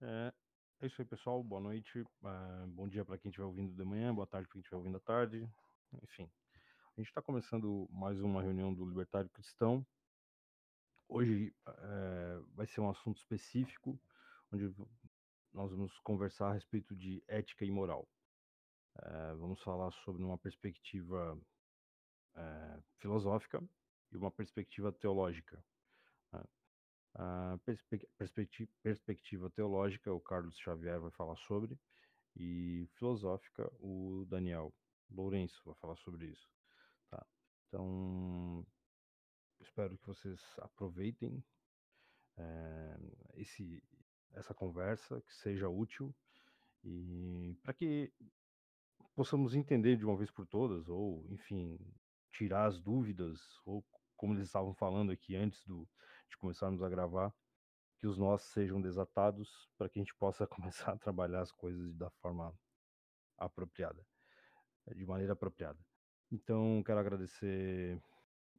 É, é isso aí, pessoal. Boa noite. Uh, bom dia para quem estiver ouvindo de manhã, boa tarde para quem estiver ouvindo à tarde. Enfim, a gente está começando mais uma reunião do Libertário Cristão. Hoje é, vai ser um assunto específico, onde nós vamos conversar a respeito de ética e moral. É, vamos falar sobre uma perspectiva é, filosófica e uma perspectiva teológica. A perspectiva, perspectiva teológica, o Carlos Xavier vai falar sobre, e filosófica, o Daniel Lourenço vai falar sobre isso. Tá? Então, espero que vocês aproveitem é, esse, essa conversa, que seja útil, e para que possamos entender de uma vez por todas, ou, enfim, tirar as dúvidas, ou como eles estavam falando aqui antes do, de começarmos a gravar, que os nós sejam desatados para que a gente possa começar a trabalhar as coisas da forma apropriada, de maneira apropriada. Então, quero agradecer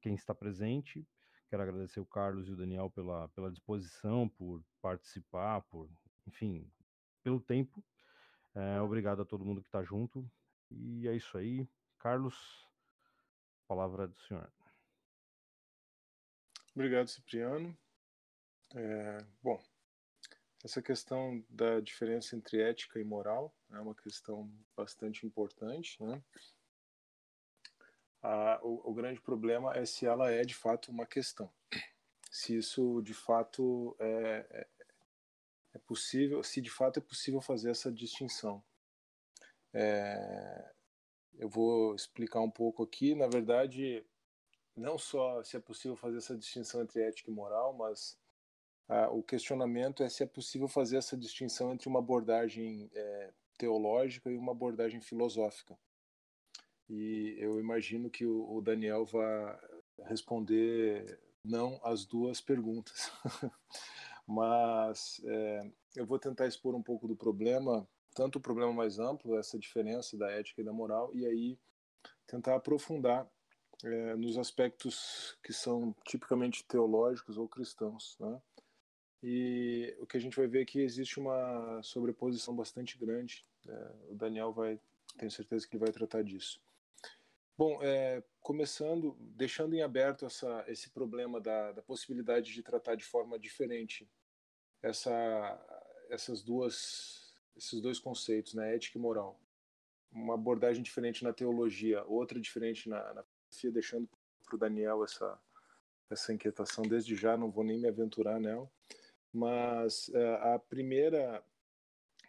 quem está presente, quero agradecer o Carlos e o Daniel pela, pela disposição, por participar, por, enfim, pelo tempo. É, obrigado a todo mundo que está junto. E é isso aí. Carlos, palavra do senhor. Obrigado, Cipriano. É, bom, essa questão da diferença entre ética e moral é uma questão bastante importante, né? o, o, grande problema é se ela é de fato uma questão. Se isso de fato é, é, é possível, se de fato é possível fazer essa distinção. É, eu vou explicar um pouco aqui. Na verdade, não só se é possível fazer essa distinção entre ética e moral, mas ah, o questionamento é se é possível fazer essa distinção entre uma abordagem é, teológica e uma abordagem filosófica. E eu imagino que o, o Daniel vai responder não as duas perguntas. mas é, eu vou tentar expor um pouco do problema, tanto o problema mais amplo, essa diferença da ética e da moral, e aí tentar aprofundar é, nos aspectos que são tipicamente teológicos ou cristãos. Né? E o que a gente vai ver é que existe uma sobreposição bastante grande. É, o Daniel vai, tenho certeza que ele vai tratar disso. Bom, é, começando, deixando em aberto essa, esse problema da, da possibilidade de tratar de forma diferente essa, essas duas, esses dois conceitos, né, ética e moral. Uma abordagem diferente na teologia, outra diferente na, na deixando para o Daniel essa, essa inquietação desde já, não vou nem me aventurar nela. Mas é, a primeira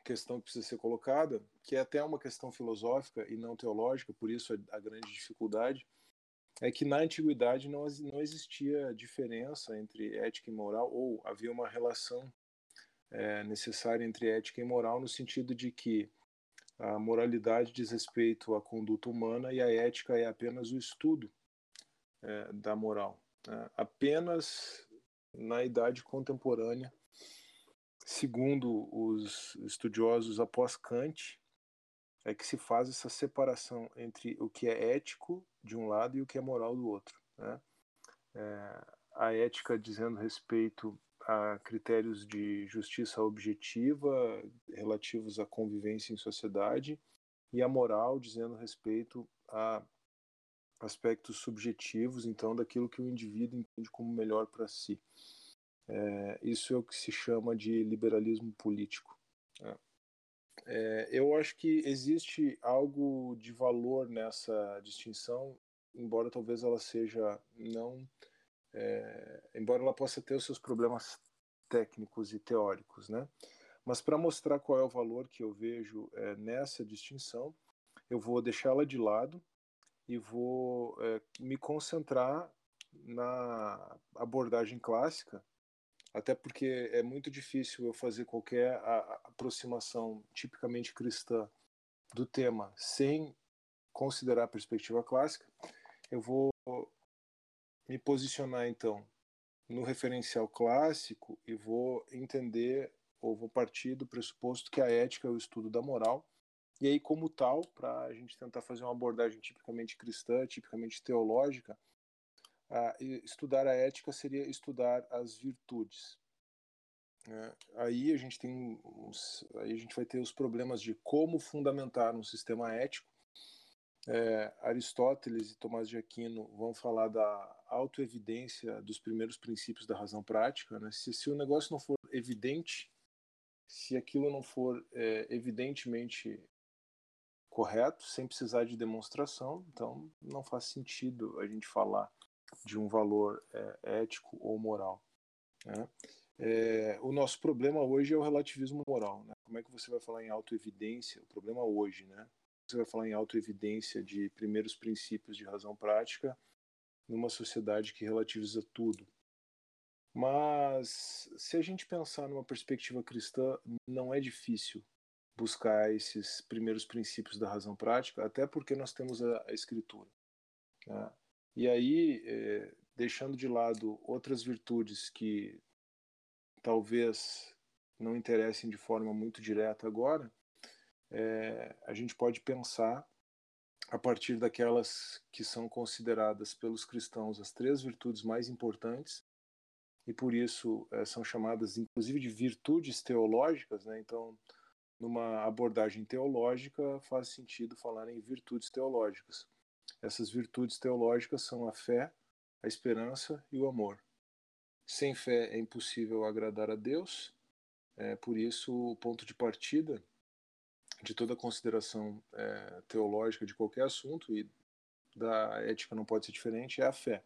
questão que precisa ser colocada, que é até uma questão filosófica e não teológica, por isso a, a grande dificuldade, é que na antiguidade não, não existia diferença entre ética e moral, ou havia uma relação é, necessária entre ética e moral, no sentido de que a moralidade diz respeito à conduta humana e a ética é apenas o estudo é, da moral. Né? Apenas na idade contemporânea, segundo os estudiosos após Kant, é que se faz essa separação entre o que é ético de um lado e o que é moral do outro. Né? É, a ética dizendo respeito a critérios de justiça objetiva relativos à convivência em sociedade e a moral dizendo respeito a aspectos subjetivos, então, daquilo que o indivíduo entende como melhor para si. É, isso é o que se chama de liberalismo político. É. É, eu acho que existe algo de valor nessa distinção, embora talvez ela seja não. É, embora ela possa ter os seus problemas técnicos e teóricos, né? Mas para mostrar qual é o valor que eu vejo é, nessa distinção, eu vou deixá-la de lado e vou é, me concentrar na abordagem clássica, até porque é muito difícil eu fazer qualquer aproximação tipicamente cristã do tema sem considerar a perspectiva clássica. Eu vou me posicionar então no referencial clássico e vou entender ou vou partir do pressuposto que a ética é o estudo da moral e aí, como tal, para a gente tentar fazer uma abordagem tipicamente cristã, tipicamente teológica, estudar a ética seria estudar as virtudes. É, aí a gente tem uns, aí a gente vai ter os problemas de como fundamentar um sistema ético. É, Aristóteles e Tomás de Aquino vão falar da autoevidência dos primeiros princípios da razão prática. Né? Se, se o negócio não for evidente, se aquilo não for é, evidentemente correto, sem precisar de demonstração, então não faz sentido a gente falar de um valor é, ético ou moral. Né? É, o nosso problema hoje é o relativismo moral. Né? Como é que você vai falar em autoevidência? O problema hoje, né? Você vai falar em autoevidência de primeiros princípios de razão prática numa sociedade que relativiza tudo. Mas se a gente pensar numa perspectiva cristã, não é difícil buscar esses primeiros princípios da razão prática, até porque nós temos a, a Escritura. Né? E aí, é, deixando de lado outras virtudes que talvez não interessem de forma muito direta agora, é, a gente pode pensar a partir daquelas que são consideradas pelos cristãos as três virtudes mais importantes e por isso é, são chamadas inclusive de virtudes teológicas, né? Então, numa abordagem teológica faz sentido falar em virtudes teológicas. Essas virtudes teológicas são a fé, a esperança e o amor. Sem fé é impossível agradar a Deus, é, por isso o ponto de partida de toda consideração é, teológica de qualquer assunto e da ética não pode ser diferente é a fé.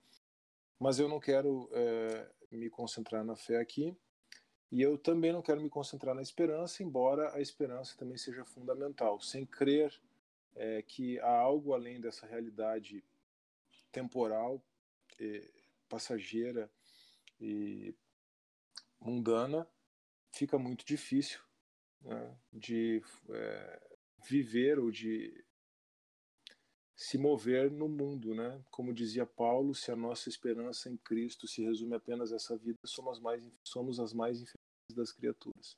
Mas eu não quero é, me concentrar na fé aqui e eu também não quero me concentrar na esperança, embora a esperança também seja fundamental. Sem crer é, que há algo além dessa realidade temporal, passageira e mundana, fica muito difícil né, de é, viver ou de se mover no mundo, né? Como dizia Paulo, se a nossa esperança em Cristo se resume apenas a essa vida, somos, mais, somos as mais infelizes das criaturas.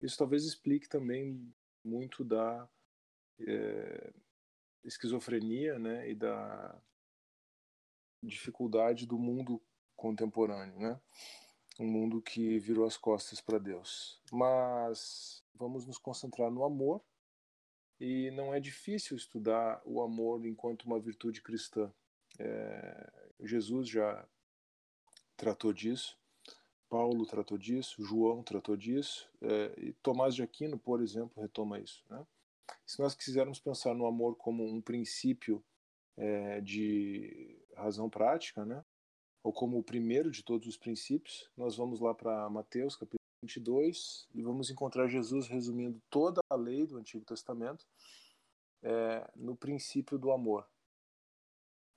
Isso talvez explique também muito da é, esquizofrenia, né? E da dificuldade do mundo contemporâneo, né? Um mundo que virou as costas para Deus. Mas vamos nos concentrar no amor e não é difícil estudar o amor enquanto uma virtude cristã. É, Jesus já tratou disso, Paulo tratou disso, João tratou disso, é, e Tomás de Aquino, por exemplo, retoma isso. Né? Se nós quisermos pensar no amor como um princípio é, de razão prática, né? Ou como o primeiro de todos os princípios, nós vamos lá para Mateus, capítulo 22, e vamos encontrar Jesus resumindo toda a lei do Antigo Testamento é, no princípio do amor.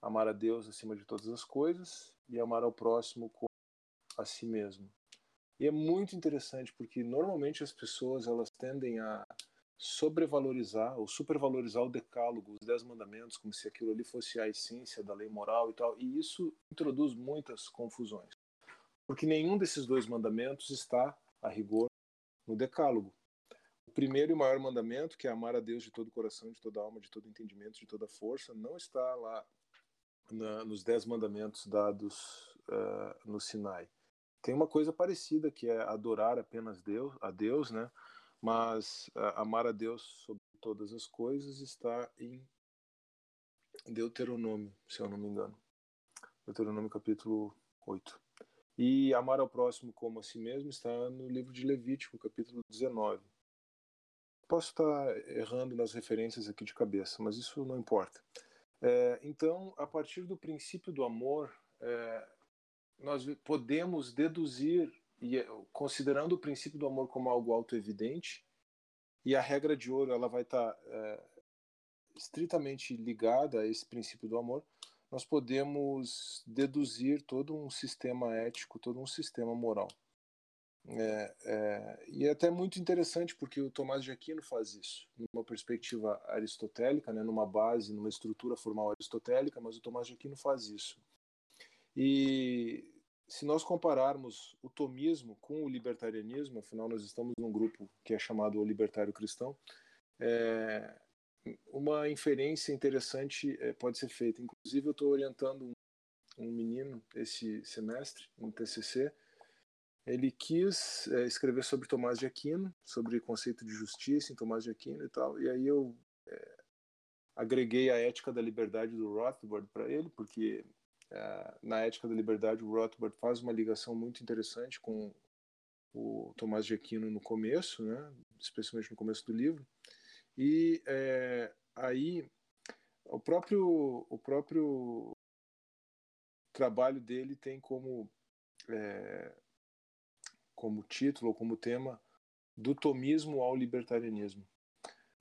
Amar a Deus acima de todas as coisas e amar ao próximo como a si mesmo. E é muito interessante porque normalmente as pessoas elas tendem a sobrevalorizar ou supervalorizar o decálogo, os dez mandamentos, como se aquilo ali fosse a essência da lei moral e tal. E isso introduz muitas confusões. Porque nenhum desses dois mandamentos está, a rigor, no decálogo. O primeiro e maior mandamento, que é amar a Deus de todo o coração, de toda a alma, de todo entendimento, de toda força, não está lá na, nos dez mandamentos dados uh, no Sinai. Tem uma coisa parecida que é adorar apenas Deus, a Deus, né? Mas uh, amar a Deus sobre todas as coisas está em Deuteronômio, se eu não me engano. Deuteronômio capítulo 8. E amar ao próximo como a si mesmo está no livro de Levítico, capítulo 19. Posso estar errando nas referências aqui de cabeça, mas isso não importa. É, então, a partir do princípio do amor, é, nós podemos deduzir e é, considerando o princípio do amor como algo autoevidente, e a regra de ouro ela vai estar é, estritamente ligada a esse princípio do amor, nós podemos deduzir todo um sistema ético, todo um sistema moral. É, é, e é até muito interessante porque o Tomás de Aquino faz isso, numa perspectiva aristotélica, né, numa base, numa estrutura formal aristotélica, mas o Tomás de Aquino faz isso. E se nós compararmos o tomismo com o libertarianismo, afinal nós estamos num grupo que é chamado libertário cristão, é, uma inferência interessante é, pode ser feita. Inclusive eu estou orientando um, um, menino esse semestre, um TCC, ele quis é, escrever sobre Tomás de Aquino, sobre o conceito de justiça em Tomás de Aquino e tal, e aí eu é, agreguei a ética da liberdade do Rothbard para ele, porque na ética da liberdade o Rothbard faz uma ligação muito interessante com o Tomás de Aquino no começo, né, especialmente no começo do livro, e é, aí o próprio o próprio trabalho dele tem como é, como título ou como tema do tomismo ao libertarianismo.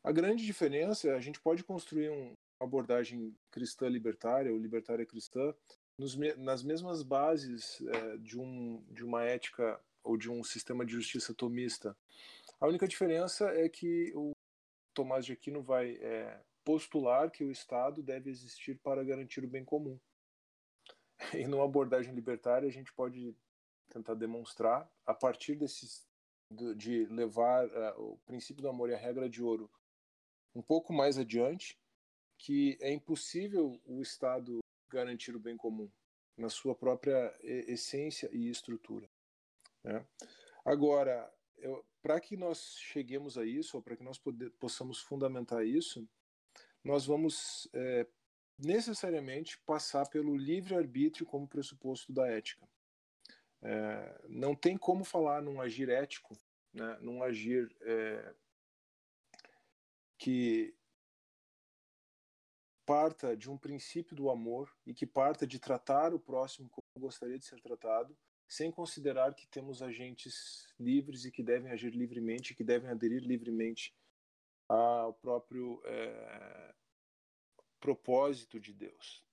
A grande diferença é a gente pode construir um, abordagem cristã libertária ou libertária cristã nos, nas mesmas bases é, de, um, de uma ética ou de um sistema de justiça tomista. A única diferença é que o Tomás de Aquino vai é, postular que o Estado deve existir para garantir o bem comum. E numa abordagem libertária a gente pode tentar demonstrar a partir desses de levar uh, o princípio do amor e a regra de ouro um pouco mais adiante, que é impossível o Estado garantir o bem comum na sua própria essência e estrutura. Né? Agora, para que nós cheguemos a isso, ou para que nós poder, possamos fundamentar isso, nós vamos é, necessariamente passar pelo livre-arbítrio como pressuposto da ética. É, não tem como falar num agir ético, né, num agir é, que parta de um princípio do amor e que parta de tratar o próximo como gostaria de ser tratado, sem considerar que temos agentes livres e que devem agir livremente, que devem aderir livremente ao próprio é, propósito de Deus.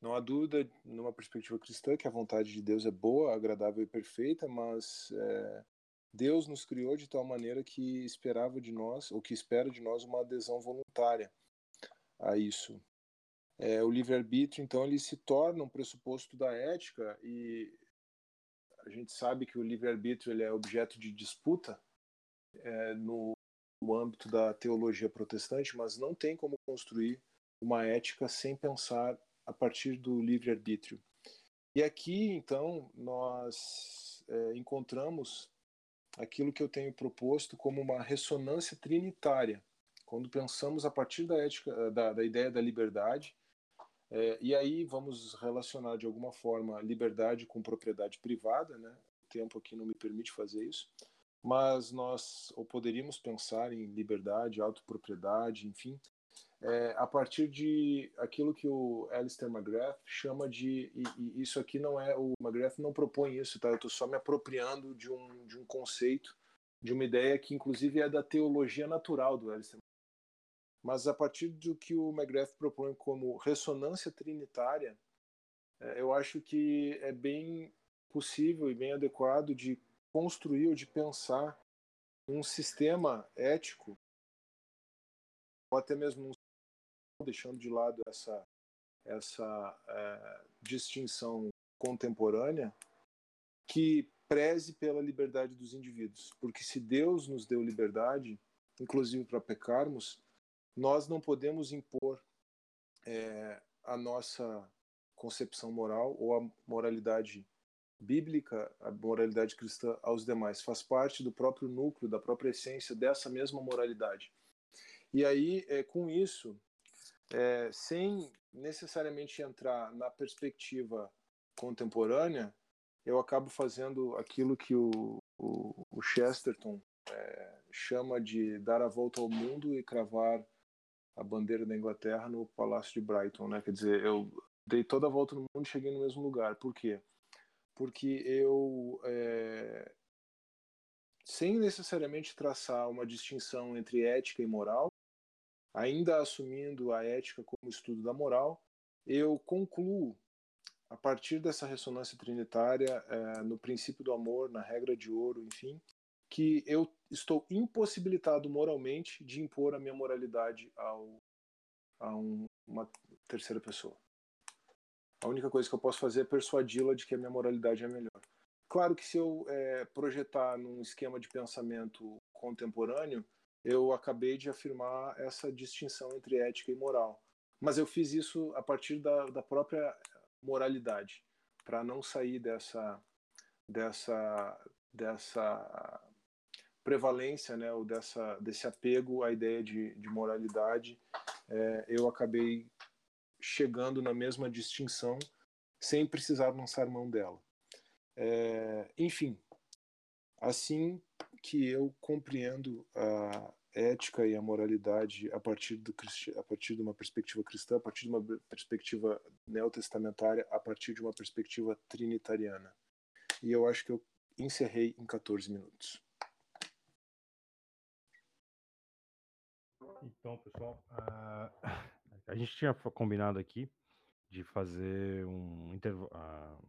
Não há dúvida, numa perspectiva cristã, que a vontade de Deus é boa, agradável e perfeita, mas é, Deus nos criou de tal maneira que esperava de nós, ou que espera de nós, uma adesão voluntária a isso. É, o livre-arbítrio, então, ele se torna um pressuposto da ética e a gente sabe que o livre-arbítrio ele é objeto de disputa é, no, no âmbito da teologia protestante, mas não tem como construir uma ética sem pensar a partir do livre-arbítrio. E aqui, então, nós é, encontramos aquilo que eu tenho proposto como uma ressonância trinitária, quando pensamos a partir da ética, da, da ideia da liberdade, é, e aí vamos relacionar de alguma forma liberdade com propriedade privada, né? O tempo aqui não me permite fazer isso, mas nós ou poderíamos pensar em liberdade, autopropriedade, enfim, é, a partir de aquilo que o Alistair McGrath chama de e, e isso aqui não é o McGrath não propõe isso, tá? Eu estou só me apropriando de um de um conceito, de uma ideia que inclusive é da teologia natural do Alistair. Mas a partir do que o McGrath propõe como ressonância trinitária, é, eu acho que é bem possível e bem adequado de construir ou de pensar um sistema ético ou até mesmo um deixando de lado essa, essa é, distinção contemporânea, que preze pela liberdade dos indivíduos. Porque se Deus nos deu liberdade, inclusive para pecarmos, nós não podemos impor é, a nossa concepção moral ou a moralidade bíblica, a moralidade cristã aos demais. Faz parte do próprio núcleo, da própria essência dessa mesma moralidade. E aí, é, com isso, é, sem necessariamente entrar na perspectiva contemporânea, eu acabo fazendo aquilo que o, o, o Chesterton é, chama de dar a volta ao mundo e cravar a bandeira da Inglaterra no Palácio de Brighton, né? Quer dizer, eu dei toda a volta no mundo e cheguei no mesmo lugar. Por quê? Porque eu, é, sem necessariamente traçar uma distinção entre ética e moral, ainda assumindo a ética como estudo da moral, eu concluo, a partir dessa ressonância trinitária, é, no princípio do amor, na regra de ouro, enfim, que eu estou impossibilitado moralmente de impor a minha moralidade ao, a um, uma terceira pessoa. A única coisa que eu posso fazer é persuadi-la de que a minha moralidade é melhor. Claro que se eu é, projetar num esquema de pensamento contemporâneo, eu acabei de afirmar essa distinção entre ética e moral. Mas eu fiz isso a partir da, da própria moralidade, para não sair dessa, dessa, dessa prevalência, né, ou dessa, desse apego à ideia de, de moralidade, é, eu acabei chegando na mesma distinção sem precisar lançar mão dela. É, enfim, assim que eu compreendo a ética e a moralidade a partir, do, a partir de uma perspectiva cristã, a partir de uma perspectiva neotestamentária, a partir de uma perspectiva trinitariana. E eu acho que eu encerrei em 14 minutos. Então, pessoal, uh, a gente tinha combinado aqui de fazer um intervalo, uh,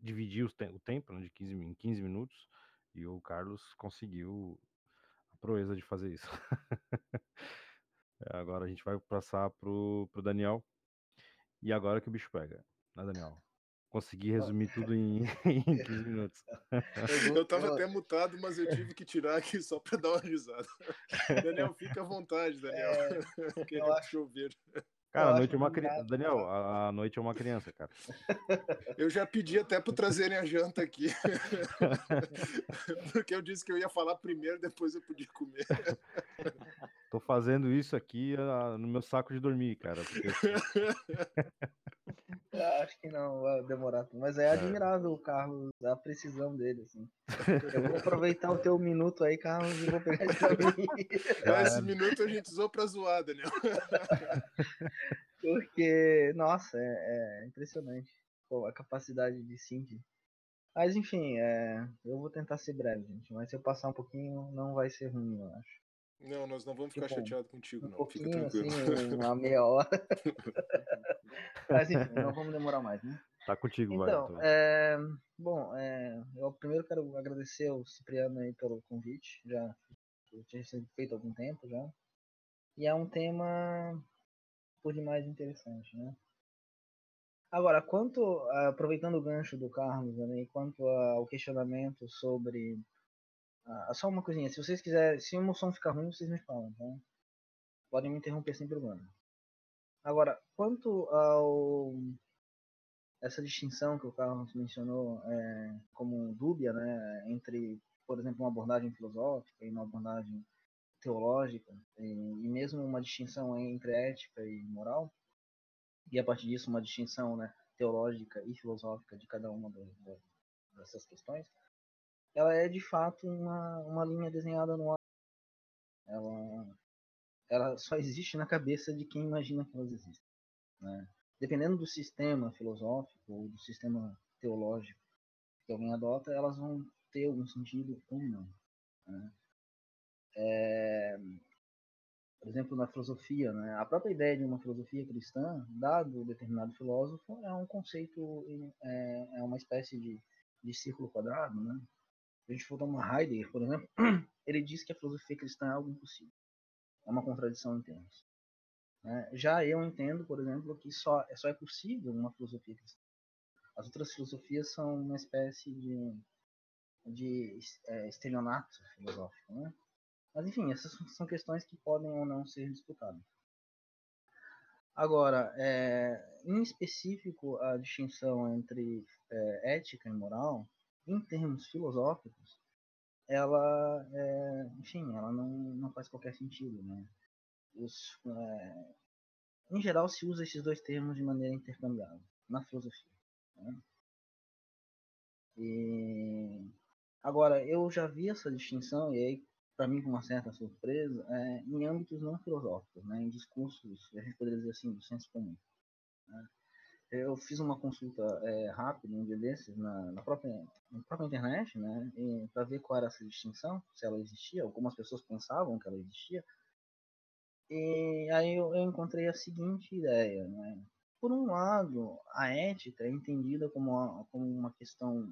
dividir te o tempo né, de 15, em 15 minutos e o Carlos conseguiu a proeza de fazer isso. agora a gente vai passar pro, pro Daniel. E agora que o bicho pega, né, Daniel? Consegui resumir tudo em, em 15 minutos. Eu tava até mutado, mas eu tive que tirar aqui só para dar uma risada. Daniel, fica à vontade, Daniel. É, Queria acho... chover. Cara, a noite é uma criança. Daniel, a, a noite é uma criança, cara. Eu já pedi até para trazerem a janta aqui. Porque eu disse que eu ia falar primeiro, depois eu podia comer. Tô fazendo isso aqui uh, no meu saco de dormir, cara. Porque... acho que não vai demorar. Mas é, é. admirável o Carlos, a precisão dele, assim. Eu vou aproveitar o teu minuto aí, Carlos, e vou pegar esse mim. Esse minuto a gente usou pra zoar, Daniel. Porque, nossa, é, é impressionante Pô, a capacidade de síntese. Mas enfim, é, eu vou tentar ser breve, gente. Mas se eu passar um pouquinho, não vai ser ruim, eu acho. Não, nós não vamos ficar tipo, chateados contigo, um não. Fica tranquilo. Assim, uma meia hora. Mas enfim, não vamos demorar mais, né? Tá contigo, então, vai. É, bom, é, eu primeiro quero agradecer ao Cipriano aí pelo convite. Já eu tinha feito há algum tempo já. E é um tema por demais interessante, né? Agora, quanto aproveitando o gancho do Carlos né, quanto ao questionamento sobre ah, só uma coisinha, se vocês quiserem, se o som ficar ruim, vocês me falam, tá? Podem me interromper sem problema. Agora, quanto ao essa distinção que o Carlos mencionou é, como dúbia, né, entre, por exemplo, uma abordagem filosófica e uma abordagem teológica, e, e mesmo uma distinção entre ética e moral, e a partir disso uma distinção né, teológica e filosófica de cada uma dessas questões, ela é de fato uma, uma linha desenhada no ar. Ela, ela só existe na cabeça de quem imagina que elas existem. Né? Dependendo do sistema filosófico ou do sistema teológico que alguém adota, elas vão ter algum sentido ou não. Né? É, por exemplo, na filosofia, né? a própria ideia de uma filosofia cristã, dado determinado filósofo, é um conceito, é, é uma espécie de, de círculo quadrado, né? A gente for tomar Heidegger, por exemplo, ele diz que a filosofia cristã é algo impossível. É uma contradição em termos. Né? Já eu entendo, por exemplo, que só, só é possível uma filosofia cristã. As outras filosofias são uma espécie de, de é, estelionato filosófico. Né? Mas, enfim, essas são questões que podem ou não ser disputadas. Agora, é, em específico, a distinção entre é, ética e moral em termos filosóficos, ela, é, enfim, ela não, não faz qualquer sentido, né? Os, é, em geral, se usa esses dois termos de maneira intercambiável na filosofia. Né? E agora, eu já vi essa distinção e aí, para mim, com uma certa surpresa, é, em âmbitos não filosóficos, né? Em discursos, a gente poderia dizer assim, do senso comum. Né? Eu fiz uma consulta é, rápida um dia desses na, na, própria, na própria internet, né, para ver qual era essa distinção, se ela existia, algumas pessoas pensavam que ela existia. E aí eu, eu encontrei a seguinte ideia, né? Por um lado, a ética é entendida como uma, como uma questão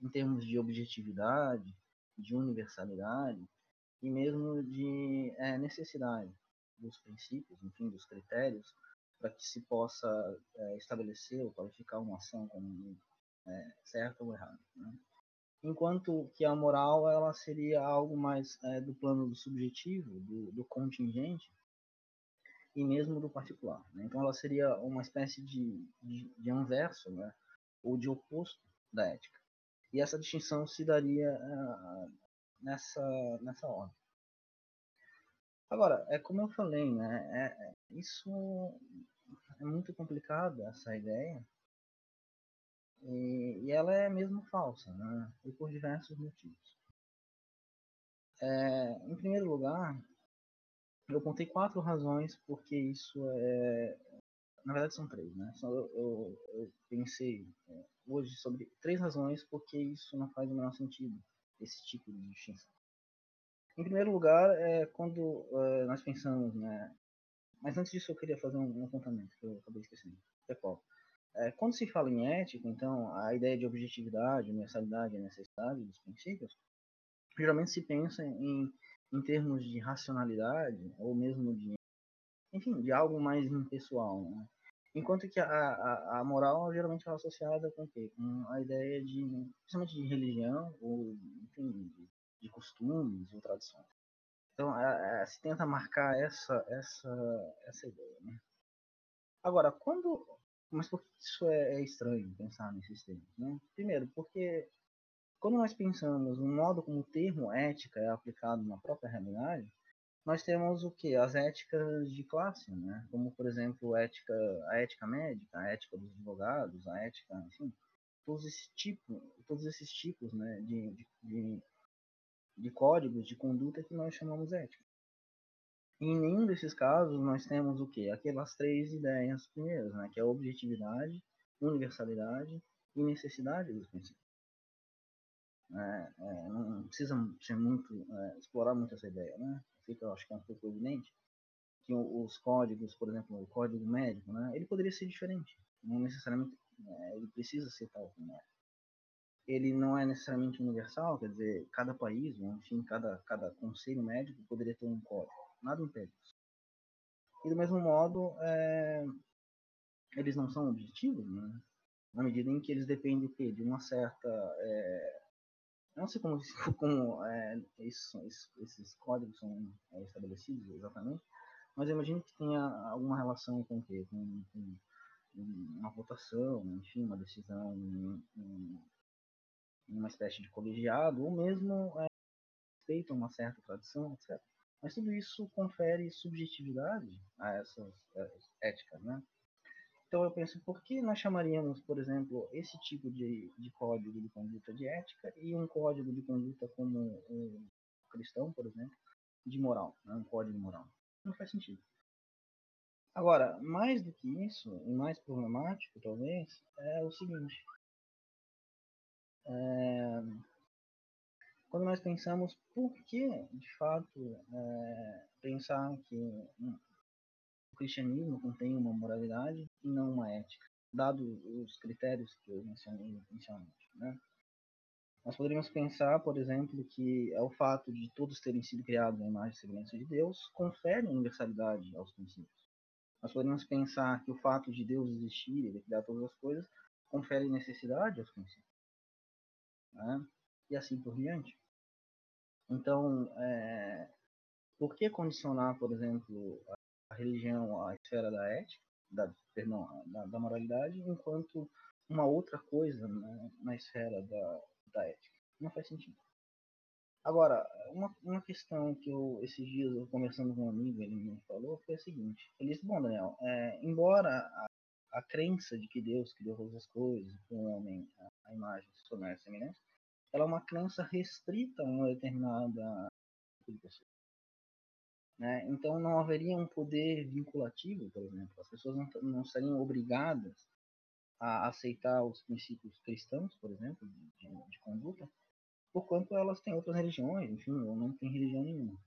em termos de objetividade, de universalidade e mesmo de é, necessidade dos princípios, enfim, dos critérios para que se possa é, estabelecer ou qualificar uma ação como é, certa ou errada. Né? Enquanto que a moral ela seria algo mais é, do plano do subjetivo, do, do, contingente e mesmo do particular. Né? Então ela seria uma espécie de, de, de anverso, né? ou de oposto da ética. E essa distinção se daria uh, nessa, nessa ordem. Agora, é como eu falei, né? É, é, isso é muito complicado, essa ideia. E, e, ela é mesmo falsa, né? E por diversos motivos. É, em primeiro lugar, eu contei quatro razões porque isso é. Na verdade, são três, né? Eu, eu, eu pensei é, hoje sobre três razões porque isso não faz o menor sentido, esse tipo de distinção. Em primeiro lugar, é quando uh, nós pensamos, né? Mas antes disso, eu queria fazer um, um apontamento que eu acabei esquecendo. É qual? É, quando se fala em ética, então, a ideia de objetividade, universalidade e necessidade dos princípios, geralmente se pensa em, em termos de racionalidade ou mesmo de, enfim, de algo mais impessoal, né? Enquanto que a, a, a, moral geralmente é associada com o quê? Com a ideia de, principalmente de religião ou, enfim, de, de costumes ou tradições. Então, é, é, se tenta marcar essa, essa, essa ideia, né? Agora, quando... Mas por que isso é, é estranho, pensar nesses termos, né? Primeiro, porque quando nós pensamos no modo como o termo ética é aplicado na própria realidade, nós temos o que? As éticas de classe, né? Como, por exemplo, a ética, a ética médica, a ética dos advogados, a ética, enfim, todos esses tipos, todos esses tipos, né, de, de, de códigos de conduta que nós chamamos ética. Em nenhum desses casos nós temos o que? Aquelas três ideias primeiras, né? Que é objetividade, universalidade e necessidade dos princípios. É, é, não precisa ser muito, é, explorar muito essa ideia, né? Fica, acho que é um pouco evidente que os códigos, por exemplo, o código médico, né? Ele poderia ser diferente, não necessariamente é, ele precisa ser tal como é. Ele não é necessariamente universal, quer dizer, cada país, enfim, cada cada conselho médico poderia ter um código, nada impede isso. E do mesmo modo, é, eles não são objetivos, né? na medida em que eles dependem de uma certa é, não sei como, como é, isso, isso, esses códigos são é, estabelecidos exatamente, mas eu imagino que tenha alguma relação com o quê? Com, com uma votação, enfim, uma decisão em, em, uma espécie de colegiado, ou mesmo é, respeito a uma certa tradição, etc. Mas tudo isso confere subjetividade a essas, essas éticas, né? Então eu penso, por que nós chamaríamos, por exemplo, esse tipo de, de código de conduta de ética e um código de conduta como um cristão, por exemplo, de moral, né? um código moral? Não faz sentido. Agora, mais do que isso, e mais problemático talvez, é o seguinte. É, quando nós pensamos por que, de fato, é, pensar que cristianismo contém uma moralidade e não uma ética, dado os critérios que eu mencionei inicialmente. Né? Nós poderíamos pensar, por exemplo, que é o fato de todos terem sido criados na imagem e semelhança de Deus confere universalidade aos princípios. Nós poderíamos pensar que o fato de Deus existir e criar todas as coisas confere necessidade aos princípios. Né? E assim por diante. Então, é, por que condicionar, por exemplo, a religião à esfera da ética, da, perdão, da, da moralidade, enquanto uma outra coisa né, na esfera da, da ética. Não faz sentido. Agora, uma, uma questão que eu, esses dias, eu conversando com um amigo, ele me falou, foi a seguinte. Ele disse, bom, Daniel, é, embora a, a crença de que Deus criou todas as coisas, que o homem, a, a imagem, se tornar semelhante, ela é uma crença restrita a uma determinada de. Né? Então não haveria um poder vinculativo, por exemplo. As pessoas não, não seriam obrigadas a aceitar os princípios cristãos, por exemplo, de, de conduta, porquanto elas têm outras religiões, enfim, ou não têm religião nenhuma.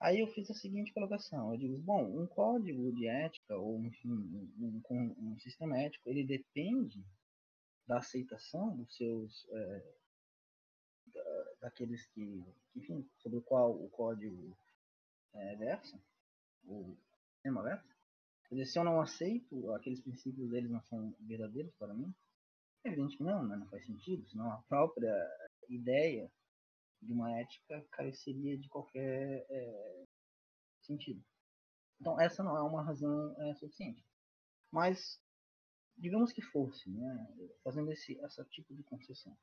Aí eu fiz a seguinte colocação, eu digo, bom, um código de ética, ou enfim, um, um, um sistema ético, ele depende da aceitação dos seus, é, da, daqueles que, enfim, sobre o qual o código é, versa, o sistema versa, quer dizer, se eu não aceito aqueles princípios, eles não são verdadeiros para mim, é evidente que não, né? não faz sentido, senão a própria ideia de uma ética careceria de qualquer é, sentido. Então essa não é uma razão é, suficiente. Mas digamos que fosse, né, fazendo esse essa tipo de concessão.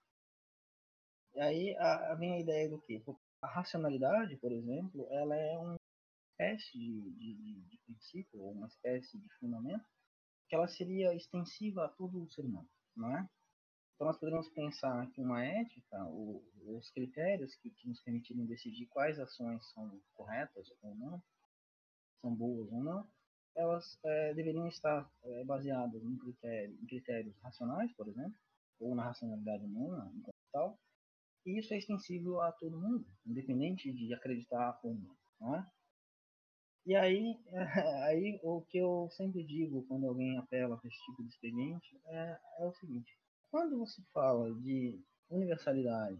E aí a, vem a ideia do quê? A racionalidade, por exemplo, ela é uma espécie de, de, de princípio, ou uma espécie de fundamento, que ela seria extensiva a todo o ser humano, não é? Então nós poderíamos pensar que uma ética, o, os critérios que, que, nos permitiriam decidir quais ações são corretas ou não, são boas ou não, elas é, deveriam estar é, baseadas em, critério, em, critérios racionais, por exemplo, ou na racionalidade humana, em tal, e isso é extensível a todo mundo, independente de acreditar ou não, não é? E aí, aí o que eu sempre digo quando alguém apela para esse tipo de expediente é, é o seguinte: quando você fala de universalidade,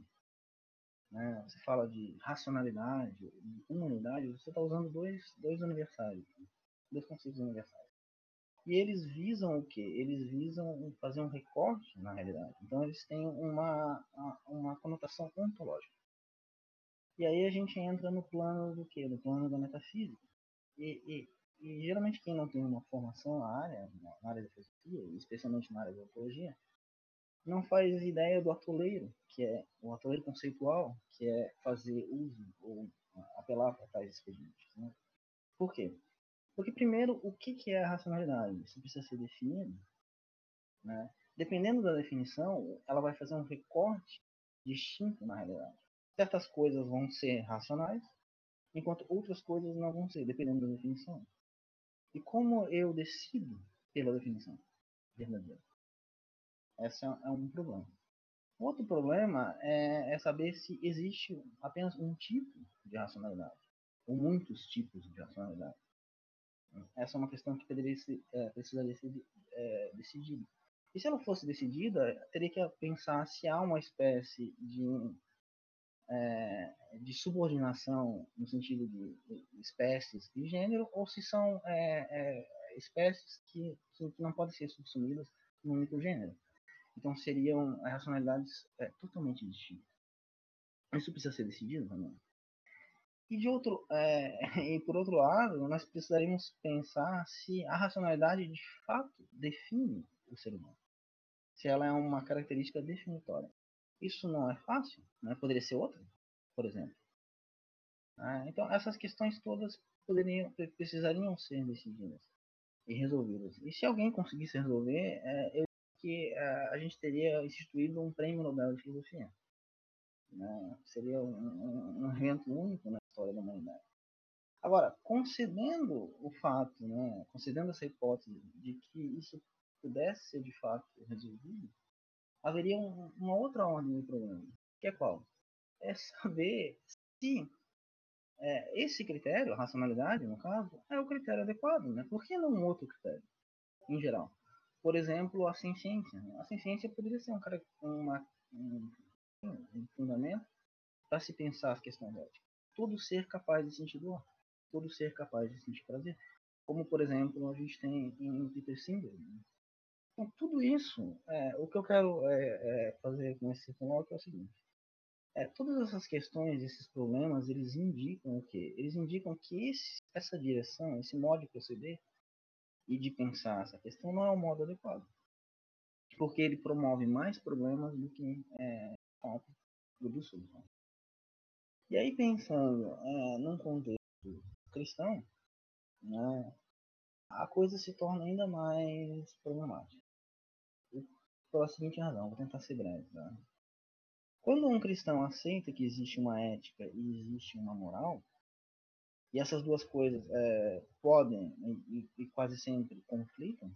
né, você fala de racionalidade, de humanidade, você está usando dois, dois universais, dois conceitos universais. E eles visam o quê? Eles visam fazer um recorte na realidade. Então eles têm uma, uma conotação ontológica. E aí a gente entra no plano do quê? No plano da metafísica. E, e, e geralmente quem não tem uma formação na área, na área da filosofia, especialmente na área da ontologia, não faz ideia do atoleiro, que é o atoleiro conceitual, que é fazer uso ou apelar para tais expedientes. Né? Por quê? Porque, primeiro, o que, é a racionalidade? Isso precisa ser definido. Né? Dependendo da definição, ela vai fazer um recorte distinto na realidade. Certas coisas vão ser racionais, enquanto outras coisas não vão ser, dependendo da definição. E como eu decido pela definição verdadeira? Esse é um problema. Outro problema é, é, saber se existe apenas um tipo de racionalidade, ou muitos tipos de racionalidade. Essa é uma questão que poderia ser, é, precisaria ser é, decidida. E se ela fosse decidida, teria que pensar se há uma espécie de, é, de subordinação no sentido de, espécies e gênero, ou se são é, é, espécies que, que não podem ser subsumidas num único gênero. Então seriam racionalidades é, totalmente distintas. Isso precisa ser decidido também. E de outro, é, e por outro lado, nós precisaríamos pensar se a racionalidade de fato define o ser humano. Se ela é uma característica definitória. Isso não é fácil, né? poderia ser outra, por exemplo. Ah, então essas questões todas poderiam, precisariam ser decididas e resolvidas. E se alguém conseguisse resolver, é, eu que uh, a gente teria instituído um prêmio Nobel de Filosofia. Né? Seria um, um, um, evento único na história da humanidade. Agora, concedendo o fato, né, concedendo essa hipótese de que isso pudesse ser de fato resolvido, haveria um, uma outra ordem do problema, que é qual? É saber se é, esse critério, a racionalidade, no caso, é o critério adequado, né? Por que não um outro critério, em geral? por exemplo, a ciência. A ciência poderia ser um, uma, um, um fundamento para se pensar as questões éticas. Todo ser capaz de sentir dor, todo ser capaz de sentir prazer. Como, por exemplo, a gente tem em Peter Singer. Né? Então, tudo isso, é, o que eu quero é, é, fazer com esse coloque é o seguinte. É, todas essas questões, esses problemas, eles indicam o quê? Eles indicam que esse, essa direção, esse modo de proceder, e de pensar essa questão não é o modo adequado. Porque ele promove mais problemas do que é, produz. E aí, pensando é, num contexto cristão, né, a coisa se torna ainda mais problemática. pela seguinte razão, vou tentar ser breve. Tá? Quando um cristão aceita que existe uma ética e existe uma moral, e essas duas coisas é, podem e, e, quase sempre conflitam,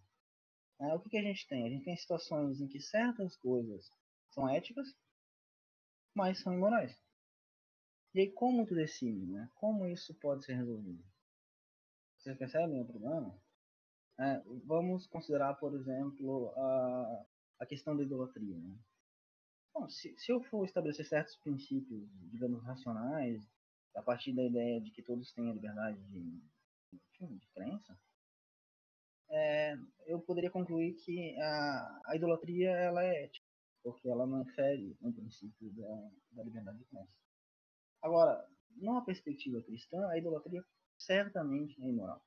é, o que, que a gente tem? A gente tem situações em que certas coisas são éticas, mas são imorais. E aí como tu decide, né? Como isso pode ser resolvido? Vocês percebem o problema? É, vamos considerar, por exemplo, a, a questão da idolatria. Né? Bom, se, se eu for estabelecer certos princípios, digamos, racionais, a partir da ideia de que todos têm a liberdade de, de, de crença, é, eu poderia concluir que a, a, idolatria ela é ética, porque ela não infere um princípio da, da liberdade de crença. Agora, numa perspectiva cristã, a idolatria certamente é imoral.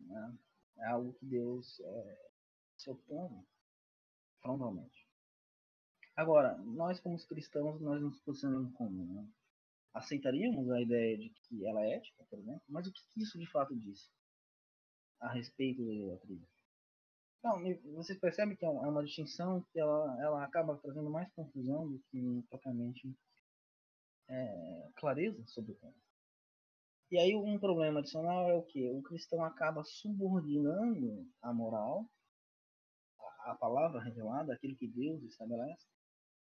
Né? É algo que Deus é, se opõe frontalmente. Agora, nós como cristãos, nós nos posicionamos como, né? Aceitaríamos a ideia de que ela é ética, por exemplo, mas o que isso de fato diz a respeito da idolatria? Então, vocês percebem que é, é uma distinção que ela, ela acaba trazendo mais confusão do que propriamente é, clareza sobre o tema. E aí um problema adicional é o que? O cristão acaba subordinando a moral, a, a palavra revelada, aquilo que Deus estabelece,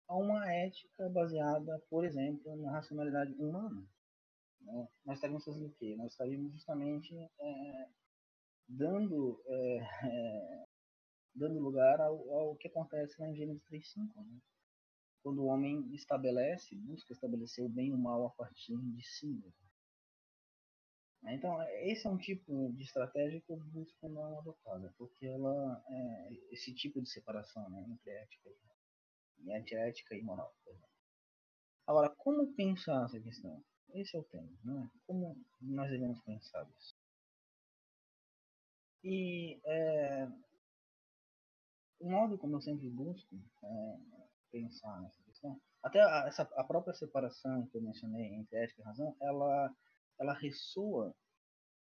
a uma ética baseada, por exemplo, na racionalidade humana. Né? Nós estaríamos fazendo o quê? Nós estaríamos justamente é, dando, é, é, dando lugar ao, ao, que acontece em Gênesis 3.5. Né? Quando o homem estabelece, busca estabelecer o bem e o mal a partir de si mesmo. Então, esse é um tipo de estratégia que eu busco não adotar, né? porque ela, é, esse tipo de separação né, entre ética e antiética e moral. Agora, como pensar essa questão? Esse é o tema, né? Como nós devemos pensar isso? E é, o modo como eu sempre busco é, pensar nessa questão, até a, essa, a própria separação que eu mencionei entre ética e razão, ela ela ressoa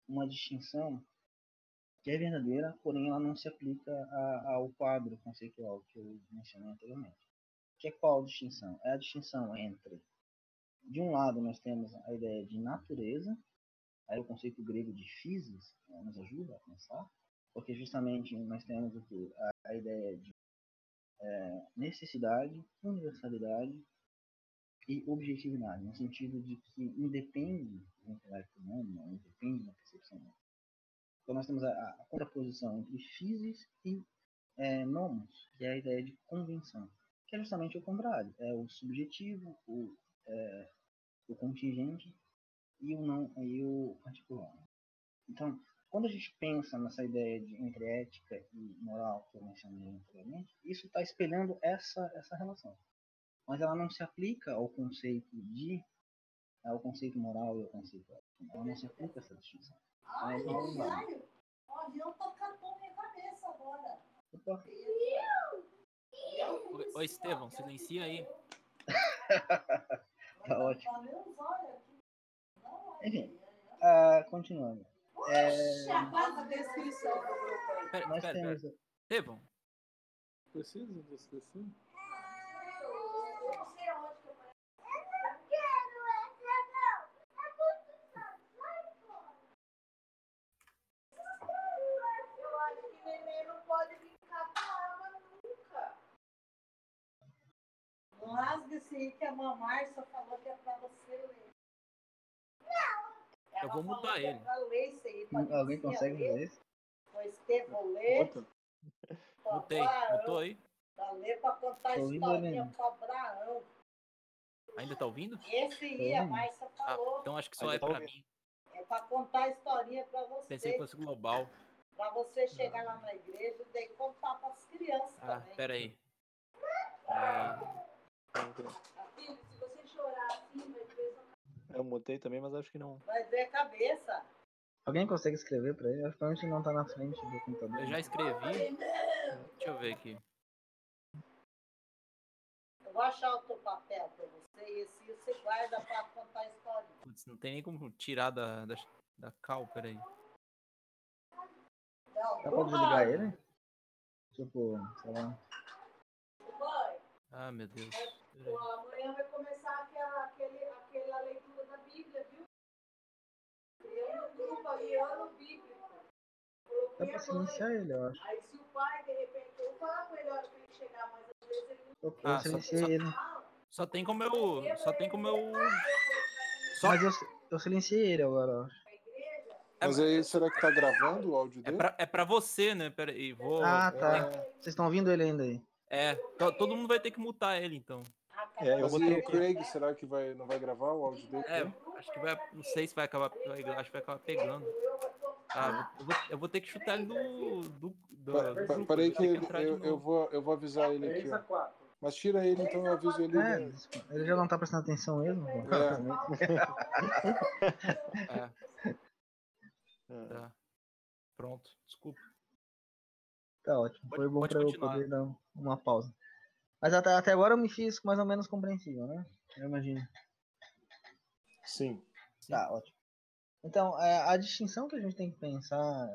uma distinção que é verdadeira, porém ela não se aplica a, ao quadro conceitual que eu mencionei anteriormente. Que é qual distinção? É a distinção entre, de um lado, nós temos a ideia de natureza, aí o conceito grego de physis né, nos ajuda a pensar, porque justamente nós temos o que? A, a ideia de é, necessidade, universalidade e objetividade, no sentido de que independe do intelecto humano, não, independe da percepção humana. Então nós temos a, a contraposição entre physis e é, nomos, que é a ideia de convenção, que é justamente o contrário, é o subjetivo, o, é, o contingente e o não e o particular. Então, quando a gente pensa nessa ideia de entre ética e moral que eu mencionei anteriormente, isso está espelhando essa essa relação mas ela não se aplica ao conceito de ao conceito moral e ao conceito ético. Ela não se aplica a essa distinção. Ah, é sério? O avião tá catou minha cabeça agora. Opa. Oi, oi Estevão, silencia aí. tá ótimo. Enfim, uh, continuando. É... Passa a descrição do grupo. Pera, Nós pera, temos... pera. Estevão. Precisa de descrição? rasga esse aí que a mamãe só falou que é pra você ler. Não. Ela eu vou mudar ele. Ler isso aí, Alguém consegue ler isso? Estevão ler. Mutei, mutou aí? Ler pra contar a historinha pra Abraão. Ainda tá ouvindo? Esse aí a Márcia ah, falou. Ah, então acho que só Ainda é tá pra mim. É pra contar a historinha pra você. Pensei que fosse global. Pra você chegar lá na igreja e daí contar pras crianças ah, também. Pera aí. É... Filho, se você chorar assim, Eu mutei também, mas acho que não. Vai ver a cabeça. Alguém consegue escrever pra ele? Acho que a gente não tá na frente do computador. Eu já escrevi. Deixa eu ver aqui. Eu vou achar o teu papel pra você e esse você guarda pra contar a história. Putz, não tem nem como tirar da, da, da cal, peraí. Não, Dá pra desligar ele? Tipo, sei lá. Ah, meu Deus. É, amanhã vai começar aquela Grupo ali, ano bíblico. Pra ele, eu acho. Aí se o pai, de repente, eu vou falar com ele a hora que ele chegar, mas às vezes ele não... Eu, eu ah, silenciei só, ele. Só tem como eu... Só tem como eu... Só... Mas eu, eu silenciei ele agora, eu acho. Mas aí, será que tá gravando o áudio é dele? É pra, é pra você, né? Pera aí, vou... Ah, tá. É... Vocês estão ouvindo ele ainda aí? É, todo mundo vai ter que mutar ele, então. É, eu vou ter o Craig, será que vai, não vai gravar o áudio dele? É, acho que vai. Não sei se vai acabar. Acho que vai acabar pegando. Ah, eu vou, eu vou ter que chutar ele do. do, do, pa, do grupo, Parei que, ele, eu, eu, vou, eu vou avisar ele aqui. Ó. Mas tira ele, então eu aviso ele. É, ele já não tá prestando atenção mesmo? É. é. Tá. Pronto, desculpa. Tá ótimo. Pode- Foi bom pra eu poder dar uma pausa. Mas até, até agora eu me fiz mais ou menos compreensível, né? Eu imagino. Sim. Tá, ótimo. Então, é, a distinção que a gente tem que pensar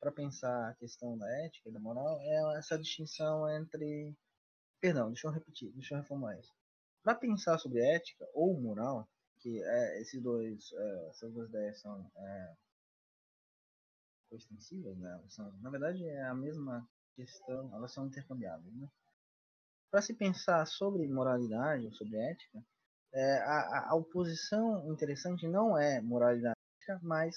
para pensar a questão da ética e da moral é essa distinção entre. Perdão, deixa eu repetir, deixa eu reformular isso. Para pensar sobre ética ou moral, que é, esses dois, é, essas duas ideias são é, coextensivas, né? São, na verdade, é a mesma questão, elas são intercambiáveis, né? Para se pensar sobre moralidade ou sobre ética, é, a, a- oposição interessante não é moralidade, mas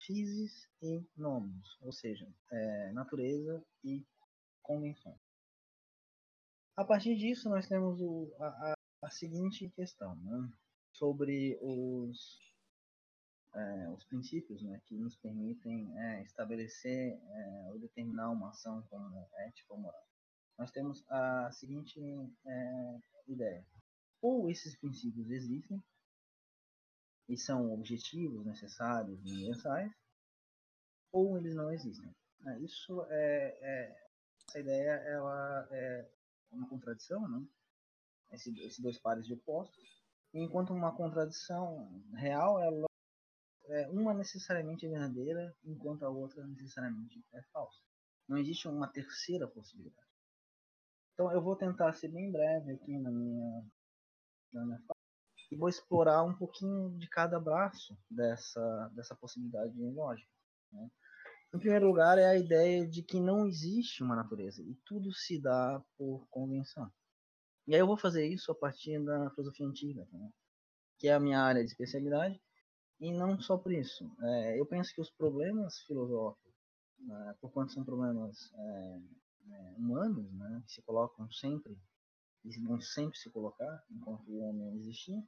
physis e nomos, ou seja, é, natureza e convenção. A partir disso, nós temos o- a, a- a seguinte questão, né? sobre os, é, os princípios né, que nos permitem é, estabelecer é, ou determinar uma ação como ética ou moral. Nós temos a seguinte é, ideia. Ou esses princípios existem e são objetivos, necessários universais, ou eles não existem. É, Isso é, é- essa ideia ela é uma contradição, né? Esse- esses dois pares de opostos. Enquanto uma contradição real, ela é uma necessariamente é verdadeira, enquanto a outra necessariamente é falsa. Não existe uma terceira possibilidade. Então eu vou tentar ser bem breve aqui na minha, e vou explorar um pouquinho de cada braço dessa, dessa possibilidade lógica. né? Em primeiro lugar, é a ideia de que não existe uma natureza e tudo se dá por convenção. E aí eu vou fazer isso a partir da filosofia antiga, né? que é a minha área de especialidade, e não só por isso. É, eu penso que os problemas filosóficos, né, por quanto são problemas é, é, humanos, né, que se colocam sempre, vão sempre se colocar enquanto o homem existir,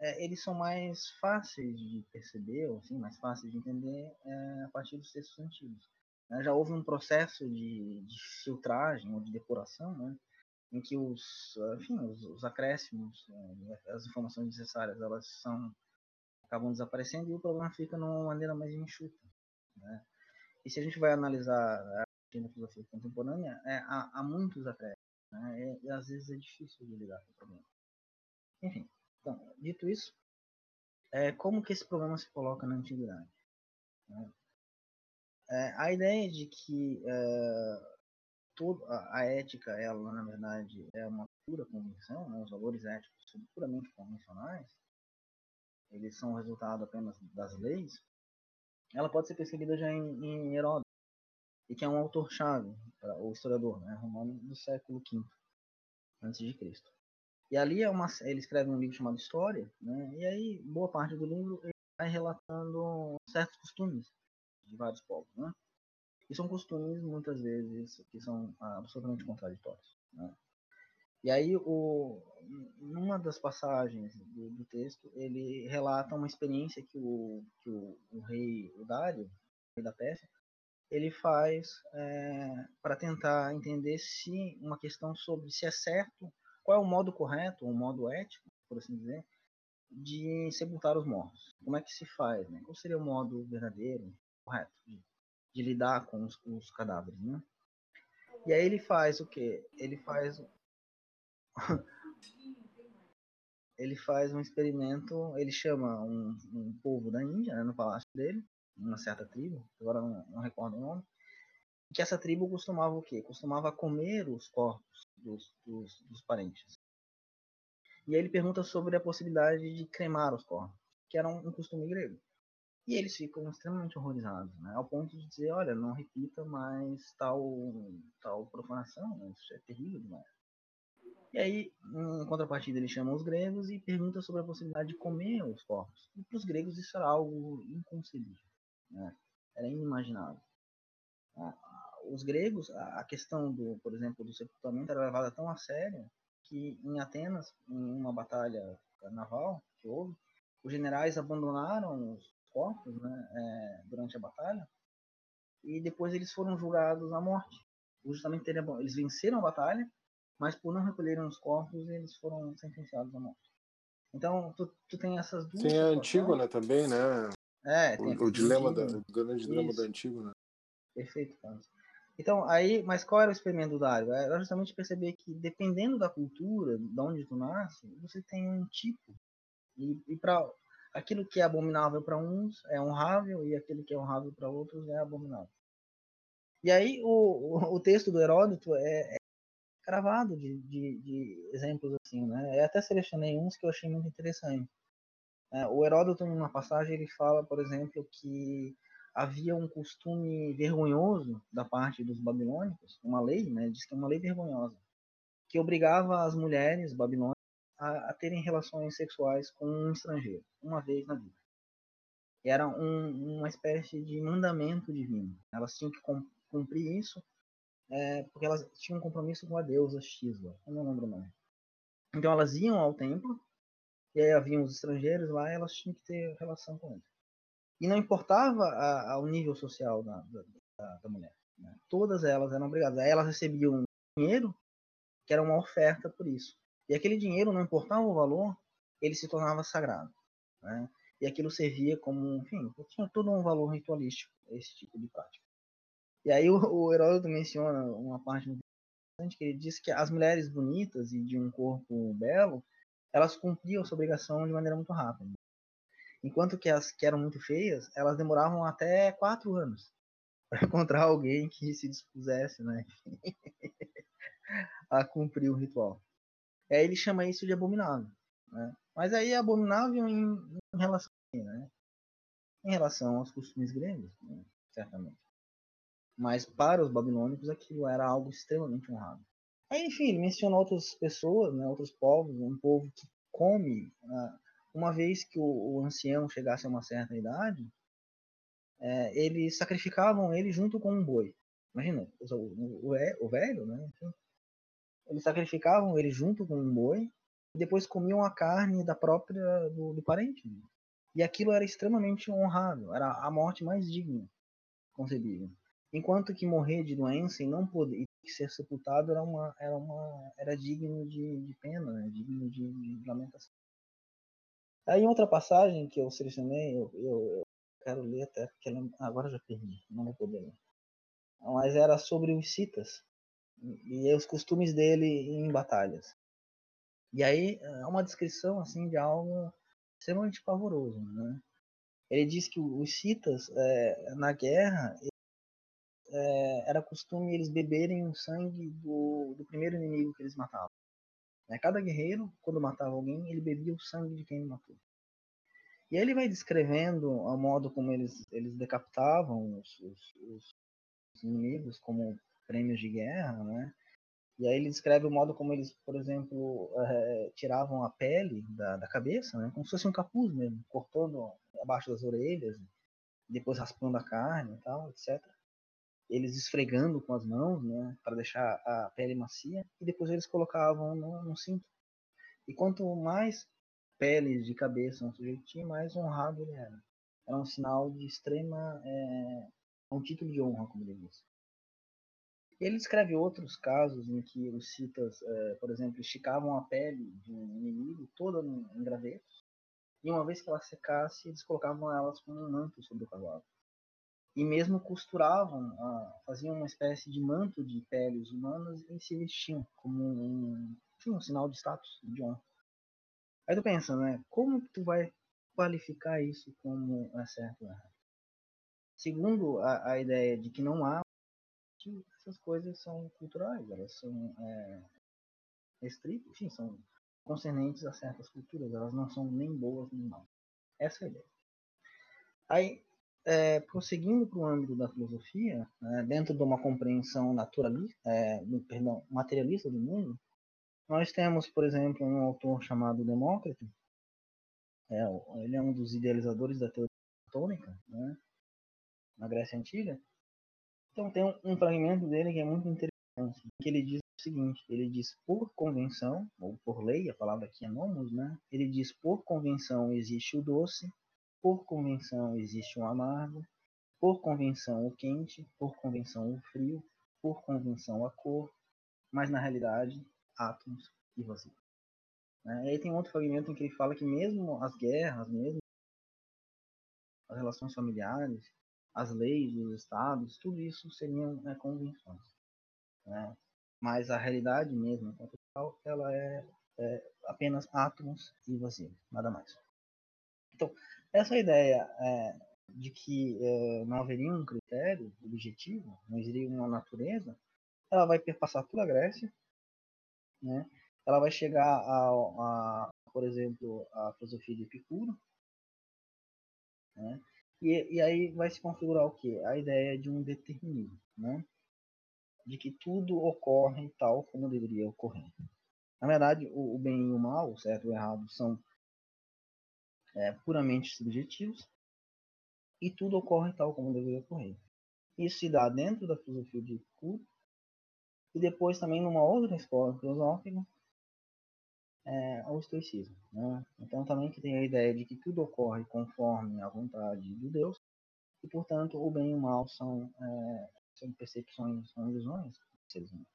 é, eles são mais fáceis de perceber, ou assim, mais fáceis de entender é, a partir dos textos antigos. né. Já houve um processo de, de filtragem ou de depuração, né, em que os, enfim, os, os acréscimos, eh, as informações necessárias, elas são acabam desaparecendo e o problema fica numa maneira mais enxuta. Né? E se a gente vai analisar a filosofia contemporânea, é, há, há muitos acréscimos, né? e às vezes é difícil de lidar com o problema. Enfim, então, dito isso, é, como que esse problema se coloca na antiguidade? né? É, a ideia de que é, a, a ética, ela na verdade é uma pura convenção, né? os valores éticos são puramente convencionais, eles são resultado apenas das leis, ela pode ser percebida já em, em Heródoto, e que é um autor-chave, pra- o historiador né, romano do século V antes de Cristo. E ali é uma, ele escreve um livro chamado História, né, e aí boa parte do livro ele vai relatando certos costumes de vários povos, né? E são costumes muitas vezes que são ah, absolutamente contraditórios, né? E aí, o, numa das passagens do, do texto, ele relata uma experiência que o, que o, o rei Dário, o rei da Pérsia, ele faz para tentar entender se uma questão sobre se é certo, qual é o modo correto, o modo ético, por assim dizer, de sepultar os mortos. Como é que se faz? Né? Qual seria o modo verdadeiro, correto, de, de lidar com os, os cadáveres, né? E aí ele faz o quê? Ele faz ele faz um experimento, ele chama um, um povo da Índia, né, no palácio dele, uma certa tribo, agora não, não recordo o nome, que essa tribo costumava o quê? Costumava comer os corpos dos, dos, dos parentes. E aí ele pergunta sobre a possibilidade de cremar os corpos, que era um, um costume grego. E eles ficam extremamente horrorizados, né? ao ponto de dizer, olha, não repita mais tal, tal profanação, né? isso é terrível demais. E aí, em contrapartida, ele chama os gregos e pergunta sobre a possibilidade de comer os corpos. E para os gregos isso era algo inconcebível, né? era inimaginável. Os gregos, a questão do, por exemplo, do sepultamento era levada tão a sério que em Atenas, em uma batalha naval que houve, os generais abandonaram os corpos né, é, durante a batalha e depois eles foram julgados à morte. Justamente eles venceram a batalha, mas por não recolherem os corpos, eles foram sentenciados à morte. Então, tu, tu tem essas duas. Tem a Antígona também, né? É, tem o, o dilema da, o grande dilema da Antígona. Perfeito, Carlos. Então, aí, mas qual era o experimento do Dário? Era justamente perceber que, dependendo da cultura, de onde tu nasce, você tem um tipo. E, e para aquilo que é abominável para uns é honrável, e aquilo que é honrável para outros é abominável. E aí, o, o, o texto do Heródoto é, é cravado de, de, de, exemplos assim, né? Eu até selecionei uns que eu achei muito interessante. É, o Heródoto, numa passagem, ele fala, por exemplo, que havia um costume vergonhoso da parte dos babilônicos, uma lei, né, diz que é uma lei vergonhosa, que obrigava as mulheres babilônicas a, a terem relações sexuais com um estrangeiro, uma vez na vida. Era um, uma espécie de mandamento divino. Elas tinham que cumprir isso é, porque elas tinham um compromisso com a deusa Xisla, eu não lembro o nome. Então elas iam ao templo, e aí haviam os estrangeiros lá, elas tinham que ter relação com eles. E não importava a, a, o nível social da, da, da mulher. Né? Todas elas eram obrigadas. Aí elas recebiam dinheiro, que era uma oferta por isso. E aquele dinheiro, não importava o valor, ele se tornava sagrado. Né? E aquilo servia como, enfim, tinha todo um valor ritualístico, esse tipo de prática. E aí o, o Heródoto menciona uma parte muito interessante, que ele diz que as mulheres bonitas e de um corpo belo, elas cumpriam sua obrigação de maneira muito rápida. Enquanto que as que eram muito feias, elas demoravam até quatro anos para encontrar alguém que se dispusesse, né, a cumprir o ritual. E aí ele chama isso de abominável. Né? Mas aí é abominável em, em relação né? em relação aos costumes gregos, né? certamente. Mas para os babilônicos aquilo era algo extremamente honrado. Aí, enfim, ele menciona outras pessoas, né, outros povos, um povo que come uh, uma vez que o, o ancião chegasse a uma certa idade, é, eles sacrificavam ele junto com um boi. Imagina, o, o, o velho, né? Eles sacrificavam ele junto com um boi e depois comiam a carne da própria do, do parente. E aquilo era extremamente honrado, era a morte mais digna concebível. Enquanto que morrer de doença e não poder e ser sepultado era uma era uma era digno de, de pena, né? digno de, de lamentação. Aí outra passagem que eu selecionei, eu, eu, eu quero ler até porque ela, agora já perdi, não vou poder ler. Mas era sobre os citas e, e os costumes dele em batalhas. E aí é uma descrição assim de algo extremamente pavoroso, né? Ele diz que os citas é, na guerra é, era costume eles beberem o sangue do, do primeiro inimigo que eles matavam. Né? Cada guerreiro, quando matava alguém, ele bebia o sangue de quem ele matou. E aí ele vai descrevendo o modo como eles, eles decapitavam os, os, os inimigos como prêmios de guerra, né? E aí ele descreve o modo como eles, por exemplo, é, tiravam a pele da, da cabeça, né? Como se fosse um capuz mesmo, cortando abaixo das orelhas, depois raspando a carne e tal, etc eles esfregando com as mãos, né, para deixar a pele macia, e depois eles colocavam no, no cinto. E quanto mais peles de cabeça um sujeito tinha, mais honrado ele era. Era um sinal de extrema. É, um título de honra, como ele diz. Ele descreve outros casos em que os citas, é, por exemplo, esticavam a pele de um inimigo toda em gravetos, e uma vez que ela secasse, eles colocavam elas como um manto sobre o cavalo e mesmo costuravam, faziam uma espécie de manto de peles humanas e se vestiam como um, um sinal de status, de honra. Aí tu pensa, né? Como tu vai qualificar isso como é certo? Segundo a, a ideia de que não há, que essas coisas são culturais, elas são é, restritas, enfim, são concernentes a certas culturas, elas não são nem boas nem mal. Essa é a ideia. Aí é, prosseguindo para o âmbito da filosofia, né, dentro de uma compreensão naturalista, é, perdão, materialista do mundo, nós temos, por exemplo, um autor chamado Demócrito, é, ele é um dos idealizadores da teoria platônica, né, na Grécia Antiga. Então tem um, um fragmento dele que é muito interessante, que ele diz o seguinte, ele diz por convenção, ou por lei, a palavra aqui é nomos, né, ele diz por convenção existe o doce, por convenção existe um amargo, por convenção o quente, por convenção o frio, por convenção a cor, mas na realidade átomos e vazio. Né? E aí tem outro fragmento em que ele fala que mesmo as guerras, mesmo as relações familiares, as leis, os estados, tudo isso seriam né, convenções. Né? Mas a realidade mesmo, enquanto tal, ela é, é, apenas átomos e vazios, nada mais. Então, essa ideia é, de que é, não haveria um critério objetivo, não existiria uma natureza, ela vai perpassar toda a Grécia, né? ela vai chegar a, a por exemplo, a filosofia de Epicuro, né? E, e aí vai se configurar o que? A ideia de um determinismo, né? De que tudo ocorre tal como deveria ocorrer. Na verdade, o, o bem e o mal, o certo e o errado, são é, puramente subjetivos e tudo ocorre tal como deveria ocorrer. Isso se dá dentro da filosofia de Epicuro e depois também numa outra escola filosófica é, ao estoicismo. Né? Então também que tem a ideia de que tudo ocorre conforme a vontade de Deus e portanto o bem e o mal são, é, são percepções, são ilusões dos seres humanos.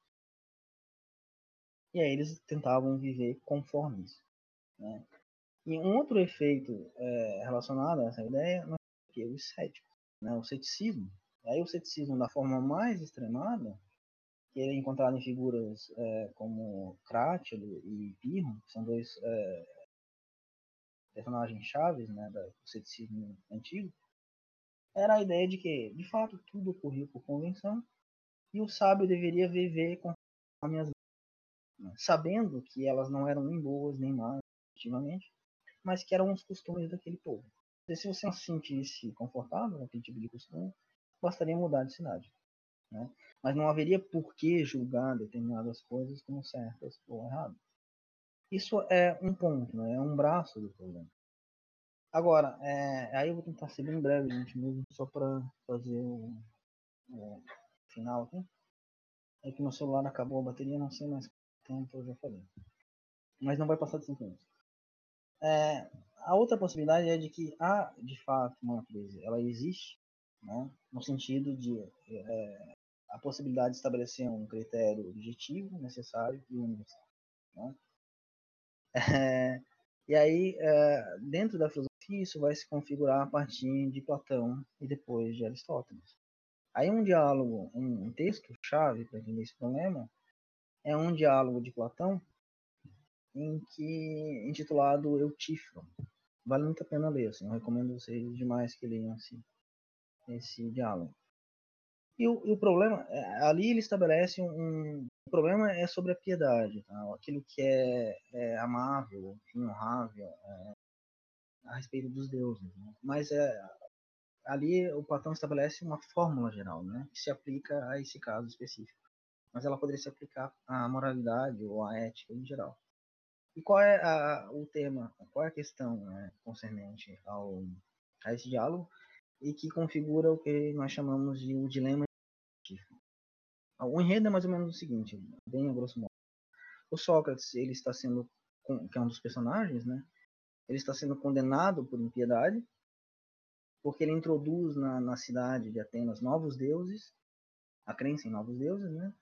E aí eles tentavam viver conforme isso. Né? E um outro efeito é, relacionado a essa ideia é o cético, né? o ceticismo. Aí o ceticismo da forma mais extremada que ele é encontrado em figuras é, como Crátilo e Pirro, que são dois é, personagens chaves né, do ceticismo antigo, era a ideia de que, de fato, tudo ocorria por convenção e o sábio deveria viver conforme as né, sabendo que elas não eram nem boas nem más, efetivamente, mas que eram os costumes daquele povo. E se você não se sentisse confortável com aquele tipo de costume, bastaria mudar de cidade. Né? Mas não haveria por que julgar determinadas coisas como certas ou erradas. Isso é um ponto, né? é um braço do problema. Agora, é, aí eu vou tentar ser bem breve, gente, mesmo só para fazer o, o, final aqui. É que meu celular acabou a bateria, não sei mais quanto tempo eu já falei. Mas não vai passar de 5 minutos. É, a outra possibilidade é de que há, de fato, uma natureza. Ela existe, né, no sentido de é, a possibilidade de estabelecer um critério objetivo, necessário e universal. Né? É, e aí, é, dentro da filosofia, isso vai se configurar a partir de Platão e depois de Aristóteles. Aí um diálogo, um texto-chave para entender esse problema, é um diálogo de Platão em que intitulado Eutífron. Vale muito a pena ler, assim, eu recomendo vocês demais que leiam esse, esse diálogo. E o, e o problema, é, ali ele estabelece um, o problema é sobre a piedade, tá? aquilo que é, é amável, honrável é, a respeito dos deuses. Né? Mas é, ali o Platão estabelece uma fórmula geral, né? que se aplica a esse caso específico. Mas ela poderia se aplicar à moralidade ou à ética em geral. E qual é a, o tema, qual é a questão né, concernente ao, a esse diálogo e que configura o que nós chamamos de o dilema o enredo é mais ou menos o seguinte, bem a grosso modo. O Sócrates, ele está sendo, que é um dos personagens, né? Ele está sendo condenado por impiedade, porque ele introduz na, na cidade de Atenas novos deuses, a crença em novos deuses, né?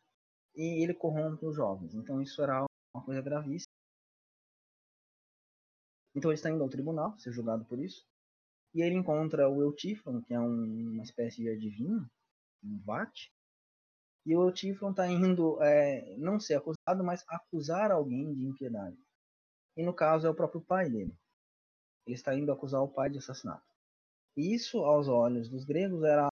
E ele corrompe os jovens. Então isso era uma coisa gravíssima. Então ele está indo ao tribunal, ser julgado por isso. E ele encontra o Eutífano, que é um, uma espécie de adivinho, um vate, e o Tiflon está indo é, não ser acusado, mas acusar alguém de impiedade. E no caso é o próprio pai dele. Ele está indo acusar o pai de assassinato. E isso, aos olhos dos gregos, era.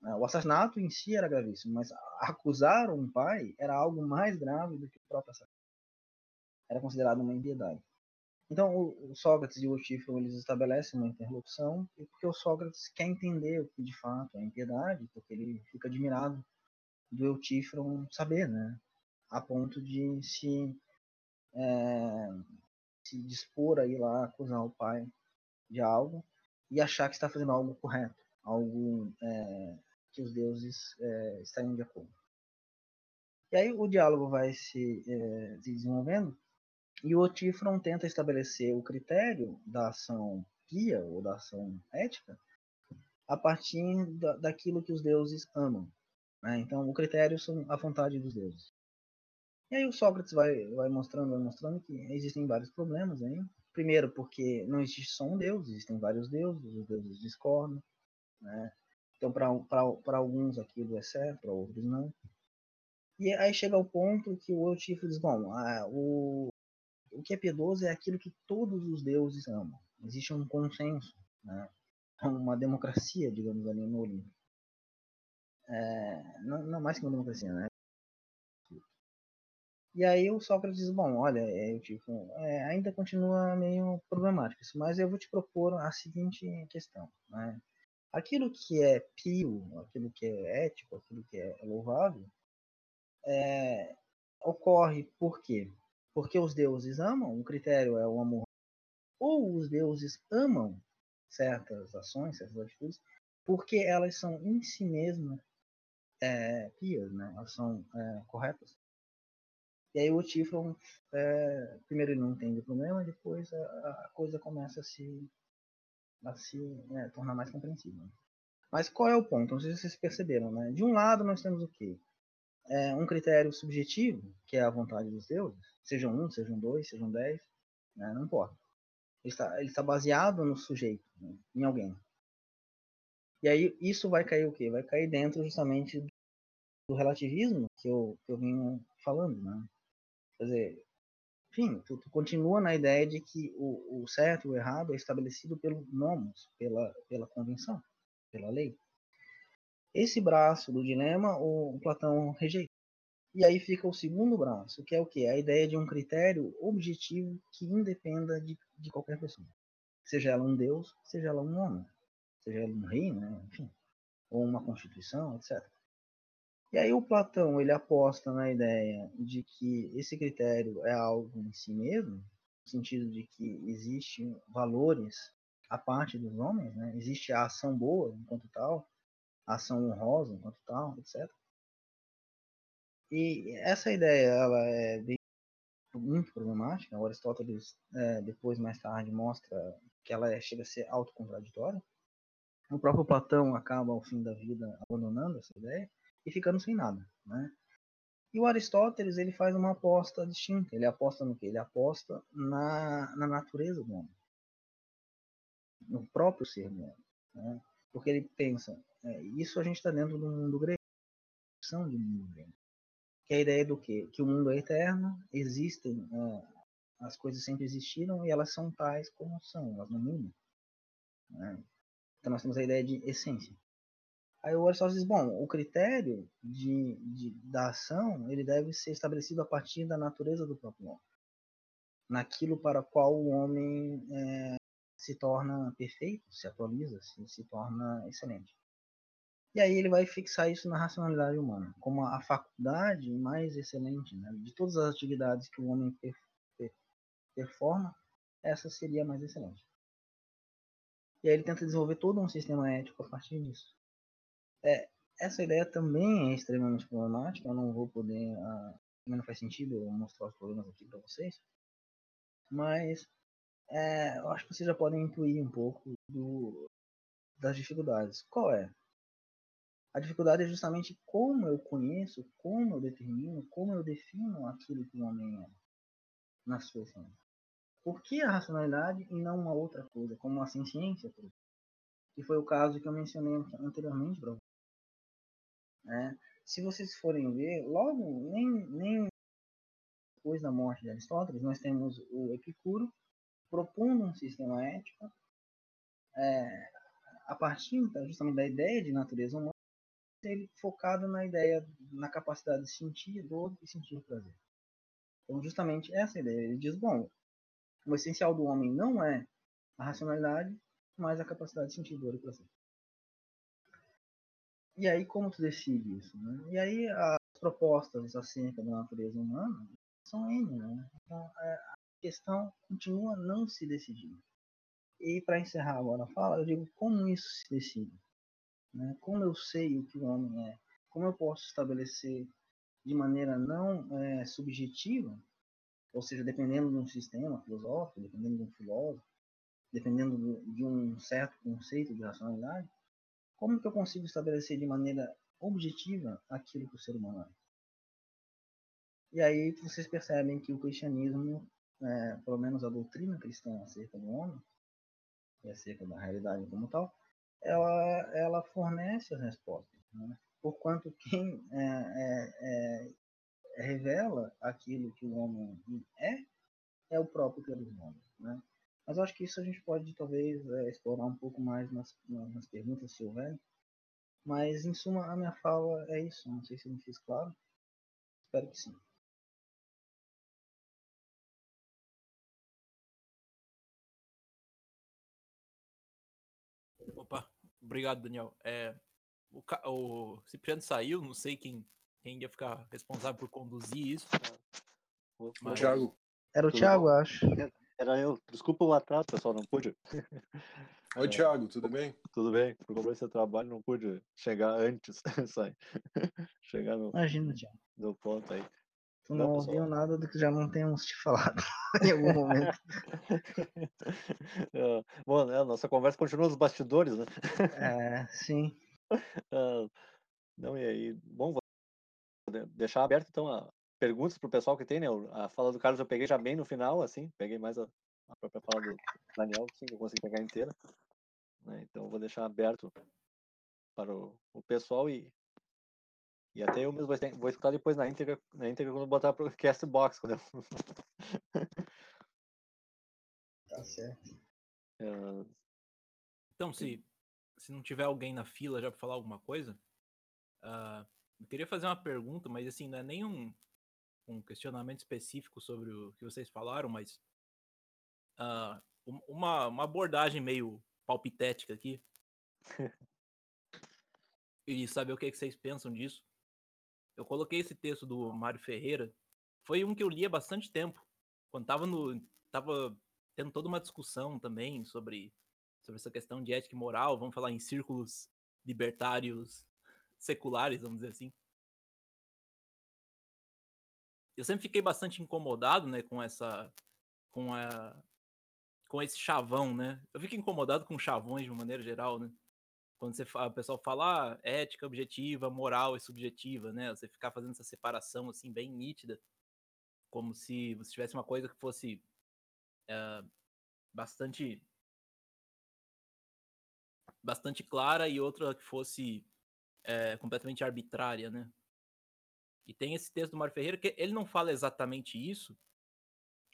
Né, o assassinato em si era gravíssimo, mas acusar um pai era algo mais grave do que o próprio assassinato. Era considerado uma impiedade. Então, o, Sócrates e o Tiflon eles estabelecem uma interlocução, porque o Sócrates quer entender o que de fato é impiedade, porque ele fica admirado do Eutífron saber, né? A ponto de se, é, se dispor aí lá, acusar o pai de algo e achar que está fazendo algo correto, algo é, que os deuses é, estariam de acordo. E aí o diálogo vai se, é, se desenvolvendo e o Eutífron tenta estabelecer o critério da ação pia ou da ação ética a partir da, daquilo que os deuses amam. Né? Então, o critério são a vontade dos deuses. E aí o Sócrates vai, vai mostrando, vai mostrando que existem vários problemas aí. Primeiro, porque não existe só um deus, existem vários deuses, os deuses discordam. Né? Então, para alguns aquilo é certo, para outros não. E aí chega ao ponto que o Otifo diz: bom, ah, o, o que é piedoso é aquilo que todos os deuses amam. Existe um consenso, né? uma democracia, digamos ali no Olimpo. É, não, não, mais que uma democracia, né? E aí o Sócrates diz, bom, olha, é, tipo, é, ainda continua meio problemático isso, mas eu vou te propor a seguinte questão, né? Aquilo que é pio, aquilo que é ético, aquilo que é louvável, é, ocorre por quê? Porque os deuses amam, o critério é o amor, ou os deuses amam certas ações, certas atitudes, porque elas são em si mesmas é, pias, né? elas são é, corretas. E aí o Tiflon, é, primeiro ele não entende o problema, depois a, a coisa começa a se, a se é, tornar mais compreensível. Mas qual é o ponto? Não sei se vocês perceberam, né? De um lado nós temos o quê? É um critério subjetivo, que é a vontade dos deuses, sejam um, sejam dois, sejam dez, né? não importa. Ele está, ele está baseado no sujeito, né? em alguém. E aí isso vai cair o quê? Vai cair dentro justamente do relativismo que eu, que eu vim falando, né? Quer dizer, enfim, tu, tu, continua na ideia de que o, o certo e o errado é estabelecido pelo nomos, pela, pela convenção, pela lei. Esse braço do dilema o, Platão rejeita. E aí fica o segundo braço, que é o que? A ideia de um critério objetivo que independa de, de qualquer pessoa. Seja ela um deus, seja ela um homem, seja ela um rei, né? enfim, ou uma constituição, etc. E aí o Platão ele aposta na ideia de que esse critério é algo em si mesmo, no sentido de que existem valores à parte dos homens, né? existe a ação boa enquanto tal, a ação honrosa enquanto tal, etc. E essa ideia ela é bem, muito problemática. O Aristóteles é, depois mais tarde mostra que ela é, chega a ser autocontraditória. O próprio Platão acaba ao fim da vida abandonando essa ideia e ficando sem nada, né? E o Aristóteles ele faz uma aposta distinta. Ele aposta no que? Ele aposta na, na natureza do homem, no próprio ser homem, né? Porque ele pensa, é, isso a gente está dentro do mundo grego, de mundo grego, que é a ideia do quê? Que o mundo é eterno, existem, é, as coisas sempre existiram e elas são tais como são, elas não mudam. Né? Então nós temos a ideia de essência. Aí o Aristóteles diz, bom, o critério de, de, da ação ele deve ser estabelecido a partir da natureza do próprio homem. Naquilo para qual o homem é, se torna perfeito, se atualiza, se, se torna excelente. E aí ele vai fixar isso na racionalidade humana, como a faculdade mais excelente. Né? De todas as atividades que o homem per, per, performa, essa seria a mais excelente. E aí ele tenta desenvolver todo um sistema ético a partir disso. É, essa ideia também é extremamente problemática. Eu não vou poder. Também não faz sentido eu mostrar os problemas aqui para vocês. Mas é, eu acho que vocês já podem intuir um pouco do, das dificuldades. Qual é? A dificuldade é justamente como eu conheço, como eu determino, como eu defino aquilo que o homem é na sua essência. Por que a racionalidade e não uma outra coisa, como a ciência, que foi o caso que eu mencionei anteriormente para né? Se vocês forem ver, logo, nem, nem depois da morte de Aristóteles, nós temos o Epicuro propondo um sistema ético é, a partir então, justamente da ideia de natureza humana, ele focado na ideia, na capacidade de sentir dor e sentir prazer. Então, justamente essa ideia. Ele diz: bom, o essencial do homem não é a racionalidade, mas a capacidade de sentir dor e prazer. E aí, como tu decide isso? Né? E aí, as propostas acerca da natureza humana são N, né? Então, é, a questão continua não se decidindo. E para encerrar agora a fala, eu digo como isso se decide. Né? Como eu sei o que o homem é? Como eu posso estabelecer de maneira não é, subjetiva, ou seja, dependendo de um sistema filosófico, dependendo de um filósofo, dependendo de um certo conceito de racionalidade, como que eu consigo estabelecer de maneira objetiva aquilo que o ser humano é? E aí vocês percebem que o cristianismo, é, pelo menos a doutrina cristã acerca do homem, e acerca da realidade como tal, ela, ela fornece as respostas. Né? Porquanto quem é, é, é, revela aquilo que o homem é, é o próprio ser humano. Né? Mas acho que isso a gente pode talvez é, explorar um pouco mais nas, nas perguntas, se houver. Mas, em suma, a minha fala é isso. Não sei se eu me fiz claro. Espero que sim. Obrigado, Daniel. É, o, o Cipriano saiu, não sei quem, quem ia ficar responsável por conduzir isso. O Mas... Thiago. Era o Thiago, acho. Era eu. Desculpa o atraso, pessoal, não pude. Oi, Thiago, tudo bem? Tudo bem. Por compromisso de trabalho, não pude chegar antes. chegar no. Imagina, Thiago. No ponto aí. Tu não, ouviu nada do que já não temos te falado em algum momento. é, bom, né, a nossa conversa continua nos bastidores, né? É, sim. Uh, não, e aí, bom, vou deixar aberto então a perguntas para o pessoal que tem, né? A fala do Carlos eu peguei já bem no final, assim, peguei mais a, a própria fala do Daniel, sim, que eu consegui pegar inteira. Né? Então vou deixar aberto para o, o pessoal e e até eu mesmo vou, escutar depois na íntegra, na íntegra quando botar pro Castbox. Quando eu... tá certo. Uh... Então, se, se não tiver alguém na fila já para falar alguma coisa, uh, eu queria fazer uma pergunta, mas assim, não é nem um, um questionamento específico sobre o que vocês falaram, mas uh, uma, uma abordagem meio palpitética aqui. e saber o que, é que vocês pensam disso. Eu coloquei esse texto do Mário Ferreira. Foi um que eu li há bastante tempo. Quando tava no. tava tendo toda uma discussão também sobre, sobre essa questão de ética e moral. Vamos falar em círculos libertários seculares, vamos dizer assim. Eu sempre fiquei bastante incomodado, né, com essa. com a. com esse chavão, né? Eu fico incomodado com chavões de uma maneira geral, né? Quando você fala, o pessoal fala ah, ética objetiva, moral é subjetiva, né? Você ficar fazendo essa separação assim bem nítida, como se você tivesse uma coisa que fosse é, bastante bastante clara e outra que fosse é, completamente arbitrária, né? E tem esse texto do Mário Ferreira que ele não fala exatamente isso,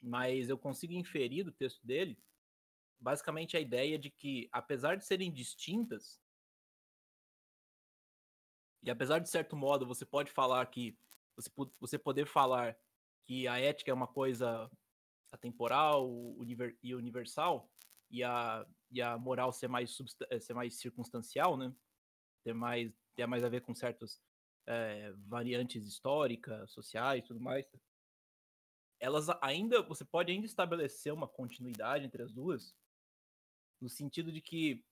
mas eu consigo inferir do texto dele basicamente a ideia de que, apesar de serem distintas, e apesar de certo modo você pode falar que você, você poder falar que a ética é uma coisa atemporal univer, e universal e a, e a moral ser mais, eh, ser mais circunstancial, né? Ter mais, ter mais a ver com certas é, variantes históricas, sociais, tudo mais. Elas ainda, você pode ainda estabelecer uma continuidade entre as duas, no sentido de que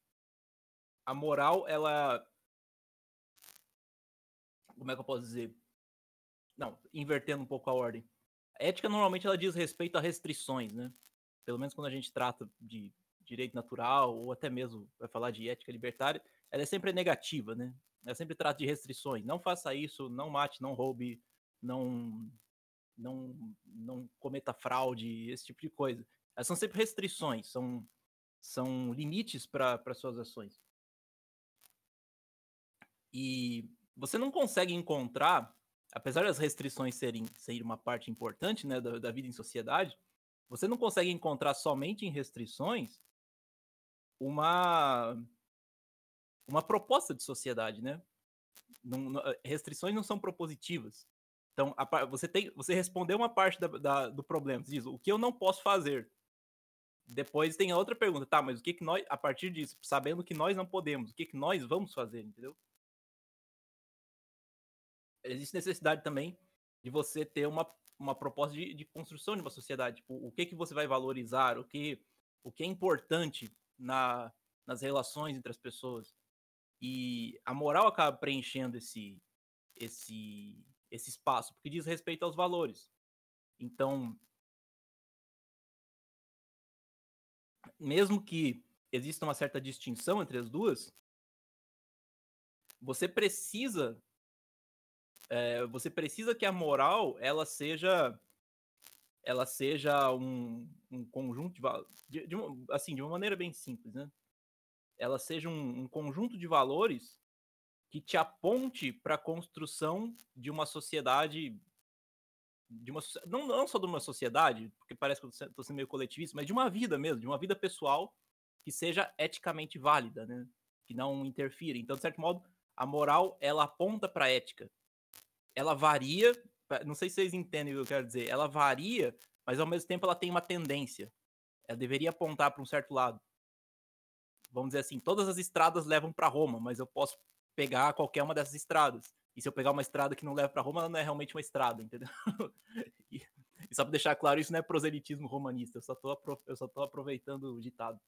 a moral ela como é que eu posso dizer? Não, invertendo um pouco a ordem. A ética normalmente ela diz respeito a restrições, né? Pelo menos quando a gente trata de direito natural ou até mesmo vai falar de ética libertária, ela é sempre negativa, né? Ela sempre trata de restrições. Não faça isso, não mate, não roube, não não não cometa fraude, esse tipo de coisa. Elas são sempre restrições, são são limites para suas ações. E você não consegue encontrar, apesar das restrições serem, serem uma parte importante né, da, da vida em sociedade, você não consegue encontrar somente em restrições uma uma proposta de sociedade, né? Não, não, eh, restrições não são propositivas. Então, a, você tem, você respondeu uma parte da, da, do problema. Você diz o que eu não posso fazer. Depois tem a outra pergunta, tá? Mas o que que nós, a partir disso, sabendo que nós não podemos, o que que nós vamos fazer, entendeu? Existe necessidade também de você ter uma, uma proposta de, de construção de uma sociedade. Tipo, o que, que você vai valorizar, o que, o que é importante na, nas relações entre as pessoas. E a moral acaba preenchendo esse, esse, esse espaço, porque diz respeito aos valores. Então, mesmo que exista uma certa distinção entre as duas, você precisa é, você precisa que a moral ela seja ela seja um, um conjunto de, de, assim de uma maneira bem simples né ela seja um, um conjunto de valores que te aponte para a construção de uma sociedade de uma não, não só de uma sociedade, porque parece que eu estou sendo meio coletivista, mas de uma vida mesmo, de uma vida pessoal que seja eticamente válida, né? Que não interfira. Então, de certo modo, a moral ela aponta para a ética. Ela varia, não sei se vocês entendem o que eu quero dizer. Ela varia, mas ao mesmo tempo ela tem uma tendência. Ela deveria apontar para um certo lado. Vamos dizer assim, todas as estradas levam para Roma, mas eu posso pegar qualquer uma dessas estradas. E se eu pegar uma estrada que não leva para Roma, ela não é realmente uma estrada, entendeu? e, só para deixar claro, isso não é proselitismo romanista, eu só tô, eu só tô aproveitando o ditado.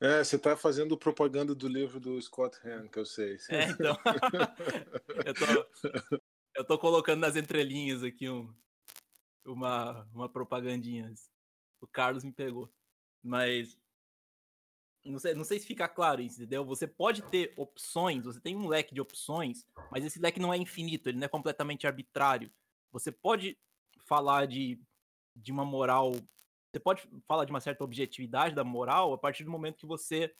É, você está fazendo propaganda do livro do Scott Hahn, que eu sei. É, então. eu, tô, eu tô colocando nas entrelinhas aqui um, uma, uma propagandinha. O Carlos me pegou. Mas não sei, não sei se fica claro isso, entendeu? Você pode ter opções, você tem um leque de opções, mas esse leque não é infinito, ele não é completamente arbitrário. Você pode falar de, de uma moral, você pode falar de uma certa objetividade da moral a partir do momento que você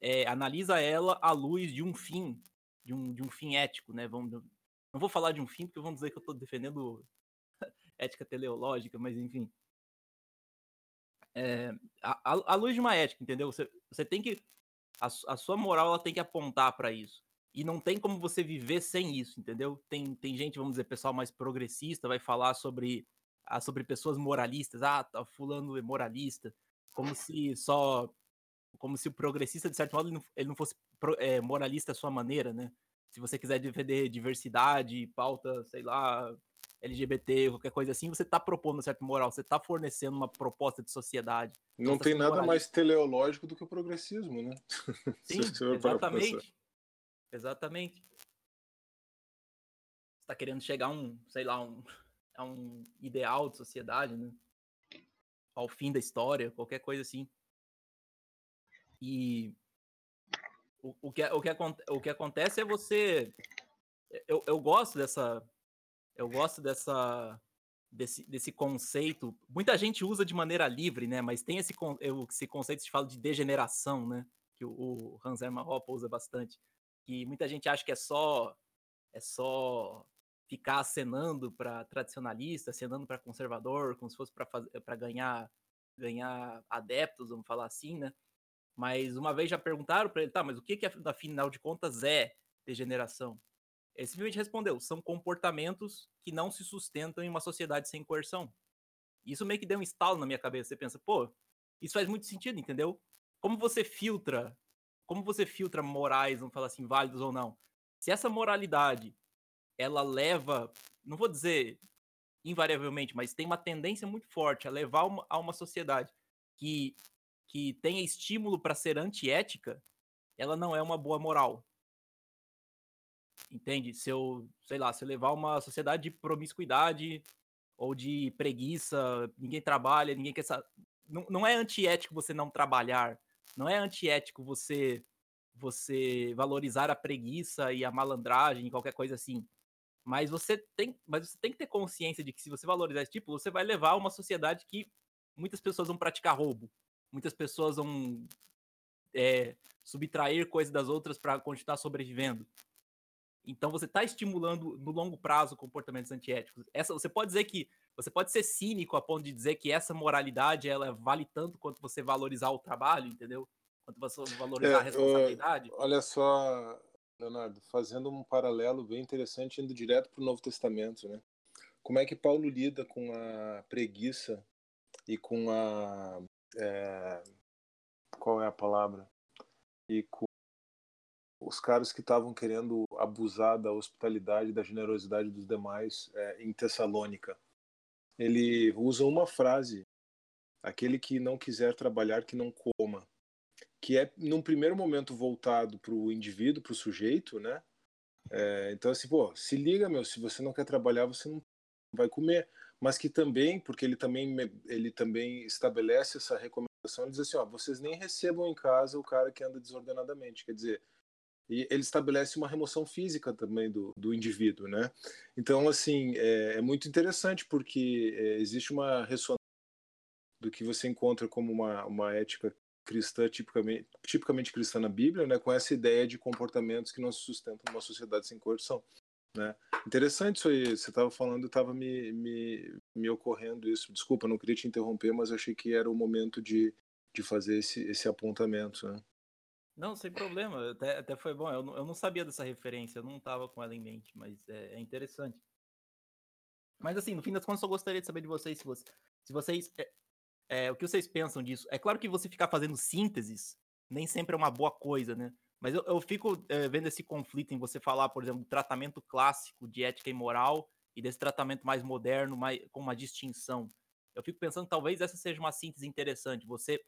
é, analisa ela à luz de um fim, de um, de um fim ético, né? Vamos, não vou falar de um fim porque vão dizer que eu estou defendendo ética teleológica, mas enfim é, a, a, luz de uma ética, entendeu? Você, você tem que. A, a sua moral ela tem que apontar para isso. E não tem como você viver sem isso, entendeu? Tem, tem gente, vamos dizer, pessoal mais progressista, vai falar sobre, ah, sobre pessoas moralistas. Ah, tá, fulano é moralista. Como se só. Como se o progressista, de certo modo, ele não, ele não fosse é, moralista à sua maneira, né? Se você quiser defender diversidade, pauta, sei lá, LGBT, qualquer coisa assim, você está propondo uma certa moral, você está fornecendo uma proposta de sociedade. Não então, tem nada mais teleológico do que o progressismo, né? Sim, exatamente. Exatamente. Você está querendo chegar a um, sei lá, um, a um ideal de sociedade, né? Ao fim da história, qualquer coisa assim. E o, o, que, o, que, o que acontece é você. Eu, eu gosto dessa, eu gosto dessa desse, desse conceito. Muita gente usa de maneira livre, né? Mas tem esse, esse conceito que se fala de degeneração, né? Que o, o Hans Hermann Hoppe usa bastante. Que muita gente acha que é só é só ficar acenando para tradicionalista, acenando para conservador, como se fosse para ganhar ganhar adeptos, vamos falar assim, né? Mas uma vez já perguntaram para ele, tá, mas o que que afinal de contas é degeneração? Ele simplesmente respondeu: são comportamentos que não se sustentam em uma sociedade sem coerção. Isso meio que deu um estalo na minha cabeça. Você pensa, pô, isso faz muito sentido, entendeu? Como você filtra, como você filtra morais, vamos falar assim, válidos ou não? Se essa moralidade ela leva, não vou dizer invariavelmente, mas tem uma tendência muito forte a levar a uma sociedade que, que tenha estímulo para ser antiética, ela não é uma boa moral. Entende? Se eu, sei lá, se eu levar uma sociedade de promiscuidade ou de preguiça, ninguém trabalha, ninguém quer saber. Não, não é antiético você não trabalhar. Não é antiético você você valorizar a preguiça e a malandragem, qualquer coisa assim. Mas você tem, mas você tem que ter consciência de que se você valorizar esse tipo, você vai levar uma sociedade que muitas pessoas vão praticar roubo, muitas pessoas vão é, subtrair coisas das outras para continuar sobrevivendo. Então você está estimulando no longo prazo comportamentos antiéticos. Essa, você pode dizer que você pode ser cínico a ponto de dizer que essa moralidade ela vale tanto quanto você valorizar o trabalho, entendeu? Quanto você valorizar é, a responsabilidade. olha só, Leonardo, fazendo um paralelo bem interessante indo direto para o Novo Testamento, né? Como é que Paulo lida com a preguiça e com a é, qual é a palavra? E com os caras que estavam querendo abusar da hospitalidade, da generosidade dos demais é, em Tessalônica. Ele usa uma frase: aquele que não quiser trabalhar, que não coma. Que é, num primeiro momento, voltado para o indivíduo, para o sujeito, né? É, então, assim, pô, se liga, meu, se você não quer trabalhar, você não vai comer. Mas que também, porque ele também, ele também estabelece essa recomendação, ele diz assim, ó, vocês nem recebam em casa o cara que anda desordenadamente. Quer dizer, e ele estabelece uma remoção física também do, do indivíduo, né? Então, assim, é, é muito interessante porque é, existe uma ressonância do que você encontra como uma, uma ética cristã, tipicamente, tipicamente cristã na Bíblia, né, com essa ideia de comportamentos que não se sustentam numa sociedade sem corrupção. Né? Interessante isso aí, você estava falando, estava me, me, me ocorrendo isso. Desculpa, não queria te interromper, mas achei que era o momento de, de fazer esse, esse apontamento. Né? Não, sem problema, até, até foi bom. Eu não, eu não sabia dessa referência, eu não estava com ela em mente, mas é, é, interessante. Mas assim, no fim das contas, eu gostaria de saber de vocês se, você, se vocês. É, é, o que vocês pensam disso? É claro que você ficar fazendo sínteses nem sempre é uma boa coisa, né? Mas eu, eu fico é, vendo esse conflito em você falar, por exemplo, do tratamento clássico de ética e moral e desse tratamento mais moderno, mais, com uma distinção. Eu fico pensando que talvez essa seja uma síntese interessante. Você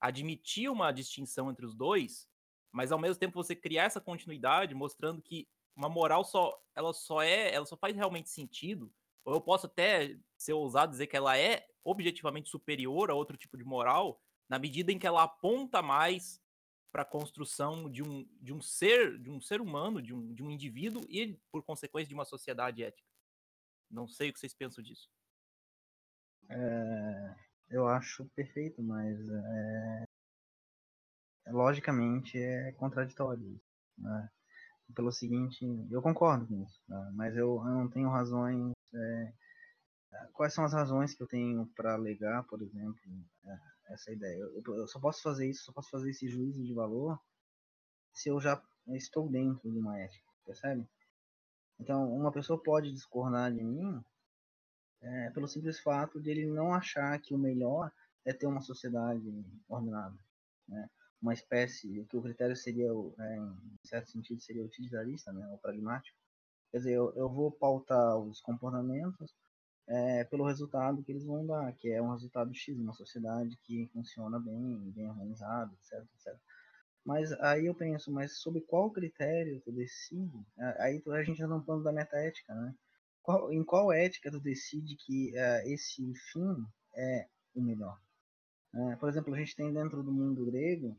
admitir uma distinção entre os dois, mas ao mesmo tempo você criar essa continuidade, mostrando que uma moral só, ela só é, ela só faz realmente sentido. Ou eu posso até ser ousado dizer que ela é objetivamente superior a outro tipo de moral, na medida em que ela aponta mais para a construção de um, de um ser, de um ser humano, de um, de um indivíduo e, por consequência, de uma sociedade ética. Não sei o que vocês pensam disso. É, eu acho perfeito, mas é, logicamente é contraditório. Né? Pelo seguinte, eu concordo com isso, né? mas eu, eu, não tenho razões. É, quais são as razões que eu tenho para alegar, por exemplo, essa ideia. Eu, eu, só posso fazer isso, só posso fazer esse juízo de valor se eu já estou dentro de uma ética, percebe? Então, uma pessoa pode discordar de mim é, pelo simples fato de ele não achar que o melhor é ter uma sociedade ordenada, né? uma espécie, que o critério seria, é, em certo sentido, seria utilitarista, né? ou pragmático. Quer dizer, eu, eu vou pautar os comportamentos é, pelo resultado que eles vão dar, que é um resultado X, uma sociedade que funciona bem, bem organizada, etc, etc. Mas aí eu penso, mas sobre qual critério tu decide? Aí a gente já tá no plano da metaética, né? Qual, em qual ética tu decide que uh, esse fim é o melhor? Uh, por exemplo, a gente tem dentro do mundo grego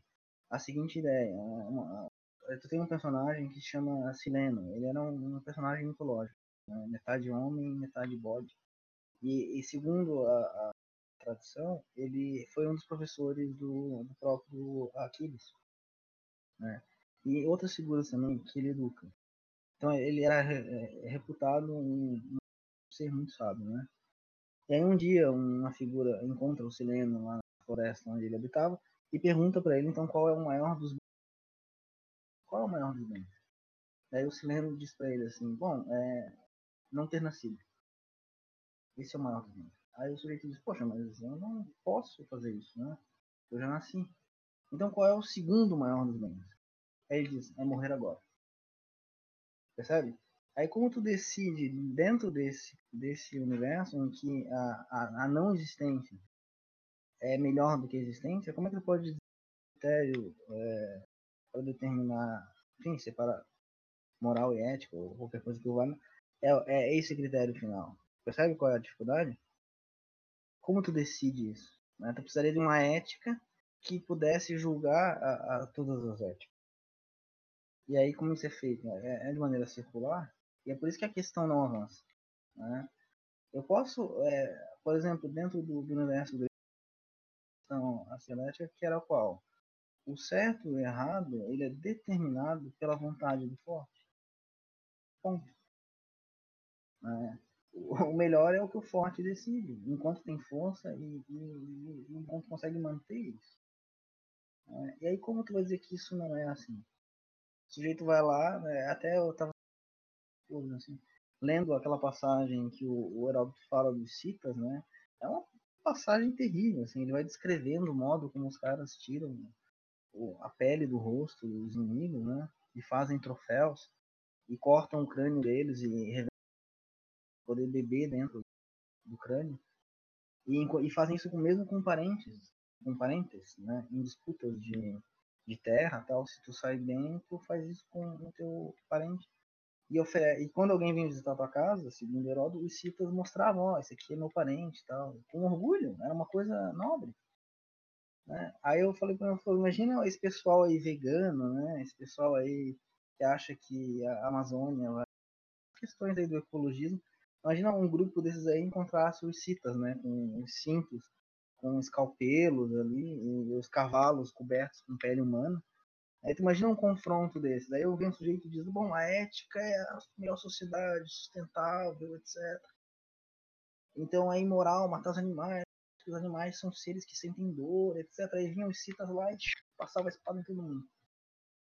a seguinte ideia. Uma, tu tem um personagem que se chama Sileno. Ele era um, um personagem mitológico. Né? Metade homem, metade bode. E, e segundo a, a, tradição, ele foi um dos professores do, do próprio Aquiles. Né? E outras figuras também que ele educa. Então ele era é, reputado um, um, ser muito sábio, né? E aí um dia uma figura encontra o Sileno lá na floresta onde ele habitava e pergunta para ele então qual é o maior dos qual é o maior dos bens. Aí o Sileno diz para ele assim, bom, é não ter nascido. Esse é o maior dos bens. Aí o sujeito diz, poxa, mas eu não posso fazer isso, né? Eu já nasci. Então qual é o segundo maior dos bens? Aí ele diz, é morrer agora. Percebe? Aí como tu decide dentro desse, desse universo em que a, a, a não existência é melhor do que a existência, como é que tu pode dizer critério é, para determinar, enfim, separar moral e ética ou qualquer coisa que valha, é, é esse critério final. Percebe qual é a dificuldade? Como tu decide isso? Né? Tu precisaria de uma ética que pudesse julgar a, a todas as éticas. E aí como isso é feito? É, é, de maneira circular e é por isso que a questão não avança. Né? Eu posso, é, por exemplo, dentro do, do universo da questão ascética, que era qual? O certo e o errado, ele é determinado pela vontade do forte. Ponto. Né? O melhor é o que o forte decide, enquanto tem força e, e, e enquanto consegue manter isso. É, e aí como tu vai dizer que isso não é assim? O sujeito vai lá, né, até eu tava assim, lendo aquela passagem que o, o Heródoto fala dos citas, né? É uma passagem terrível, assim, ele vai descrevendo o modo como os caras tiram a pele do rosto dos inimigos, né? E fazem troféus e cortam o crânio deles e poder beber dentro do crânio. E, e fazem isso mesmo com parentes, com parentes, né? Em disputas de, de terra, tal. Se tu sai bem, tu faz isso com o teu parente. E, e quando alguém vem visitar tua casa, segundo Heródoto, os citas mostravam, ó, oh, esse aqui é meu parente, tal, com orgulho, era uma coisa nobre. Né? Aí eu falei para ele, imagina esse pessoal aí vegano, né? Esse pessoal aí que acha que a Amazônia questões aí do ecologismo Imagina um grupo desses aí encontrasse os citas, né? Com os cintos com escalpelos ali, e os cavalos cobertos com pele humana. Aí tu imagina um confronto desse. Daí eu venho um sujeito diz, bom, a ética é a melhor sociedade, sustentável, etc. Então é imoral matar os animais, os animais são seres que sentem dor, etc. Aí vinham os citas lá e passava a espada em todo mundo.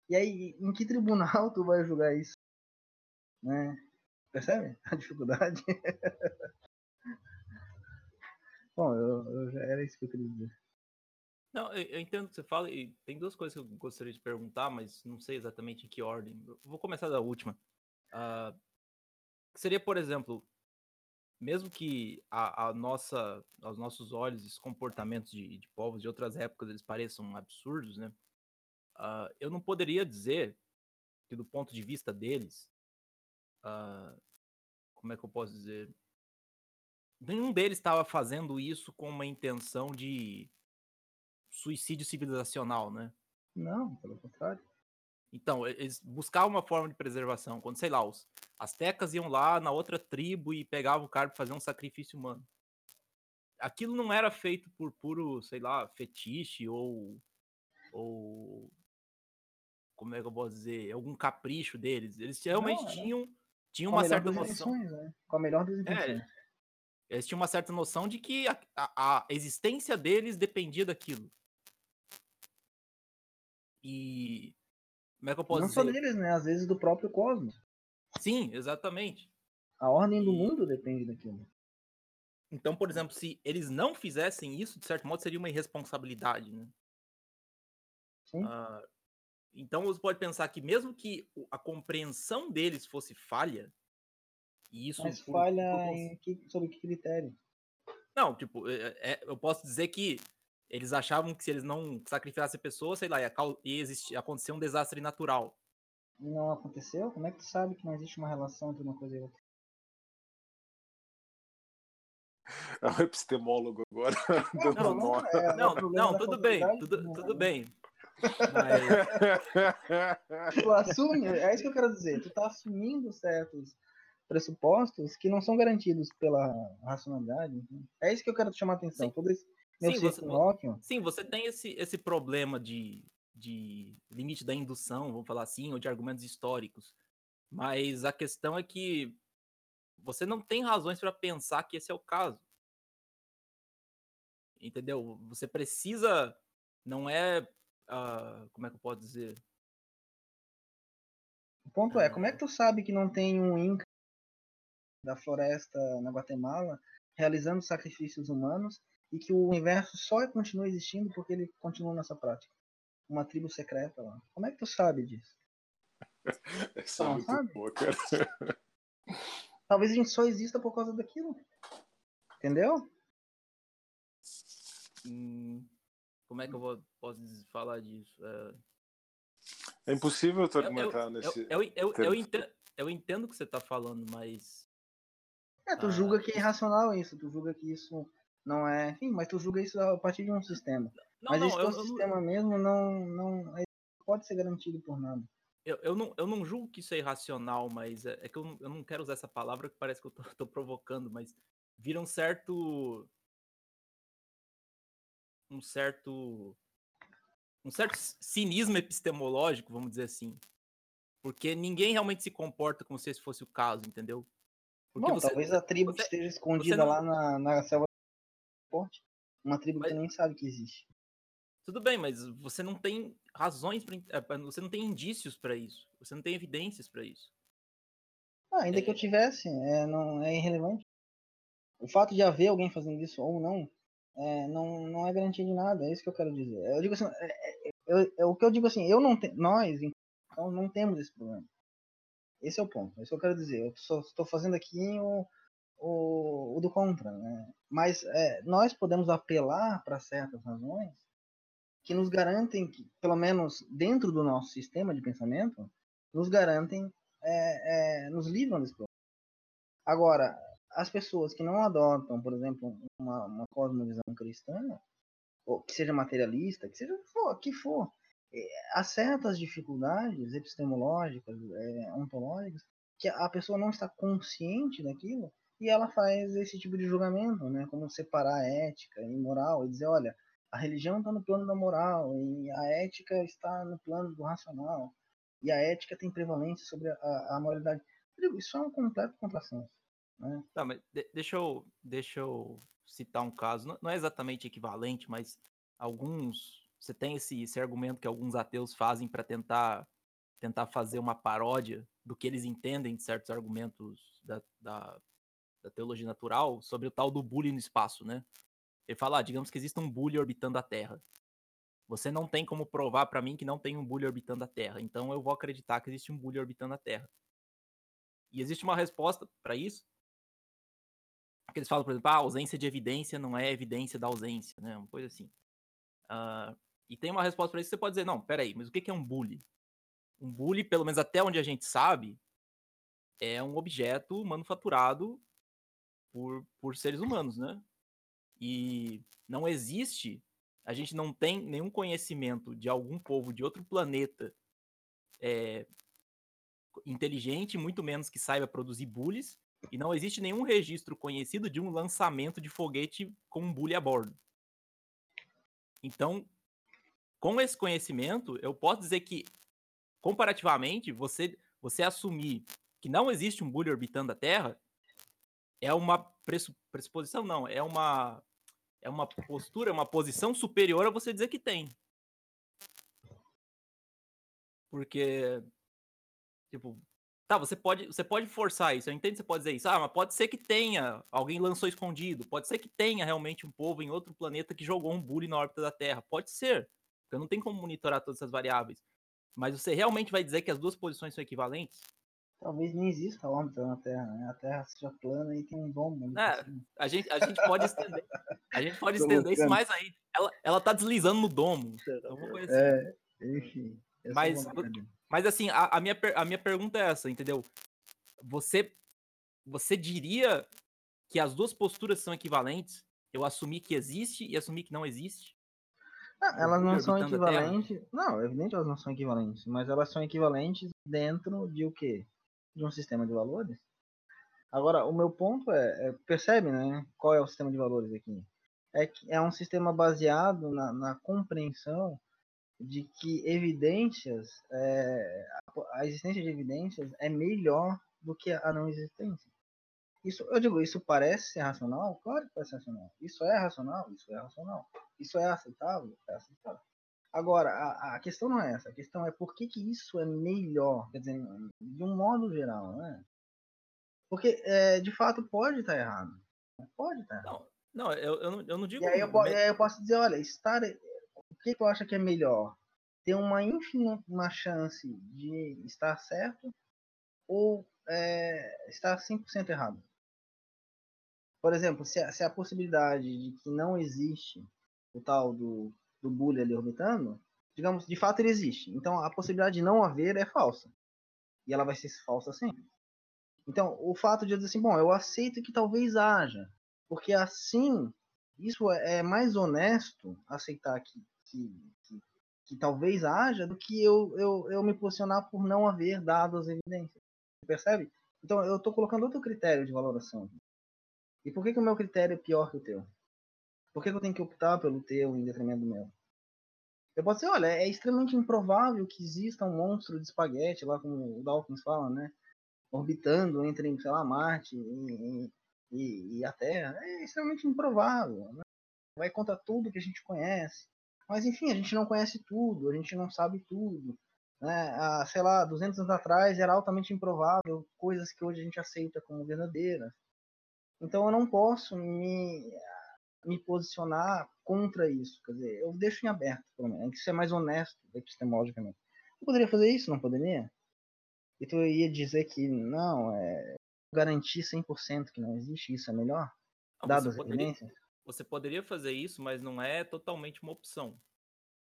E aí, em que tribunal tu vai julgar isso? Né? Percebe a dificuldade? Bom, eu, eu, já era isso que eu queria dizer. Não, eu, entendo o que você fala, e tem duas coisas que eu gostaria de perguntar, mas não sei exatamente em que ordem. Eu vou começar da última. Uh, seria, por exemplo, mesmo que a, a, nossa, aos nossos olhos, esses comportamentos de, de povos de outras épocas eles pareçam absurdos, né? Uh, eu não poderia dizer que, do ponto de vista deles, uh, como é que eu posso dizer? nenhum deles estava fazendo isso com uma intenção de suicídio civilizacional, né? Não, pelo contrário. Então, eles buscavam uma forma de preservação. Quando, sei lá, os astecas iam lá na outra tribo e pegavam o cara para fazer um sacrifício humano. Aquilo não era feito por puro, sei lá, fetiche ou. ou como é que eu posso dizer? Algum capricho deles. Eles realmente não, tinham, tinham uma certa noção. Né? Com a melhor das intenções. É, eles tinham uma certa noção de que a, a, a existência deles dependia daquilo. E. Como é que eu posso Não dizer? só deles, né? Às vezes do próprio cosmos. Sim, exatamente. A ordem do mundo depende daquilo. Então, por exemplo, se eles não fizessem isso, de certo modo, seria uma irresponsabilidade, né? Sim. Uh, então você pode pensar que mesmo que a compreensão deles fosse falha, e isso Mas falha por... em que, sobre que critério? Não, tipo, é, é, eu posso dizer que eles achavam que se eles não sacrificassem a pessoa, sei lá, ia, ia existir, acontecer um desastre natural. Não aconteceu? Como é que tu sabe que não existe uma relação entre uma coisa e outra? É um epistemólogo agora. Não, não, não, é, não, não tudo bem, tudo, tudo bem. Mas... tu assume, é isso que eu quero dizer. Tu tá assumindo certos pressupostos que não são garantidos pela racionalidade. É isso que eu quero te chamar a atenção. Sim. Todo esse meu sim, você, sim, você tem esse, esse problema de, de limite da indução, vamos falar assim, ou de argumentos históricos. Mas a questão é que você não tem razões para pensar que esse é o caso. Entendeu? Você precisa. Não é. Uh, como é que eu posso dizer? O ponto é, como é que tu sabe que não tem um Inca da floresta na Guatemala realizando sacrifícios humanos e que o universo só continua existindo porque ele continua nessa prática. Uma tribo secreta lá. Como é que tu sabe disso? Essa é muito sabe? boa, cara. Talvez a gente só exista por causa daquilo. Entendeu? Hum, como é que eu vou, posso falar disso? É, é impossível tu argumentar eu, eu, nesse. Eu, eu, eu, entendo, eu entendo o que você está falando, mas é, tu ah, julga que é irracional isso, tu julga que isso não é. Enfim, mas tu julga isso a partir de um sistema. Não, mas não, esse eu, sistema eu... mesmo não, não pode ser garantido por nada. Eu, eu, não, eu não julgo que isso é irracional, mas é, é que eu não, eu não quero usar essa palavra que parece que eu tô, tô provocando, mas vira um certo. Um certo. Um certo cinismo epistemológico, vamos dizer assim. Porque ninguém realmente se comporta como se esse fosse o caso, entendeu? Porque Bom, você, talvez a tribo você, esteja escondida não... lá na, na selva forte. Uma tribo mas... que nem sabe que existe. Tudo bem, mas você não tem razões, pra, é, você não tem indícios para isso. Você não tem evidências para isso. Ah, ainda é... que eu tivesse, é, não, é irrelevante. O fato de haver alguém fazendo isso ou não, é, não, não é garantia de nada. É isso que eu quero dizer. Eu digo assim, é, é, é, o que eu digo assim, eu não te, nós, então, não temos esse problema. Esse é o ponto. É isso que eu quero dizer. Eu só estou fazendo aqui o, o, o do contra. Né? Mas é, nós podemos apelar para certas razões que nos garantem, que, pelo menos dentro do nosso sistema de pensamento, nos garantem, é, é, nos livram desse problema. Agora, as pessoas que não adotam, por exemplo, uma, uma cosmovisão cristã, ou que seja materialista, que seja for, que for há certas dificuldades epistemológicas, é, ontológicas, que a pessoa não está consciente daquilo e ela faz esse tipo de julgamento, né? Como separar a ética e moral e dizer, olha, a religião está no plano da moral e a ética está no plano do racional e a ética tem prevalência sobre a, a moralidade. Isso é um completo contrassenso. Né? Tá, mas de, deixa, eu, deixa eu citar um caso, não, não, é exatamente equivalente, mas alguns. Você tem esse, esse argumento que alguns ateus fazem para tentar, tentar fazer uma paródia do que eles entendem de certos argumentos da, da, da teologia natural sobre o tal do bullying no espaço, né? Ele fala, ah, digamos que existe um bully orbitando a Terra. Você não tem como provar para mim que não tem um bully orbitando a Terra. Então eu vou acreditar que existe um bully orbitando a Terra. E existe uma resposta para isso. Que eles falam, por exemplo, ah, a ausência de evidência não é evidência da ausência, né? Uma coisa assim. Uh, e tem uma resposta para isso. Você pode dizer, não, peraí, mas o que é um bully? Um bully, pelo menos até onde a gente sabe, é um objeto manufaturado por, por seres humanos, né? E não existe, a gente não tem nenhum conhecimento de algum povo de outro planeta é, inteligente, muito menos que saiba produzir bullies, e não existe nenhum registro conhecido de um lançamento de foguete com um bully a bordo. Então, com esse conhecimento, eu posso dizer que, comparativamente, você, você assumir que não existe um bully orbitando a Terra é uma pressuposição, não, é uma é uma postura, uma posição superior a você dizer que tem. Porque, tipo, tá, você pode, você pode forçar isso, eu entendo que você pode dizer isso, ah, mas pode ser que tenha, alguém lançou escondido, pode ser que tenha realmente um povo em outro planeta que jogou um bully na órbita da Terra, pode ser, porque não tem como monitorar todas essas variáveis. Mas você realmente vai dizer que as duas posições são equivalentes? Talvez nem exista órbita na Terra, né? A Terra seja plana e tem um bom mundo. É, a gente, a gente pode estender. A gente pode estender isso mais aí. Ela, ela tá deslizando no domo. Assim. É, enfim. Mas, mas assim, a, a, minha, a minha pergunta é essa, entendeu? Você, você diria que as duas posturas são equivalentes? Eu assumir que existe e assumir que não existe? Não, elas não são equivalentes. Não, é evidente elas não são equivalentes, mas elas são equivalentes dentro de o quê? de um sistema de valores. Agora, o meu ponto é, é, percebe, né? Qual é o sistema de valores aqui? É que é um sistema baseado na, na compreensão de que evidências, é, a existência de evidências é melhor do que a não existência. Isso, eu digo, isso parece ser racional? Claro que parece racional. Isso é racional? Isso é racional. Isso é aceitável? É aceitável. Agora, a, a, questão não é essa. A questão é por que, que isso é melhor, quer dizer, de um modo geral, né? Porque, é, de fato, pode estar errado. Pode estar errado. Não, não eu, eu, não, eu não digo... E aí eu, me... aí eu, posso dizer, olha, estar... Que tu acha que é melhor? Ter uma ínfima chance de estar certo ou é, estar 100% errado? Por exemplo, se a, se a possibilidade de que não existe o tal do do bully ali orbitando, digamos, de fato ele existe. Então a possibilidade de não haver é falsa. E ela vai ser falsa sempre. Então, o fato de eu dizer assim, bom, eu aceito que talvez haja, porque assim, isso é mais honesto aceitar que, que, que, que talvez haja do que eu, eu, eu me posicionar por não haver dados evidências. Percebe? Então, eu estou colocando outro critério de valoração. E por que, que o meu critério é pior que o teu? Por que, que eu tenho que optar pelo teu em detrimento do meu? Eu posso dizer, olha, é extremamente improvável que exista um monstro de espaguete, lá como o Dawkins fala, né? Orbitando entre, sei lá, Marte e, e, e a Terra. É extremamente improvável. Né? Vai contra tudo que a gente conhece. Mas, enfim, a gente não conhece tudo, a gente não sabe tudo. Né? Ah, sei lá, 200 anos atrás era altamente improvável coisas que hoje a gente aceita como verdadeiras. Então eu não posso me me posicionar contra isso. Quer dizer, eu deixo em aberto, pelo menos. Tem que ser mais honesto epistemologicamente. Eu poderia fazer isso, não poderia? E tu ia dizer que não, é garantir 100% que não existe, isso é melhor? Dadas as evidências? Você poderia fazer isso, mas não é totalmente uma opção.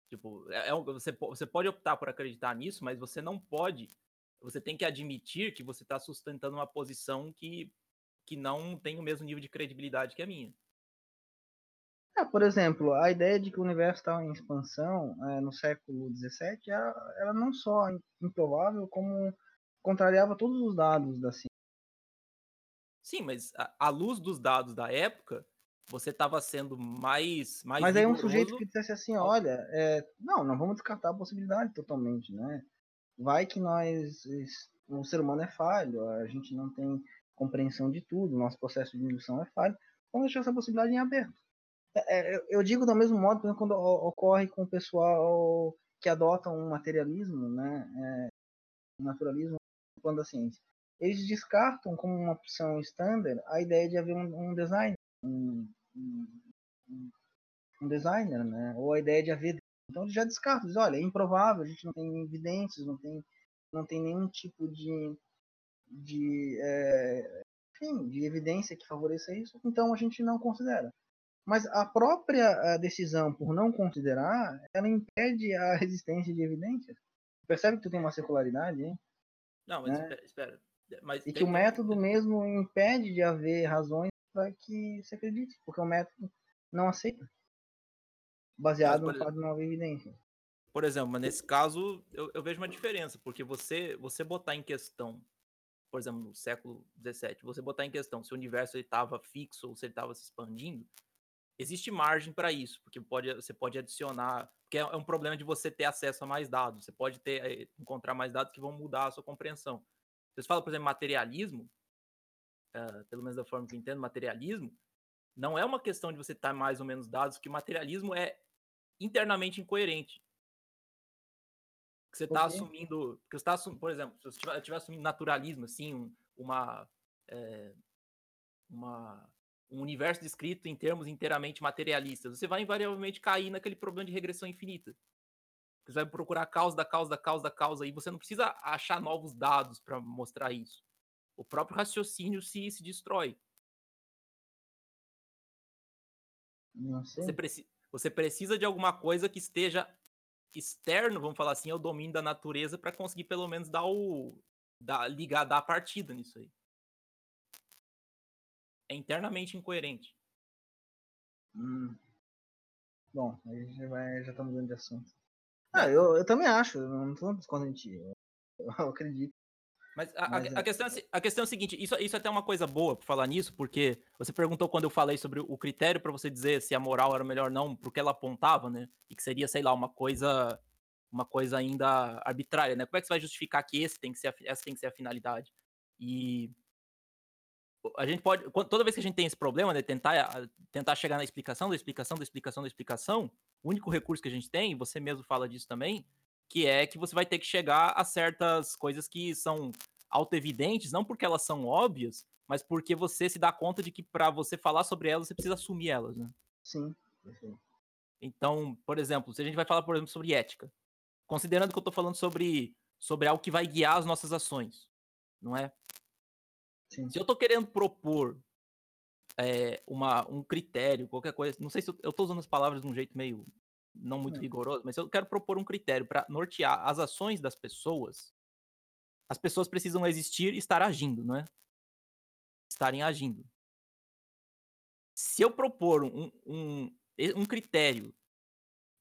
Tipo, é, é, você, você pode optar por acreditar nisso, mas você não pode. Você tem que admitir que você está sustentando uma posição que, que não tem o mesmo nível de credibilidade que a minha. É, por exemplo, a ideia de que o universo estava em expansão é, no século XVII era, era não só improvável, como contrariava todos os dados da ciência. Sim, mas à luz dos dados da época, você estava sendo mais, mais Mas aí um sujeito que dissesse assim, olha, é, não, não vamos descartar a possibilidade totalmente, né? Vai que nós, o ser humano é falho, a gente não tem compreensão de tudo, nosso processo de indução é falho, vamos deixar essa possibilidade em aberto. É, é, eu- digo do mesmo modo exemplo, quando ocorre com o pessoal que adota um materialismo, né, é, um naturalismo quando a ciência. Eles descartam como uma opção standard a ideia de haver um, um design, um, um, um- designer, né? Ou a ideia de haver. Então eles já descartam, dizem, olha, é improvável, a gente não tem evidências, não tem, não tem nenhum tipo de, de, é, enfim, de evidência que favoreça isso, então a gente não considera. Mas a própria decisão por não considerar, ela impede a existência de evidências. Percebe que tu tem uma circularidade, hein? Não, mas né? espera, espera. Mas E que o método mesmo impede de haver razões para que se acredite, porque o método não aceita. Baseado Mas, no fato de não haver evidência. Por exemplo, mas nesse caso eu, eu vejo uma diferença, porque você você botar em questão, por exemplo, no século XVII, você botar em questão se o universo estava fixo ou se ele estava se expandindo, existe margem para isso, porque pode, você pode adicionar, porque é é um problema de você ter acesso a mais dados, você pode ter eh, encontrar mais dados que vão mudar a sua compreensão. Vocês falam, por exemplo, materialismo, ah, pelo menos da forma que eu entendo, materialismo, não é uma questão de você estar mais ou menos dados, que o materialismo é internamente incoerente. Que você está quê? assumindo. Porque você tá assum- por exemplo, se você estiver assumindo naturalismo, assim, um- uma, é, uma. Um universo descrito em termos inteiramente materialistas, você vai invariavelmente cair naquele problema de regressão infinita. Você vai procurar a causa da causa da causa da causa e você não precisa achar novos dados para mostrar isso. O próprio raciocínio se, se destrói. Não sei. Você, preci- você precisa de alguma coisa que esteja externo, vamos falar assim, ao domínio da natureza para conseguir pelo menos dar o dar, ligar, dar a partida nisso aí. É internamente incoerente. Hum. Bom, aí já, vai, já estamos mudando de assunto. Ah, eu, eu também acho, eu não estou descontente. Eu, eu acredito. Mas a, a- Mas a é- questão, é, a questão é a seguinte: isso, isso é até uma coisa boa por falar nisso, porque você perguntou quando eu falei sobre o critério para você dizer se a moral era melhor ou não, porque ela apontava, né? E que seria, sei lá, uma coisa uma coisa ainda arbitrária, né? Como é que você vai justificar que esse tem que ser a, essa tem que ser a finalidade? E a gente pode, toda vez que a gente tem esse problema, né, tentar, a- tentar chegar na explicação da explicação da explicação da explicação, o único recurso que a gente tem, você mesmo fala disso também, que é que você vai ter que chegar a certas coisas que são autoevidentes, não porque elas são óbvias, mas porque você se dá conta de que para você falar sobre elas, você precisa assumir elas, né? Sim, perfeito. Então, por exemplo, se a gente vai falar, por exemplo, sobre ética, considerando que eu tô falando sobre, sobre algo que vai guiar as nossas ações, não é? Sim. Se eu tô querendo propor é, uma, um critério, qualquer coisa, não sei se eu, eu tô usando as palavras de um jeito meio não muito rigoroso, mas eu quero propor um critério para nortear as ações das pessoas, as pessoas precisam existir e estar agindo, não é? Estarem agindo. Se eu propor um, um, um critério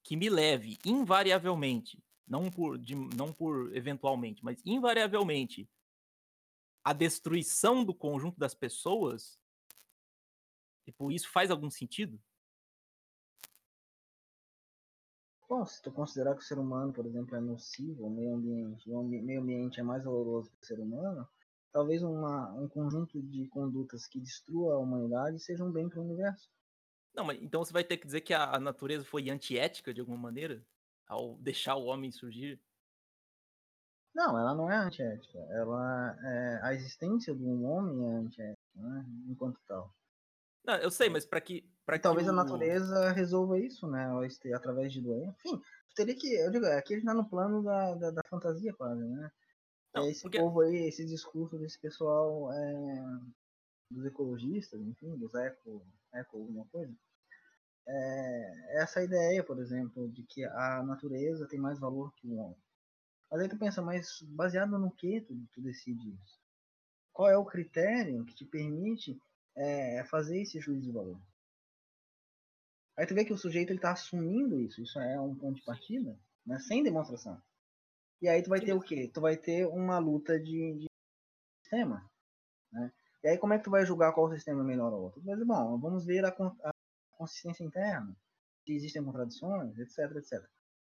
que me leve invariavelmente, não por, de- não por eventualmente, mas invariavelmente, à destruição do conjunto das pessoas, tipo, isso faz algum sentido? Bom, se tu considerar que o ser humano, por exemplo, é nocivo ao meio ambiente, o meio ambiente é mais valoroso que o ser humano, talvez uma, um conjunto de condutas que destrua a humanidade seja um bem para o universo. Não, mas então você vai ter que dizer que a, a natureza foi antiética de alguma maneira ao deixar o homem surgir? Não, ela não é antiética. Ela é, a existência do homem é antiética, né? Enquanto tal. Não, eu sei, mas para que para E talvez a natureza resolva isso, né? Através de doença. Enfim, teria que. Eu digo, aqui a gente tá no plano da, da, da fantasia quase, né? Não, é esse porque- povo aí, esse discurso desse pessoal é, dos ecologistas, enfim, dos eco, eco alguma coisa. É, essa ideia, por exemplo, de que a natureza tem mais valor que o homem. Mas aí tu pensa, mas baseado no que tu, tu decide isso? Qual é o critério que te permite é, fazer esse juízo de valor? Aí tu vê que o sujeito ele tá assumindo isso, isso é um ponto de partida, né, sem demonstração. E aí tu vai ter o quê? Tu vai ter uma luta de, de sistema, né? E aí como é que tu vai julgar qual sistema é melhor ou outro? Mas, bom, vamos ver a, a consistência interna, se existem contradições, etc, etc.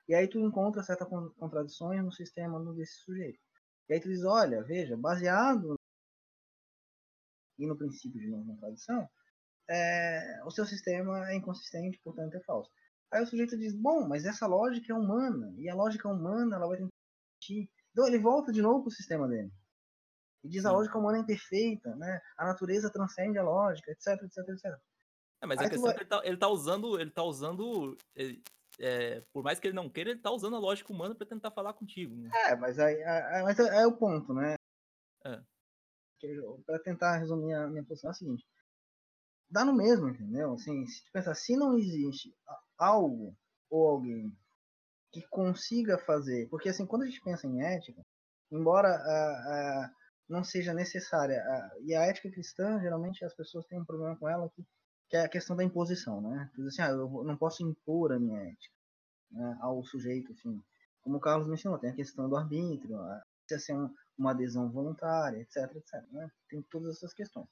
E aí tu encontra certas contradições no sistema desse sujeito. E aí tu diz, olha, veja, baseado e no princípio de não contradição, é, o seu sistema é inconsistente, portanto é falso. Aí o sujeito diz, bom, mas essa lógica é humana, e a lógica humana ela vai tentar Então ele volta de novo para o sistema dele. E diz a lógica humana é imperfeita, né? A natureza transcende a lógica, etc, etc, etc. É, mas Aí a questão vai... é que ele tá, ele tá usando, ele tá usando, ele, é, por mais que ele não queira, ele tá usando a lógica humana para tentar falar contigo. Né? É, mas aí, aí, aí é o ponto, né? É. Para tentar resumir a minha posição é a seguinte: dá no mesmo, entendeu? Assim, se tu pensar, se não existe algo ou alguém que consiga fazer, porque assim, quando a gente pensa em ética, embora a, a não seja necessária, a, e a ética cristã, geralmente as pessoas têm um problema com ela que, que é a questão da imposição, né? Diz assim, ah, eu não posso impor a minha ética né, ao sujeito, enfim. Como o Carlos mencionou, tem a questão do arbítrio, se é um, uma adesão voluntária, etc, etc. Né? Tem todas essas questões.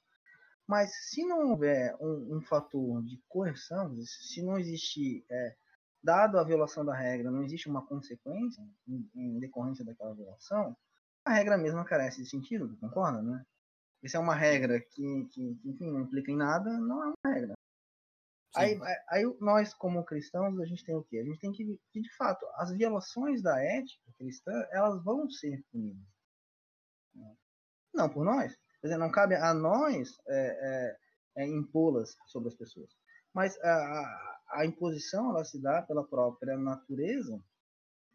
Mas se não houver um, um fator de coerção, se não existir, é, dado a violação da regra, não existe uma consequência em, em, decorrência daquela violação, a regra mesma carece de sentido, concorda, né? Se é uma regra que, que, que enfim, não implica em nada, não é uma regra. Aí, aí, nós, como cristãos, a gente tem o quê? A gente tem que, que, de fato, as violações da ética cristã, elas vão ser punidas. Não por nós, Quer dizer, não cabe a nós é, é, é impô-las sobre as pessoas. Mas a, a, a, imposição ela se dá pela própria natureza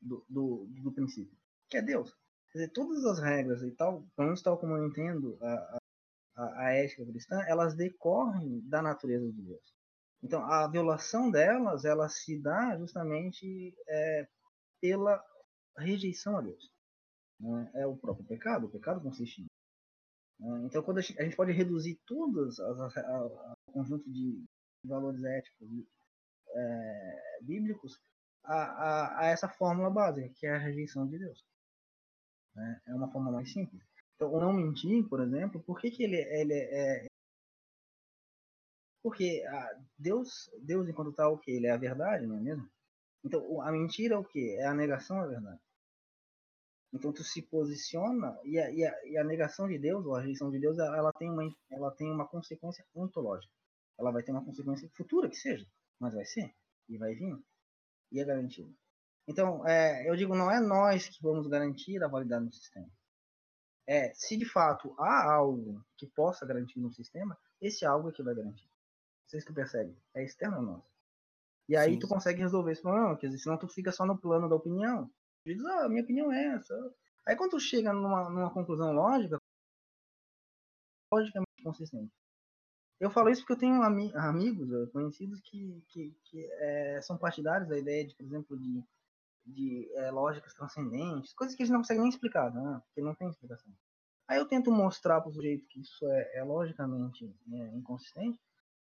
do, do, do, princípio, que é Deus. Quer dizer, todas as regras e tal, pelo menos tal como eu entendo a, a, a ética cristã, elas decorrem da natureza de Deus. Então, a violação delas, ela se dá justamente é, pela rejeição a Deus. Né? É o próprio pecado. O pecado consiste? Então, quando a gente pode reduzir todos o conjunto de valores éticos é, bíblicos a, a, a, essa fórmula básica, que é a rejeição de Deus. Né? É uma forma mais simples. Então, o não mentir, por exemplo, por que, que ele, ele é. Porque a Deus, Deus, enquanto tal, o que? Ele é a verdade, não é mesmo? Então, a mentira é o que? É a negação da verdade. Então tu se posiciona e a, e a, e a negação de Deus, ou a rejeição de Deus, ela tem, uma, ela tem uma consequência ontológica. Ela vai ter uma consequência futura que seja, mas vai ser, e vai vir, e é garantido. Então, é, eu digo, não é nós que vamos garantir a validade do sistema. É, se de fato há algo que possa garantir no sistema, esse algo é que vai garantir. Vocês que percebem, é externo a nós. E aí sim, tu sim. consegue resolver esse problema, dizer, senão tu fica só no plano da opinião, diz, ah, minha opinião é essa. Aí quando tu chega numa, numa conclusão lógica, logicamente consistente. Eu falo isso porque eu tenho ami amigos, eh, conhecidos que, que, que é, são partidários da ideia de, por exemplo, de, de é, lógicas transcendentes, coisas que gente não consegue nem explicar, né? porque não tem explicação. Aí eu tento mostrar para o sujeito que isso é, é logicamente né, inconsistente.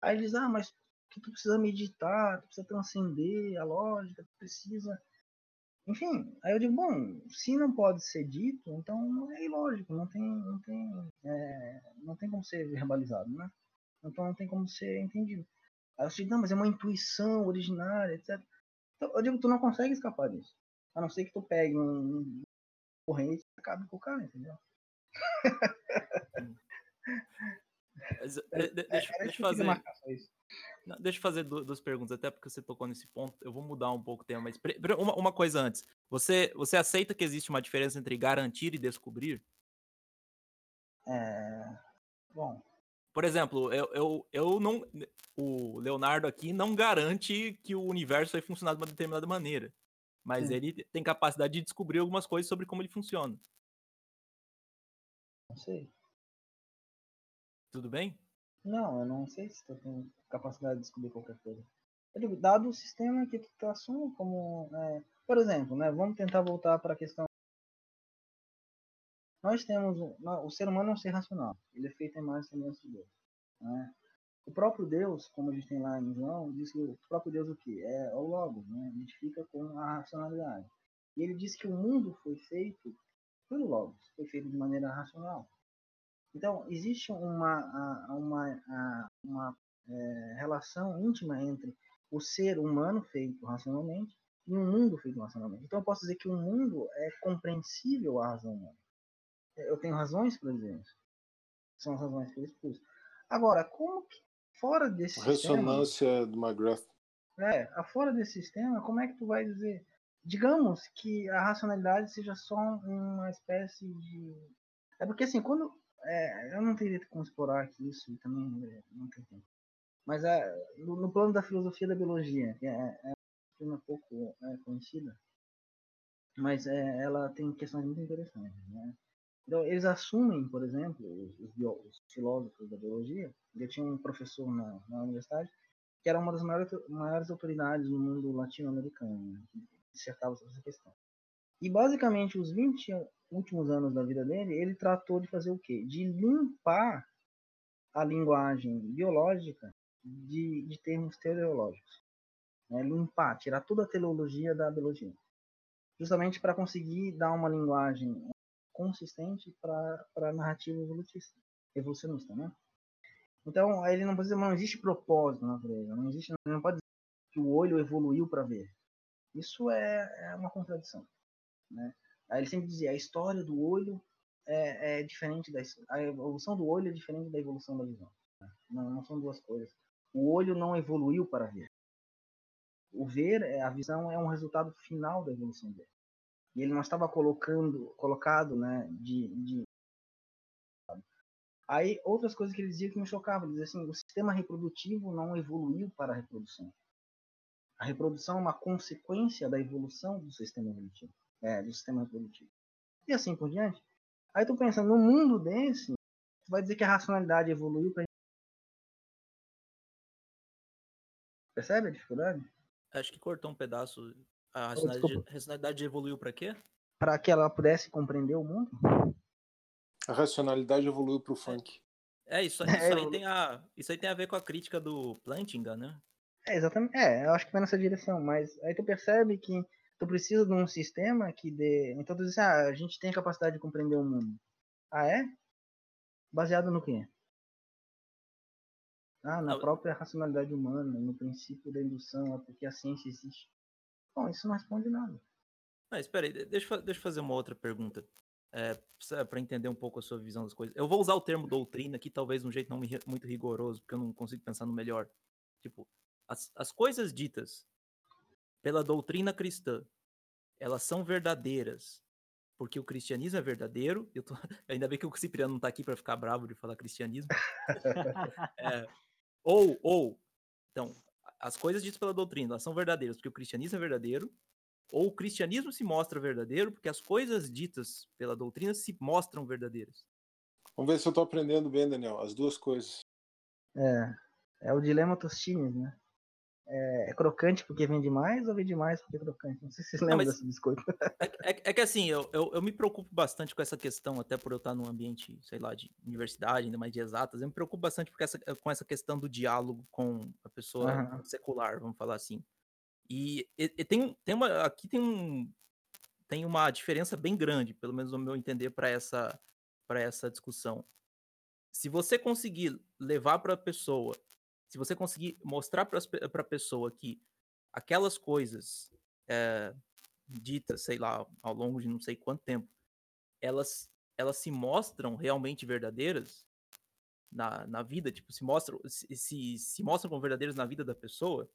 Aí ele diz, ah, mas que tu precisa meditar, tu precisa transcender a lógica, tu precisa enfim, aí eu digo, bom, se não pode ser dito, então é ilógico, não tem, não tem, é, não tem como ser verbalizado, né? Então não tem como ser entendido. Aí eu digo, não, mas é uma intuição originária, etc. Então, eu digo, tu não consegue escapar disso. A não ser que tu pegue um, um corrente e acabe com o cara, entendeu? Mas, é, deixa, é, deixa eu fazer. Não, deixa eu fazer duas perguntas, até porque você tocou nesse ponto. Eu vou mudar um pouco o tema, mas uma, uma coisa antes. Você, você aceita que existe uma diferença entre garantir e descobrir? É. Bom. Por exemplo, eu, eu, eu não. O Leonardo aqui não garante que o universo vai funcionar de uma determinada maneira. Mas Sim. ele tem capacidade de descobrir algumas coisas sobre como ele funciona. Não sei. Tudo bem? Não, eu não sei se tu tem capacidade de descobrir qualquer coisa. Dado o sistema que tu tá assume como. É, por exemplo, né, vamos tentar voltar para a questão. Nós temos. O ser humano é um ser racional. Ele é feito em mais semelhança de Deus. Né? O próprio Deus, como a gente tem lá em João, diz que o próprio Deus o que? É o Logos, né? identifica com a racionalidade. E ele diz que o mundo foi feito pelo Logos, foi feito de maneira racional. Então, existe uma, a- uma, uma é, relação íntima entre o ser humano feito racionalmente e um mundo feito racionalmente. Então, eu posso dizer que o mundo é compreensível à razão humana. Eu tenho razões para dizer isso. São as razões que eu expus. Agora, como que fora desse sistema... Ressonância do McGrath. É, fora desse sistema, como é que tu vai dizer? Digamos que a racionalidade seja só uma espécie de. É porque assim, quando. É, eu não teria como explorar aqui isso e também não tem tempo. Mas é, no, no plano da filosofia da biologia, que é, é uma pouco é, conhecida, mas é, ela tem questões muito interessantes. Né? Então, eles assumem, por exemplo, os, os bio- os filósofos da biologia, eu tinha um professor na, na universidade que era uma das maiores, maiores autoridades no mundo latino-americano, que dissertava sobre essa questão. E basicamente, os 20 últimos anos da vida dele, ele tratou de fazer o quê? De limpar a linguagem biológica de, de termos teleológicos. Né? Limpar, tirar toda a teleologia da biologia. Justamente para conseguir dar uma linguagem consistente para a narrativa evolucionista, né? Então, ele não dizer, não existe propósito na natureza, não existe, não pode dizer que o olho evoluiu para ver. Isso é, é uma contradição, né? Aí ele sempre dizia, a história do olho é, é diferente da a evolução do olho é diferente da evolução da visão. né? Não, não são duas coisas. O olho não evoluiu para ver. O ver, é- a visão é um resultado final da evolução dele. E ele não estava colocando, colocado, né, de, de Aí, outras coisas que ele dizia que me chocavam. Ele dizia assim, o sistema reprodutivo não evoluiu para a reprodução. A reprodução é uma consequência da evolução do sistema evolutivo. É, do sistema reprodutivo. E assim por diante. Aí tu pensa, num mundo desse, tu vai dizer que a racionalidade evoluiu para Percebe a dificuldade? Acho que cortou um pedaço. A Oh, racionalidade, desculpa. racionalidade evoluiu pra quê? Para que ela pudesse compreender o mundo? A racionalidade evoluiu para o funk. É, isso, É, isso, aí eu- tem a, isso aí tem a ver com a crítica do Plantinga, né? É, exatamente. É, eu acho que vai nessa direção, mas aí tu percebe que tu precisa de um sistema que dê. Então tu diz, ah, a gente tem a capacidade de compreender o mundo. Ah, é? Baseado no quê? Ah, na própria racionalidade humana, no princípio da indução, é porque a ciência existe. Bom, isso não responde nada. Mas espera aí, de- deixa, deixa eu fazer uma outra pergunta. É, para entender um pouco a sua visão das coisas. Eu vou usar o termo doutrina aqui, talvez de um jeito não muito rigoroso, porque eu não consigo pensar no melhor. Tipo, as, as coisas ditas pela doutrina cristã, elas são verdadeiras porque o cristianismo é verdadeiro. Eu tô- ainda bem que o Cipriano não tá aqui para ficar bravo de falar cristianismo. É, ou, ou, então, as coisas ditas pela doutrina, elas são verdadeiras porque o cristianismo é verdadeiro, ou o cristianismo se mostra verdadeiro porque as coisas ditas pela doutrina se mostram verdadeiras. Vamos ver se eu estou aprendendo bem, Daniel. As duas coisas. É, é o dilema Tostines, né? É, é crocante porque vende mais ou vende mais porque é crocante? Não sei se vocês lembram mas- desse biscoito. É, é- é que assim, eu, eu, eu me preocupo bastante com essa questão, até por eu estar num ambiente, sei lá, de universidade, ainda mais de exatas, eu me preocupo bastante essa, com essa questão do diálogo com a pessoa Aham. secular, vamos falar assim. E, e- e tem, tem uma, aqui tem um tem uma diferença bem grande, pelo menos no meu entender, para essa para essa discussão. Se você conseguir levar para a pessoa, se você conseguir mostrar para a pessoa que aquelas coisas eh, ditas, sei lá, ao longo de não sei quanto tempo, elas elas se mostram realmente verdadeiras na, na vida, tipo, se mostram se, se, se mostram como verdadeiras na vida da pessoa,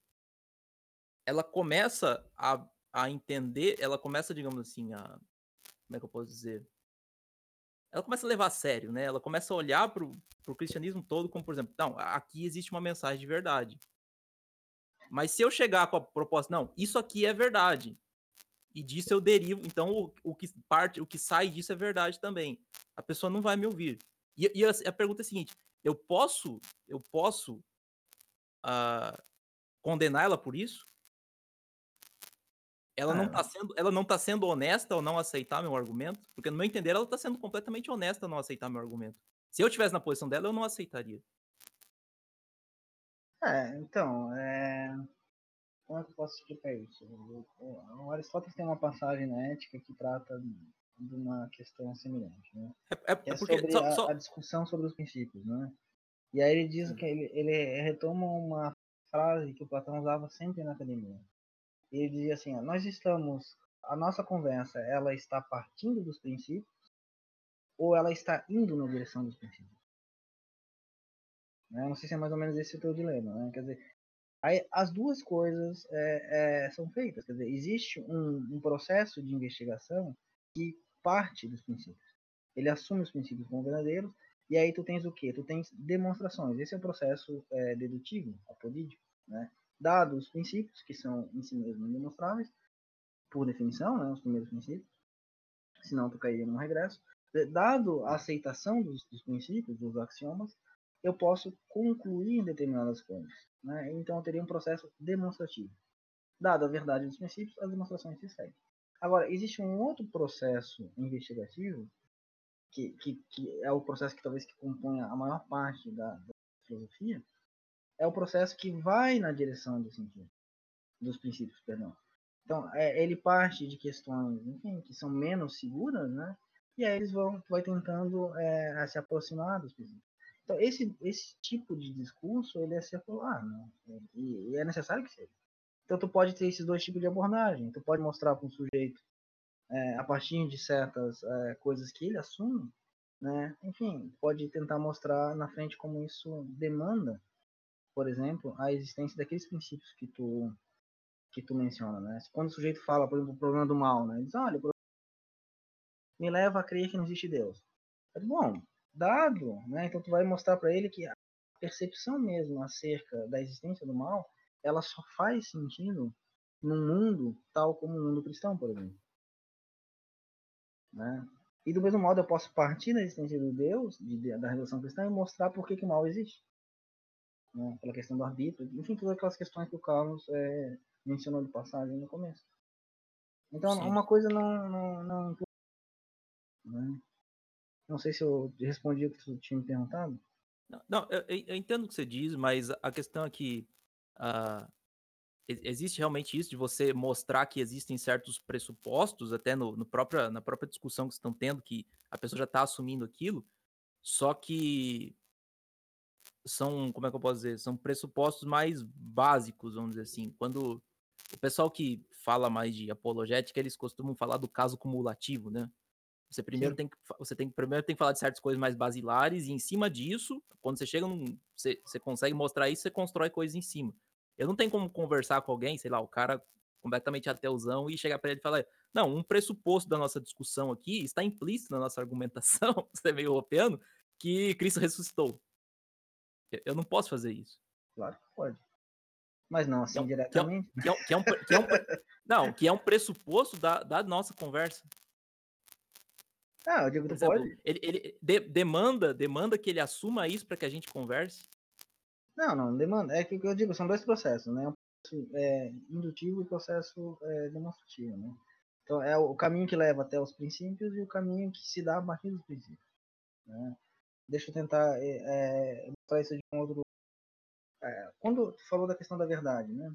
ela começa a, a entender, ela começa, digamos assim, a. Como é que eu posso dizer? Ela começa a levar a sério, né? Ela começa a olhar pro, pro cristianismo todo como, por exemplo, não, aqui existe uma mensagem de verdade. Mas se eu chegar com a proposta, não, isso aqui é verdade. E disso eu derivo, então o, o que parte, o que sai disso é verdade também. A pessoa não vai me ouvir. E, e a, a pergunta é a seguinte: eu posso, eu posso ah, condenar ela por isso? Ela não, Ah. tá sendo, ela não tá sendo honesta ao não aceitar meu argumento? Porque, no meu entender, ela tá sendo completamente honesta ao não aceitar meu argumento. Se eu estivesse na posição dela, eu não aceitaria. É, então, é... como é que eu posso explicar isso? O, Aristóteles tem uma passagem na ética que trata de uma questão semelhante, né? É, é- é é porque. sobre só- a, só- a discussão sobre os princípios, né? E aí ele diz que ele, ele retoma uma frase que o Platão usava sempre na academia. Ele dizia assim: ó, nós estamos, a nossa conversa, ela está partindo dos princípios ou ela está indo na direção dos princípios? Né? Não sei se é mais ou menos esse o teu dilema, né? Quer dizer, aí as duas coisas é, é, são feitas. Quer dizer, existe um, um processo de investigação que parte dos princípios. Ele assume os princípios como verdadeiros e aí tu tens o quê? Tu tens demonstrações. Esse é o processo é, dedutivo, apodídico, né? Dados os princípios, que são em si mesmos indemonstráveis, por definição, né? Os primeiros princípios. Senão tu cairia num regresso. Dado a aceitação dos, dos princípios, dos axiomas, eu posso concluir determinadas coisas. Né? Então eu teria um processo demonstrativo. Dado a verdade dos princípios, as demonstrações se seguem. Agora, existe um outro processo investigativo, que, que, que é o processo que talvez que compõe a maior parte da, da filosofia, é o processo que vai na direção do sentido, dos princípios, perdão. Então, é, ele parte de questões, enfim, que são menos seguras, né? E aí eles vão, vai tentando é, se aproximar dos princípios. Então, esse, esse tipo de discurso, ele é circular, né? E, e é necessário que seja. Então, tu pode ter esses dois tipos de abordagem. Tu pode mostrar para um sujeito, é, a partir de certas é, coisas que ele assume, né? Enfim, pode tentar mostrar na frente como isso demanda, por exemplo, a existência daqueles princípios que tu que tu menciona, né? Quando o sujeito fala, por exemplo, o problema do mal, né? Ele diz, olha, me leva a crer que não existe Deus. É bom, dado, né? Então tu vai mostrar para ele que a percepção mesmo acerca da existência do mal, ela só faz sentido num mundo tal como o mundo cristão, por exemplo. Né? E do mesmo modo eu posso partir da existência do Deus, de, de, da relação cristã, e mostrar por que, que o mal existe. Né? Pela questão do arbítrio, enfim, todas aquelas questões que o Carlos é, mencionou de passagem no começo. Então, Sim. uma coisa não, não, não né? Não sei se eu respondi o que tu tinha me perguntado. Não, não, eu, eu- entendo o que você diz, mas a questão é que e- existe realmente isso de você mostrar que existem certos pressupostos, até no, no própria, na própria discussão que vocês estão tendo, que a pessoa já está assumindo aquilo, só que são, como é que eu posso dizer, são pressupostos mais básicos, vamos dizer assim. Quando o pessoal que fala mais de apologética, eles costumam falar do caso cumulativo, né? Você primeiro Sim. tem que você tem primeiro tem que falar de certas coisas mais basilares e em cima disso, quando você chega num você, você consegue mostrar isso, você constrói coisas em cima. Eu não tenho como conversar com alguém, sei lá, o cara completamente ateuzão e chegar para ele e falar: "Não, um pressuposto da nossa discussão aqui está implícito na nossa argumentação, você é meio europeano, que Cristo ressuscitou". Eu- não posso fazer isso. Claro que pode. Mas não assim que é- diretamente. Que é, um- que é um que é um pre- não, que é um pressuposto da, da nossa conversa. Ah, eu digo, exemplo, pode. ele, ele de- demanda, demanda que ele assuma isso para que a gente converse. Não, não, demanda. É que o que eu digo, são dois processos, né? Um processo é, indutivo e processo é, demonstrativo, né? Então é o caminho que leva até os princípios e o caminho que se dá a partir dos princípios. Né? Deixa eu tentar é, é, mostrar isso de um outro. É, quando tu falou da questão da verdade, né?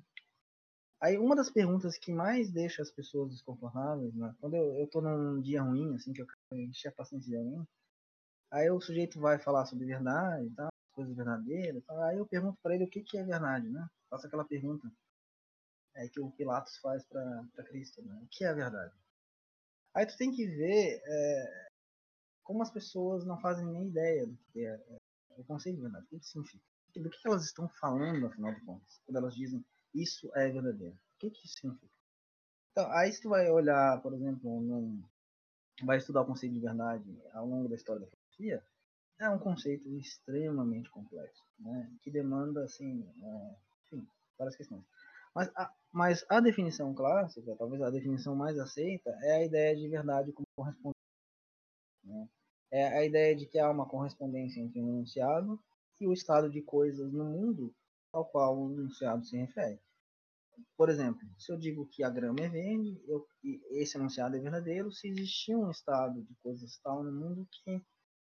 Aí uma das perguntas que mais deixa as pessoas desconfortáveis, né? Quando eu, eu tô num dia ruim, assim, que eu quero encher a paciência de alguém, aí o sujeito vai falar sobre verdade e tal, coisas verdadeiras, aí eu pergunto para ele o que, que é verdade, né? Faço aquela pergunta é, que o Pilatos faz para Cristo, né? O que é a verdade? Aí tu tem que ver é, como as pessoas não fazem nem ideia do que é, é, o conceito de verdade, o que, significa, do que elas estão falando, afinal de contas, quando elas dizem isso é verdadeiro. O que, que isso significa? Então, aí se tu vai olhar, por exemplo, num, vai estudar o conceito de verdade ao longo da história da filosofia, é um conceito extremamente complexo, né? que demanda, assim, é, enfim, várias questões. Mas a, mas a definição clássica, talvez a definição mais aceita, é a ideia de verdade como correspondência. Né? É a ideia de que há uma correspondência entre um enunciado e o estado de coisas no mundo ao qual o enunciado se refere. Por exemplo, se eu digo que a grama é verde, eu, esse enunciado é verdadeiro se existir um estado de coisas tal no mundo que,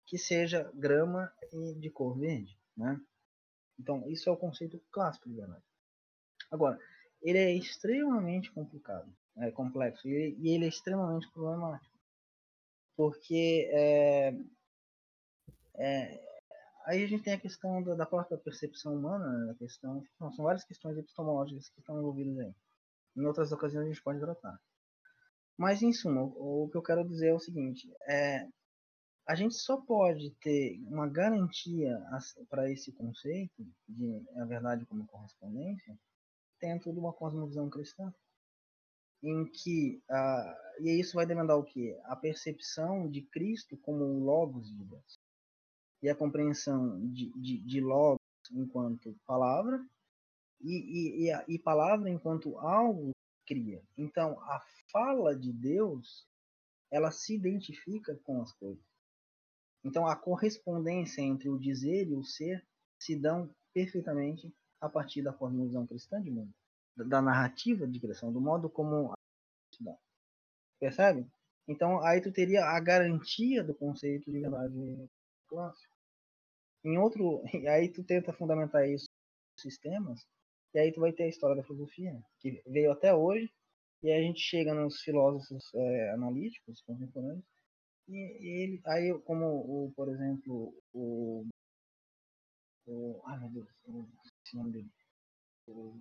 que seja grama e de cor verde. Né? Então, isso é o conceito clássico de verdade. Agora, ele é extremamente complicado, é complexo, e e ele é extremamente problemático. Porque é, é, aí a gente tem a questão da, da própria percepção humana, né, a questão, são várias questões epistemológicas que estão envolvidas aí. Em outras ocasiões a gente pode tratar. Mas, em suma, o, o que eu quero dizer é o seguinte: é, a gente só pode ter uma garantia para esse conceito de a verdade como correspondência dentro de uma cosmovisão cristã em que uh, e isso vai demandar o que a percepção de Cristo como o logos de Deus. E a compreensão de, de, de logos enquanto palavra e, e, e, a, e palavra enquanto algo cria. Então a fala de Deus ela se identifica com as coisas. Então, a correspondência entre o dizer e o ser se dão perfeitamente a partir da cosmovisão cristã de mundo, da narrativa de criação, do modo como. Percebe? Então, aí tu teria a garantia do conceito de verdade clássico. Em outro, aí tu tenta fundamentar isso nos sistemas, e aí tu vai ter a história da filosofia, que veio até hoje, e aí a gente chega nos filósofos é, analíticos contemporâneos, e ele, aí, como, o, por exemplo, o, o. Ai meu Deus, o, esse nome dele. O, o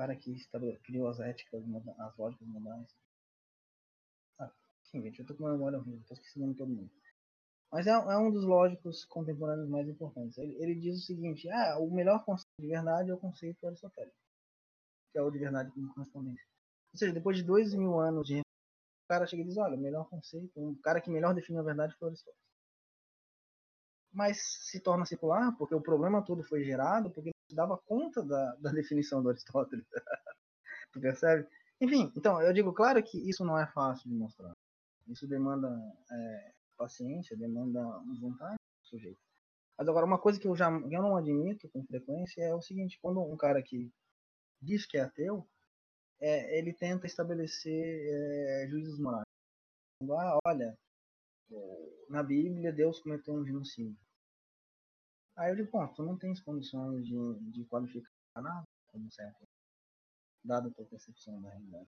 cara que criou as éticas, as lógicas modais. Ah, sim, gente, eu tô com uma memória horrível, tô esquecendo todo mundo. Mas é, é, um dos lógicos contemporâneos mais importantes. Ele, ele, diz o seguinte: ah, o melhor conceito de verdade é o conceito aristotélico, que é o de verdade como. Ou seja, depois de dois mil anos de cara chega e diz, olha, melhor conceito, um cara que melhor define a verdade foi Aristóteles. Mas se torna secular porque o problema todo foi gerado porque dava conta da, da definição do Aristóteles. tu percebe? Enfim, então, eu digo, claro que isso não é fácil de mostrar. Isso demanda é, paciência, demanda vontade do sujeito. Mas agora, uma coisa que eu, já, eu não admito com frequência é o seguinte, quando um cara que diz que é ateu, é, ele tenta estabelecer é, juízos morais. Ah, olha, na Bíblia Deus cometeu um genocídio. Aí eu digo, bom, tu não tens condições de, de qualificar nada como certo, dada a tua percepção da realidade.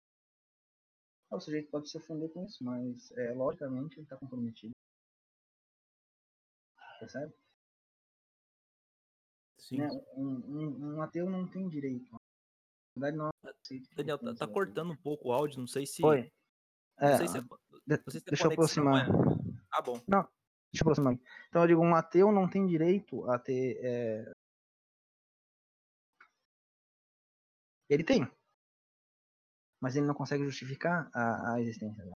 O sujeito pode se ofender com isso, mas é, logicamente ele está comprometido. Percebe? Sim. Né? Um, um, um, ateu não tem direito. Na verdade, não Daniel, tá, tá, cortando um pouco o áudio, não sei se. Foi. É, não sei se, é, se deixa eu aproximar. É... Ah, bom. Não, deixa eu aproximar. Então eu digo, um ateu não tem direito a ter. É... Ele tem. Mas ele não consegue justificar a, a existência dela.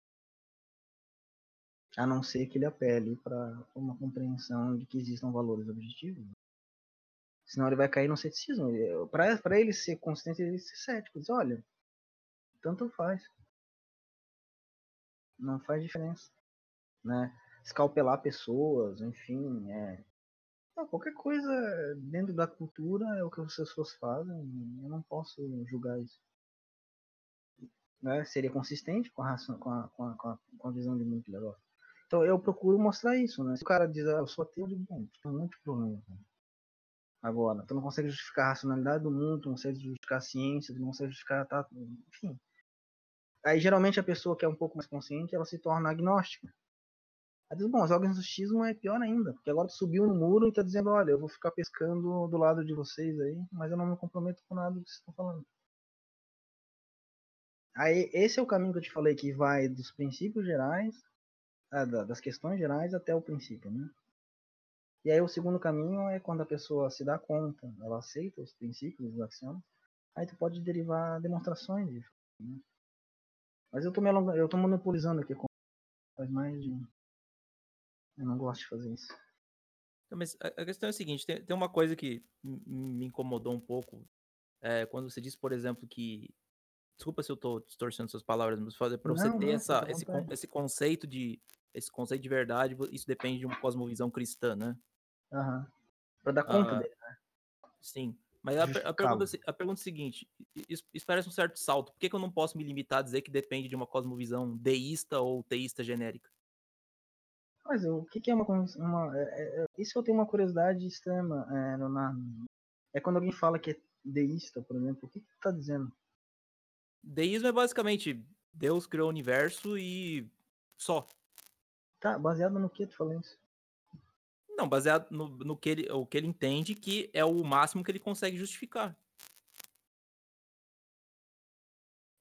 A não ser que ele apele para uma compreensão de que existam valores objetivos. Senão ele vai cair no ceticismo. Para ele ser consistente, ele ser cético. Diz, olha, tanto faz. Não faz diferença. Né? Escalpelar pessoas, enfim. É... qualquer coisa dentro da cultura é o que as pessoas fazem. Eu não posso julgar isso. Né? Seria consistente com a, com a, com a, com a, visão de muito legal. Então eu procuro mostrar isso. Né? Se o cara diz, ah, eu sou ateu, eu digo, bom, tem um monte de problema. Agora, tu não consegue justificar a racionalidade do mundo, tu não consegue justificar a ciência, tu não consegue justificar, tá, enfim. Aí geralmente a pessoa que é um pouco mais consciente, ela se torna agnóstica. Aí diz, bom, os agnosticismo é pior ainda, porque agora subiu no muro e tá dizendo, olha, eu vou ficar pescando do lado de vocês aí, mas eu não me comprometo com nada do que vocês estão falando. Aí esse é o caminho que eu te falei que vai dos princípios gerais, ah, das questões gerais até o princípio, né? E aí o segundo caminho é quando a pessoa se dá conta, ela aceita os princípios, os axiomas, aí tu pode derivar demonstrações disso. Né? Mas eu tô, me along... eu tô monopolizando aqui, faz mais de... Eu não gosto de fazer isso. Mas a questão é a seguinte, tem, tem uma coisa que me incomodou um pouco, é, quando você disse, por exemplo, que desculpa se eu estou distorcendo suas palavras, mas para você não, ter não, essa, esse, esse conceito de esse conceito de verdade, isso depende de uma cosmovisão cristã, né? Uhum. Pra dar conta uh, dele, né? Sim. Mas a, a, pergunta, a pergunta é a seguinte: isso, isso, parece um certo salto. Por que, que, eu não posso me limitar a dizer que depende de uma cosmovisão deísta ou teísta genérica? Mas o que, é uma. uma é, é, é, isso eu tenho uma curiosidade extrema, é, Leonardo. É quando alguém fala que é deísta, por exemplo. O que, que tu tá dizendo? Deísmo é basicamente Deus criou o universo e Só. Tá, baseado no que tu falou isso? Não, baseado no, no que, ele, o que ele entende que é o máximo que ele consegue justificar.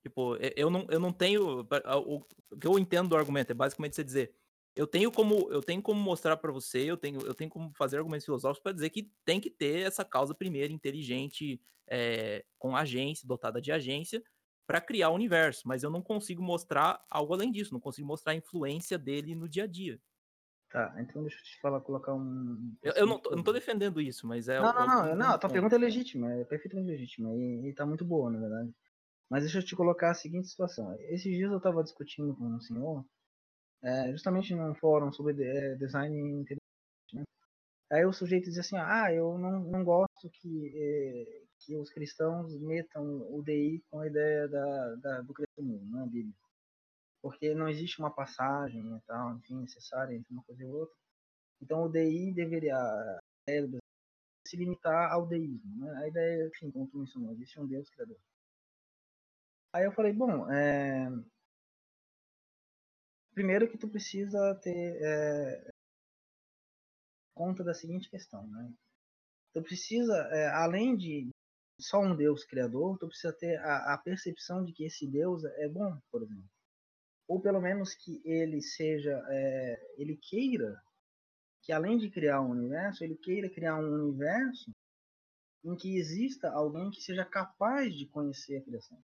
Tipo, eu não, eu não tenho. O que eu entendo do argumento é basicamente você dizer. Eu tenho como, eu tenho como mostrar pra você, eu tenho, eu tenho como fazer argumentos filosóficos pra dizer que tem que ter essa causa primeira, inteligente, é, com agência, dotada de agência, pra criar o universo. Mas eu não consigo mostrar algo além disso, não consigo mostrar a influência dele no dia a dia. Tá, então deixa eu te falar, colocar um. Eu, eu não, tô, eu não tô defendendo isso, mas é. Não, o- não, eu não, eu- não, a tua pergunta é legítima, é perfeitamente legítima e, e tá muito boa, na verdade. Mas deixa eu te colocar a seguinte situação. Esses dias eu tava discutindo com um senhor, é, justamente num fórum sobre é, design inteligente, né? Aí o sujeito dizia assim, ah, eu não, não gosto que, é, que os cristãos metam o DI com a ideia da, da, do cristianismo, na Bíblia. Porque não existe uma passagem e tal, enfim, necessária entre uma coisa e outra. Então o DI deveria, do se limitar ao deísmo. Né? A ideia, enfim, como tu mencionou, existe um Deus criador. Aí eu falei, bom, é... primeiro que tu precisa ter é... conta da seguinte questão, né? Tu precisa, é, além de só um Deus criador, tu precisa ter a, a percepção de que esse Deus é bom, por exemplo. Ou pelo menos que ele seja, é, ele queira que além de criar um universo, ele queira criar um universo em que exista alguém que seja capaz de conhecer a criação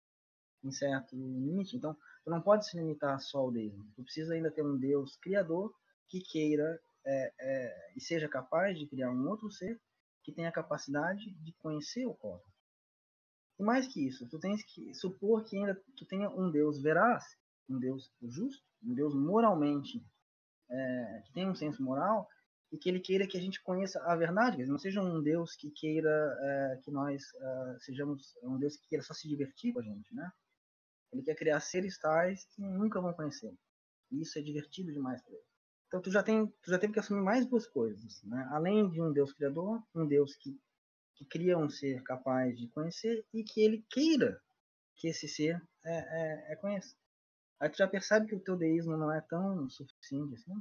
em certo limite. Então, tu não pode se limitar só ao deísmo. Tu precisa ainda ter um Deus criador que queira é, é, e seja capaz de criar um outro ser que tenha a capacidade de conhecer o cosmos. E mais que isso, tu tens que supor que ainda tu tenha um Deus veraz, um Deus justo, um Deus moralmente é, que tenha um senso moral e que ele queira que a gente conheça a verdade, que não seja um Deus que queira é, que nós é, sejamos um Deus que queira só se divertir com a gente, né? Ele quer criar seres tais que nunca vão conhecer. E isso é divertido demais para ele. Então tu já tem, tu já teve que assumir mais duas coisas, né? Além de um Deus criador, um Deus que que cria um ser capaz de conhecer e que ele queira que esse ser é, é, é conheça. Aí tu já percebe que o teu deísmo não é tão suficiente assim.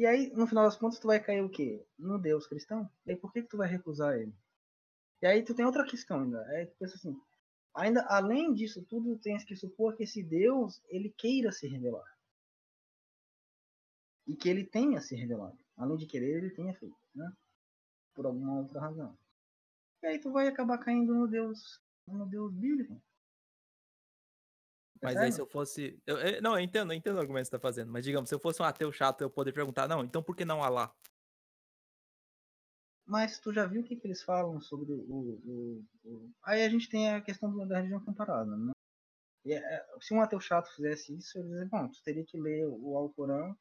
E aí, no final das contas, tu vai cair o quê? No Deus cristão. E aí, por que, que tu vai recusar ele? E aí, tu tem outra questão ainda. Aí tu pensa assim, ainda além disso tudo, tens que supor que esse Deus, ele queira se revelar. E que ele tenha se revelado. Além de querer, ele tenha feito, né? Por alguma outra razão. E aí tu vai acabar caindo no Deus, no Deus bíblico. Mas aí se eu fosse. Eu, eu- não, eu entendo, eu entendo o argumento que você tá fazendo. Mas digamos, se eu fosse um ateu chato, eu poder perguntar, não, então por que não Alá? Mas tu já viu o que, que eles falam sobre o, o- o- Aí a gente tem a questão da religião comparada, né? E, é, se um ateu chato fizesse isso, ele dizer, bom, tu teria que ler o Alcorão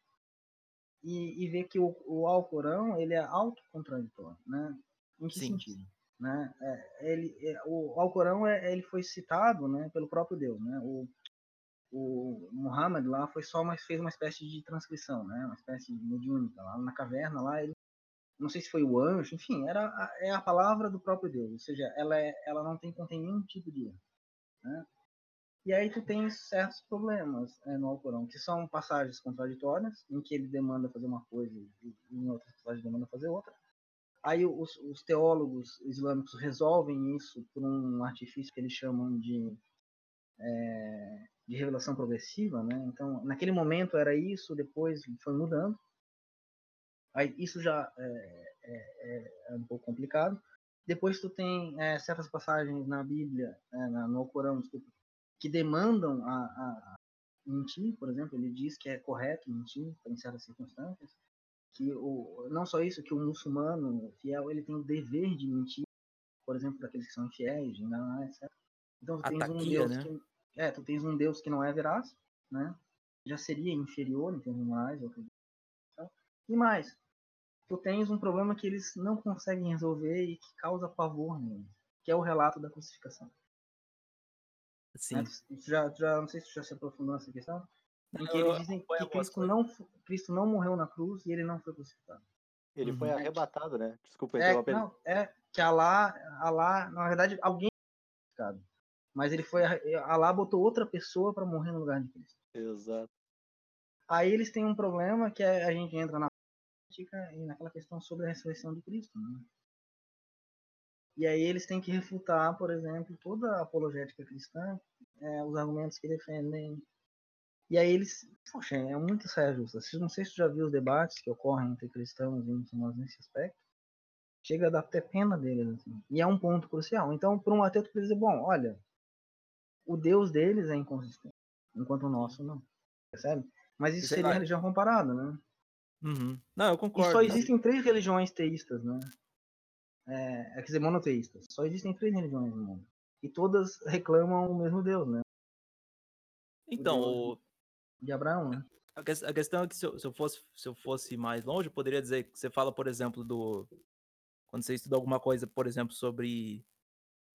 e, e ver que o, o Alcorão ele é autocontraditório, né? Em que Sim. sentido? Né? É, ele, é, o Alcorão é, ele foi citado, né, pelo próprio Deus, né? O, o Muhammad lá foi só uma, fez uma espécie de transcrição, né? Uma espécie de mediúnica lá na caverna lá ele não sei se foi o anjo, enfim, era é a palavra do próprio Deus, ou seja, ela é, ela não tem contém nenhum tipo de erro, né? E aí tu tem certos problemas é, no Alcorão, que são passagens contraditórias, em que ele demanda fazer uma coisa e em outras passagens demanda fazer outra. Aí os, os teólogos islâmicos resolvem isso por um artifício que eles chamam de é, de revelação progressiva, né? Então, naquele momento era isso, depois foi mudando. Aí isso já é, é, é um pouco complicado. Depois tu tem é, certas passagens na Bíblia, é, na, no Corão, desculpa, que demandam a, a, mentir, por exemplo, ele diz que é correto mentir em certas circunstâncias, que o, não só isso, que o muçulmano fiel ele tem o dever de mentir, por exemplo, daqueles que são infiéis, de enganar, etc. Então tu tens um Ataquia, Deus né? que é, tu tens um Deus que não é veraz, né? Já seria inferior em termos morais, eu acredito. E mais, tu tens um problema que eles não conseguem resolver e que causa pavor que é o relato da crucificação. Sim. Né? Tu já, tu já, não sei se tu já se aprofundou nessa questão, em que eles dizem foi que Cristo não, Cristo não morreu na cruz e ele não foi crucificado. Ele foi Uhum. arrebatado, né? Desculpa É, interromper. não, é que Alá, Alá, na verdade, alguém foi crucificado. Mas ele foi, Alá botou outra pessoa para morrer no lugar de Cristo. Exato. Aí eles têm um problema que é, a gente entra na prática e naquela questão sobre a ressurreição de Cristo. Né? E aí eles têm que refutar, por exemplo, toda a apologética cristã, é, os argumentos que defendem. E aí eles, poxa, é muito saia justa. Não sei se você já viu os debates que ocorrem entre cristãos e muçulmanos nesse aspecto. Chega a dar até pena deles, assim. E é um ponto crucial. Então, para um ateu, tu precisa dizer, bom, olha, o Deus deles é inconsistente, enquanto o nosso não. Percebe? Mas isso seria religião comparada, né? Uhum. Não, eu concordo. E só existem três religiões teístas, né? É, é, quer dizer, monoteístas. Só existem três religiões no mundo. E todas reclamam o mesmo Deus, né? Então, o... De Abraão, né? A, questão é que se eu, se eu, fosse, se eu fosse mais longe, eu poderia dizer que você fala, por exemplo, do. Quando você estuda alguma coisa, por exemplo, sobre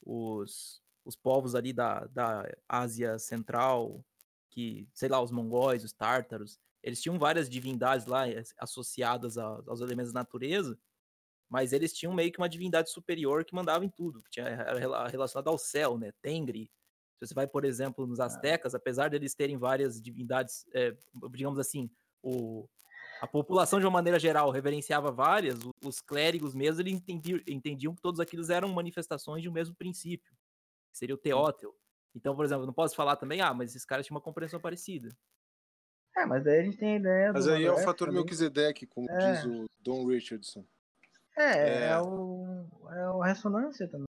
os, os povos ali da, da Ásia Central, que, sei lá, os mongóis, os tártaros, eles tinham várias divindades lá eh, associadas aos elementos da natureza, mas eles tinham meio que uma divindade superior que mandava em tudo, que tinha, era relacionado ao céu, né? Tengri. Se você vai, por exemplo, nos astecas, apesar deles terem várias divindades, é, digamos assim, o, a população de uma maneira geral reverenciava várias, os clérigos mesmo eles entendiam, entendiam que todos aqueles eram manifestações de um mesmo princípio, que seria o teóteo. Então, por exemplo, não posso falar também, ah, mas esses caras tinham uma compreensão parecida. É, mas daí a gente tem a ideia. Mas aí é o fator Melquisedeque, como é. diz o Don Richardson. É, é, é, o, é a ressonância também.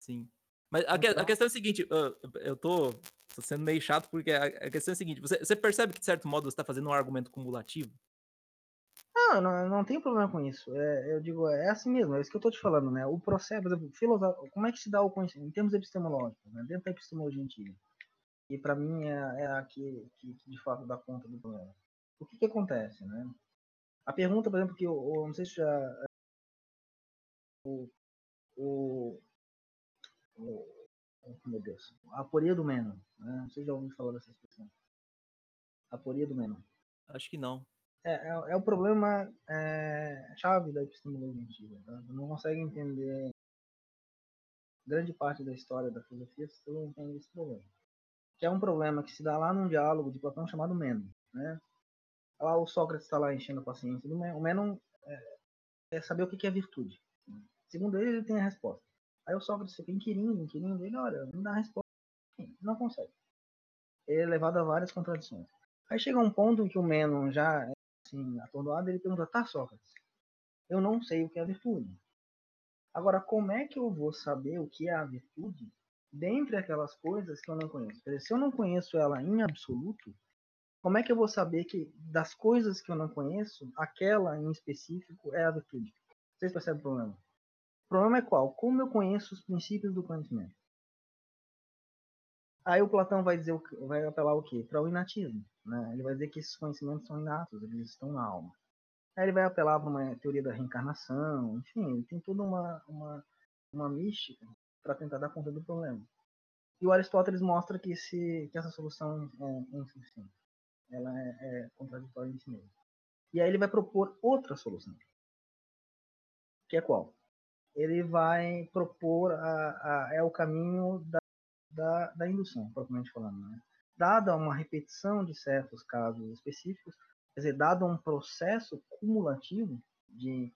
Sim. Mas a, a questão é a seguinte, eu tô, tô, sendo meio chato porque a, a questão é a seguinte, você, você, percebe que de certo modo você está fazendo um argumento cumulativo? Não, não, não tem problema com isso. É, eu digo, é assim mesmo, é isso que eu tô te falando, né? O processo, por exemplo, como é que se dá o conhecimento, em termos epistemológicos, né? dentro da epistemologia antiga. E para mim é, é a que, que, que, de fato dá conta do problema. O que que acontece, né? A pergunta, por exemplo, que eu, eu não sei se já. O, o, o, meu Deus. A aporia do Menon. Né? Você já ouviu falar dessa expressão? A aporia do Menon. Acho que não. É, é, é o problema é, chave da epistemologia antiga. Tá? não consegue entender grande parte da história da filosofia se você não entende esse problema. Que é um problema que se dá lá num diálogo de Platão chamado Menon. Né? Lá o Sócrates está lá enchendo a paciência do Menon. O Menon é, é saber o que é virtude. Segundo ele, ele tem a resposta. Aí o Sócrates fica inquirindo, inquirindo ele, olha, não dá a resposta. Não consegue. Ele é levado a várias contradições. Aí chega um ponto em que o Menon já assim, atordoado, ele pergunta, tá, Sócrates, eu não sei o que é virtude. Agora, como é que eu vou saber o que é a virtude dentre aquelas coisas que eu não conheço? Se eu não conheço ela em absoluto, como é que eu vou saber que das coisas que eu não conheço, aquela em específico é a virtude? Vocês percebem o problema? O problema é qual? Como eu conheço os princípios do conhecimento? Aí o Platão vai dizer, vai apelar o quê? Para o inatismo. Né? Ele vai dizer que esses conhecimentos são inatos, eles estão na alma. Aí ele vai apelar para uma teoria da reencarnação, enfim, ele tem toda uma, uma, uma mística para tentar dar conta do problema. E o Aristóteles mostra que, esse, que essa solução é, insuficiente ela é, é contraditória em si mesma. E aí ele vai propor outra solução. Que é qual? Ele vai propor a, a é o caminho da, da, da indução, propriamente falando. Né? Dada uma repetição de certos casos específicos, quer dizer, dado um processo cumulativo de,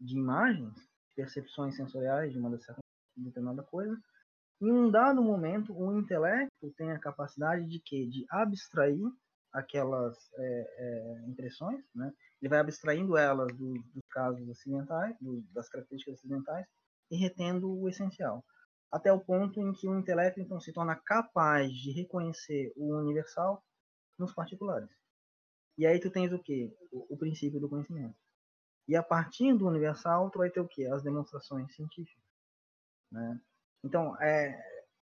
de imagens, percepções sensoriais de uma determinada coisa, em um dado momento, o intelecto tem a capacidade de quê? De abstrair aquelas é, é, impressões, né? ele vai abstraindo elas do, dos casos acidentais, do, das características acidentais, e retendo o essencial. Até o ponto em que o intelecto então se torna capaz de reconhecer o universal nos particulares. E aí tu tens o que? O, o, princípio do conhecimento. E a partir do universal tu vai ter o que? As demonstrações científicas. Né? Então, é,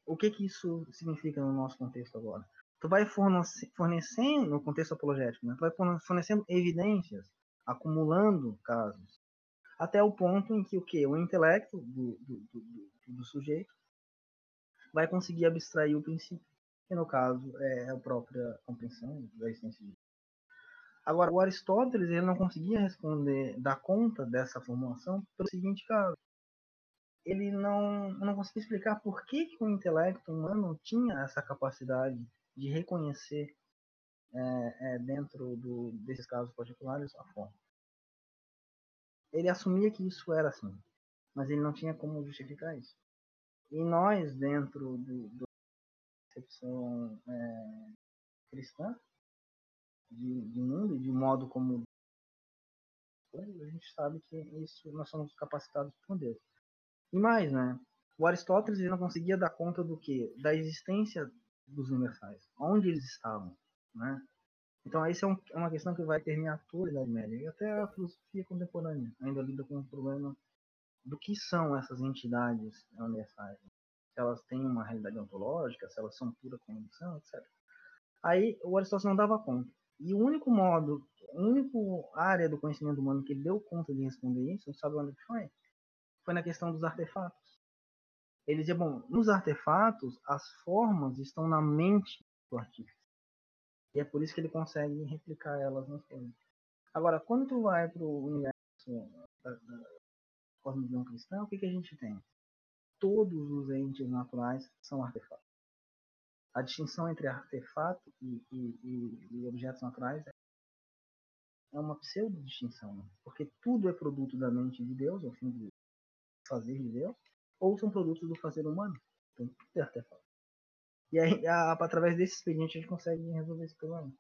o que que isso significa no nosso contexto agora? tu vai fornecendo, no contexto apologético, né? tu vai fornecendo evidências, acumulando casos, até o ponto em que o que? O intelecto do, do, do, do, sujeito vai conseguir abstrair o princípio, que no caso é a própria compreensão da existência de Agora, o Aristóteles ele não conseguia responder, dar conta dessa formulação pelo seguinte caso. Ele não, não conseguia explicar por que, que o intelecto humano tinha essa capacidade de reconhecer é, é, dentro do, desses casos particulares a forma. Ele assumia que isso era assim, mas ele não tinha como justificar isso. E nós, dentro do, do concepção é, cristã de, de mundo e de modo como a gente sabe que isso nós somos capacitados por Deus. E mais, né? O Aristóteles ele não conseguia dar conta do que? Da existência dos universais, onde eles estavam, né? Então, isso é, é, uma questão que vai permear toda a Idade Média e até a filosofia contemporânea ainda lida com o problema do que são essas entidades universais. Se elas têm uma realidade ontológica, se elas são pura condição, etc. Aí o Aristóteles não dava conta. E o único modo, a única área do conhecimento humano que deu conta de responder isso, sabe onde foi? Foi na questão dos artefatos. Ele dizia, bom, nos artefatos, as formas estão na mente do artista. E é por isso que ele consegue replicar elas nas coisas. Agora, quando tu vai para o universo da, da cosmovisão cristã, o que, que a gente tem? Todos os entes naturais são artefatos. A distinção entre artefato e, e, e objetos naturais é uma pseudo-distinção, né? porque tudo é produto da mente de Deus, ao fim do fazer de Deus, ou são produtos do fazer humano. Então, é artefato. E aí, a, através desse expediente, a gente consegue resolver esse problema.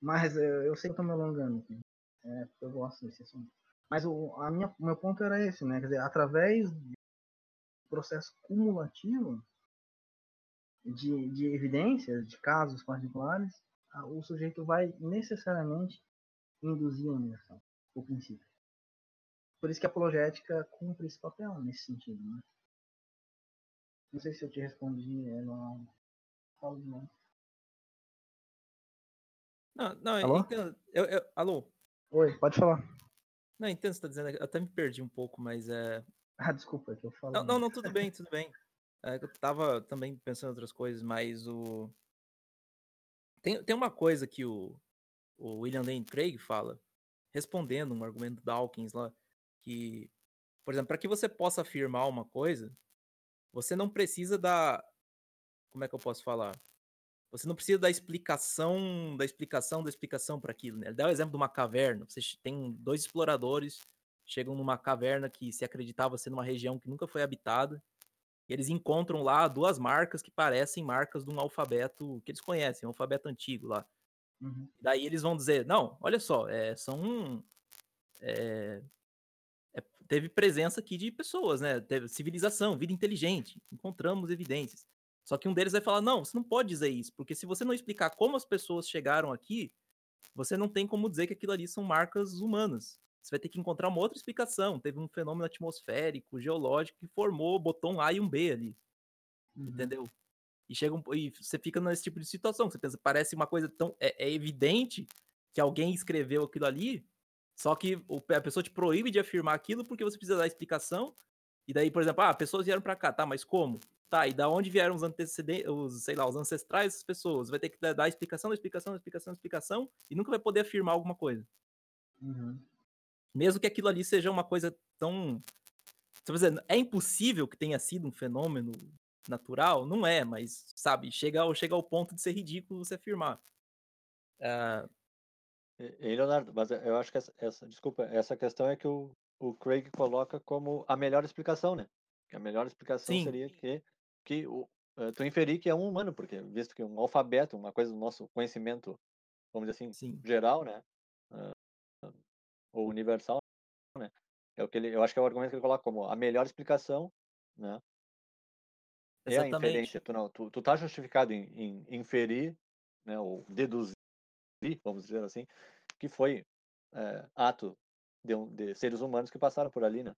Mas eu, eu sei que eu tô me alongando aqui. É, eu gosto desse assunto. Mas o a minha, meu ponto era esse, né? Quer dizer, através do processo cumulativo de, de evidências, de casos particulares, o sujeito vai necessariamente induzir a universal, o princípio. Por isso que a apologética cumpre esse papel nesse sentido, né? Não sei se eu te respondi, é, não falo de novo. Não, não, alô? Entendo, eu, eu, alô? Oi, pode falar. Não, entendo o que você tá dizendo, eu até me perdi um pouco, mas é... Ah, desculpa, é que eu falo. Não, não, não, tudo bem, tudo bem. É, eu tava também pensando em outras coisas, mas o... Tem, tem uma coisa que o, o William Lane Craig fala, respondendo um argumento do Dawkins lá, que, por exemplo, para que você possa afirmar uma coisa, você não precisa da. Como é que eu posso falar? Você não precisa da explicação, da explicação, da explicação para aquilo. Né? Ele dá o exemplo de uma caverna. Você tem dois exploradores, chegam numa caverna que se acreditava ser numa região que nunca foi habitada. E eles encontram lá duas marcas que parecem marcas de um alfabeto que eles conhecem, um alfabeto antigo lá. Uhum. Daí eles vão dizer, não, olha só, é, são é, teve presença aqui de pessoas, né? Teve civilização, vida inteligente, encontramos evidências. Só que um deles vai falar: não, você não pode dizer isso, porque se você não explicar como as pessoas chegaram aqui, você não tem como dizer que aquilo ali são marcas humanas. Você vai ter que encontrar uma outra explicação. Teve um fenômeno atmosférico, geológico, que formou, botou um A e um B ali. Uhum. Entendeu? E, chega um, e você fica nesse tipo de situação. Você pensa, parece uma coisa tão. É, é evidente que alguém escreveu aquilo ali, só que a pessoa te proíbe de afirmar aquilo porque você precisa dar explicação. E daí, por exemplo, ah, pessoas vieram para cá, tá, mas como? Tá, e da onde vieram os antecedentes, os, sei lá, os ancestrais dessas pessoas? Vai ter que dar explicação, explicação, explicação, explicação, e nunca vai poder afirmar alguma coisa. Uhum. Mesmo que aquilo ali seja uma coisa tão. Dizer, é impossível que tenha sido um fenômeno natural? Não é, mas, sabe, chega ao, chega ao ponto de ser ridículo você afirmar. Uh, e, Leonardo, mas eu acho que essa, essa, desculpa, essa questão é que o, o Craig coloca como a melhor explicação, né? Que a melhor explicação Sim. seria que, que o, uh, tu inferir que é um humano, porque visto que um alfabeto, uma coisa do nosso conhecimento, vamos dizer assim, Sim. geral, né? Uh, ou universal, né? É o que ele, eu acho que é o argumento que ele coloca como a melhor explicação, né? É a inferência. Tu, não, tu, tu tá justificado em, em inferir, né? Ou deduzir vamos dizer assim, que foi é, ato de, de, seres humanos que passaram por ali, né?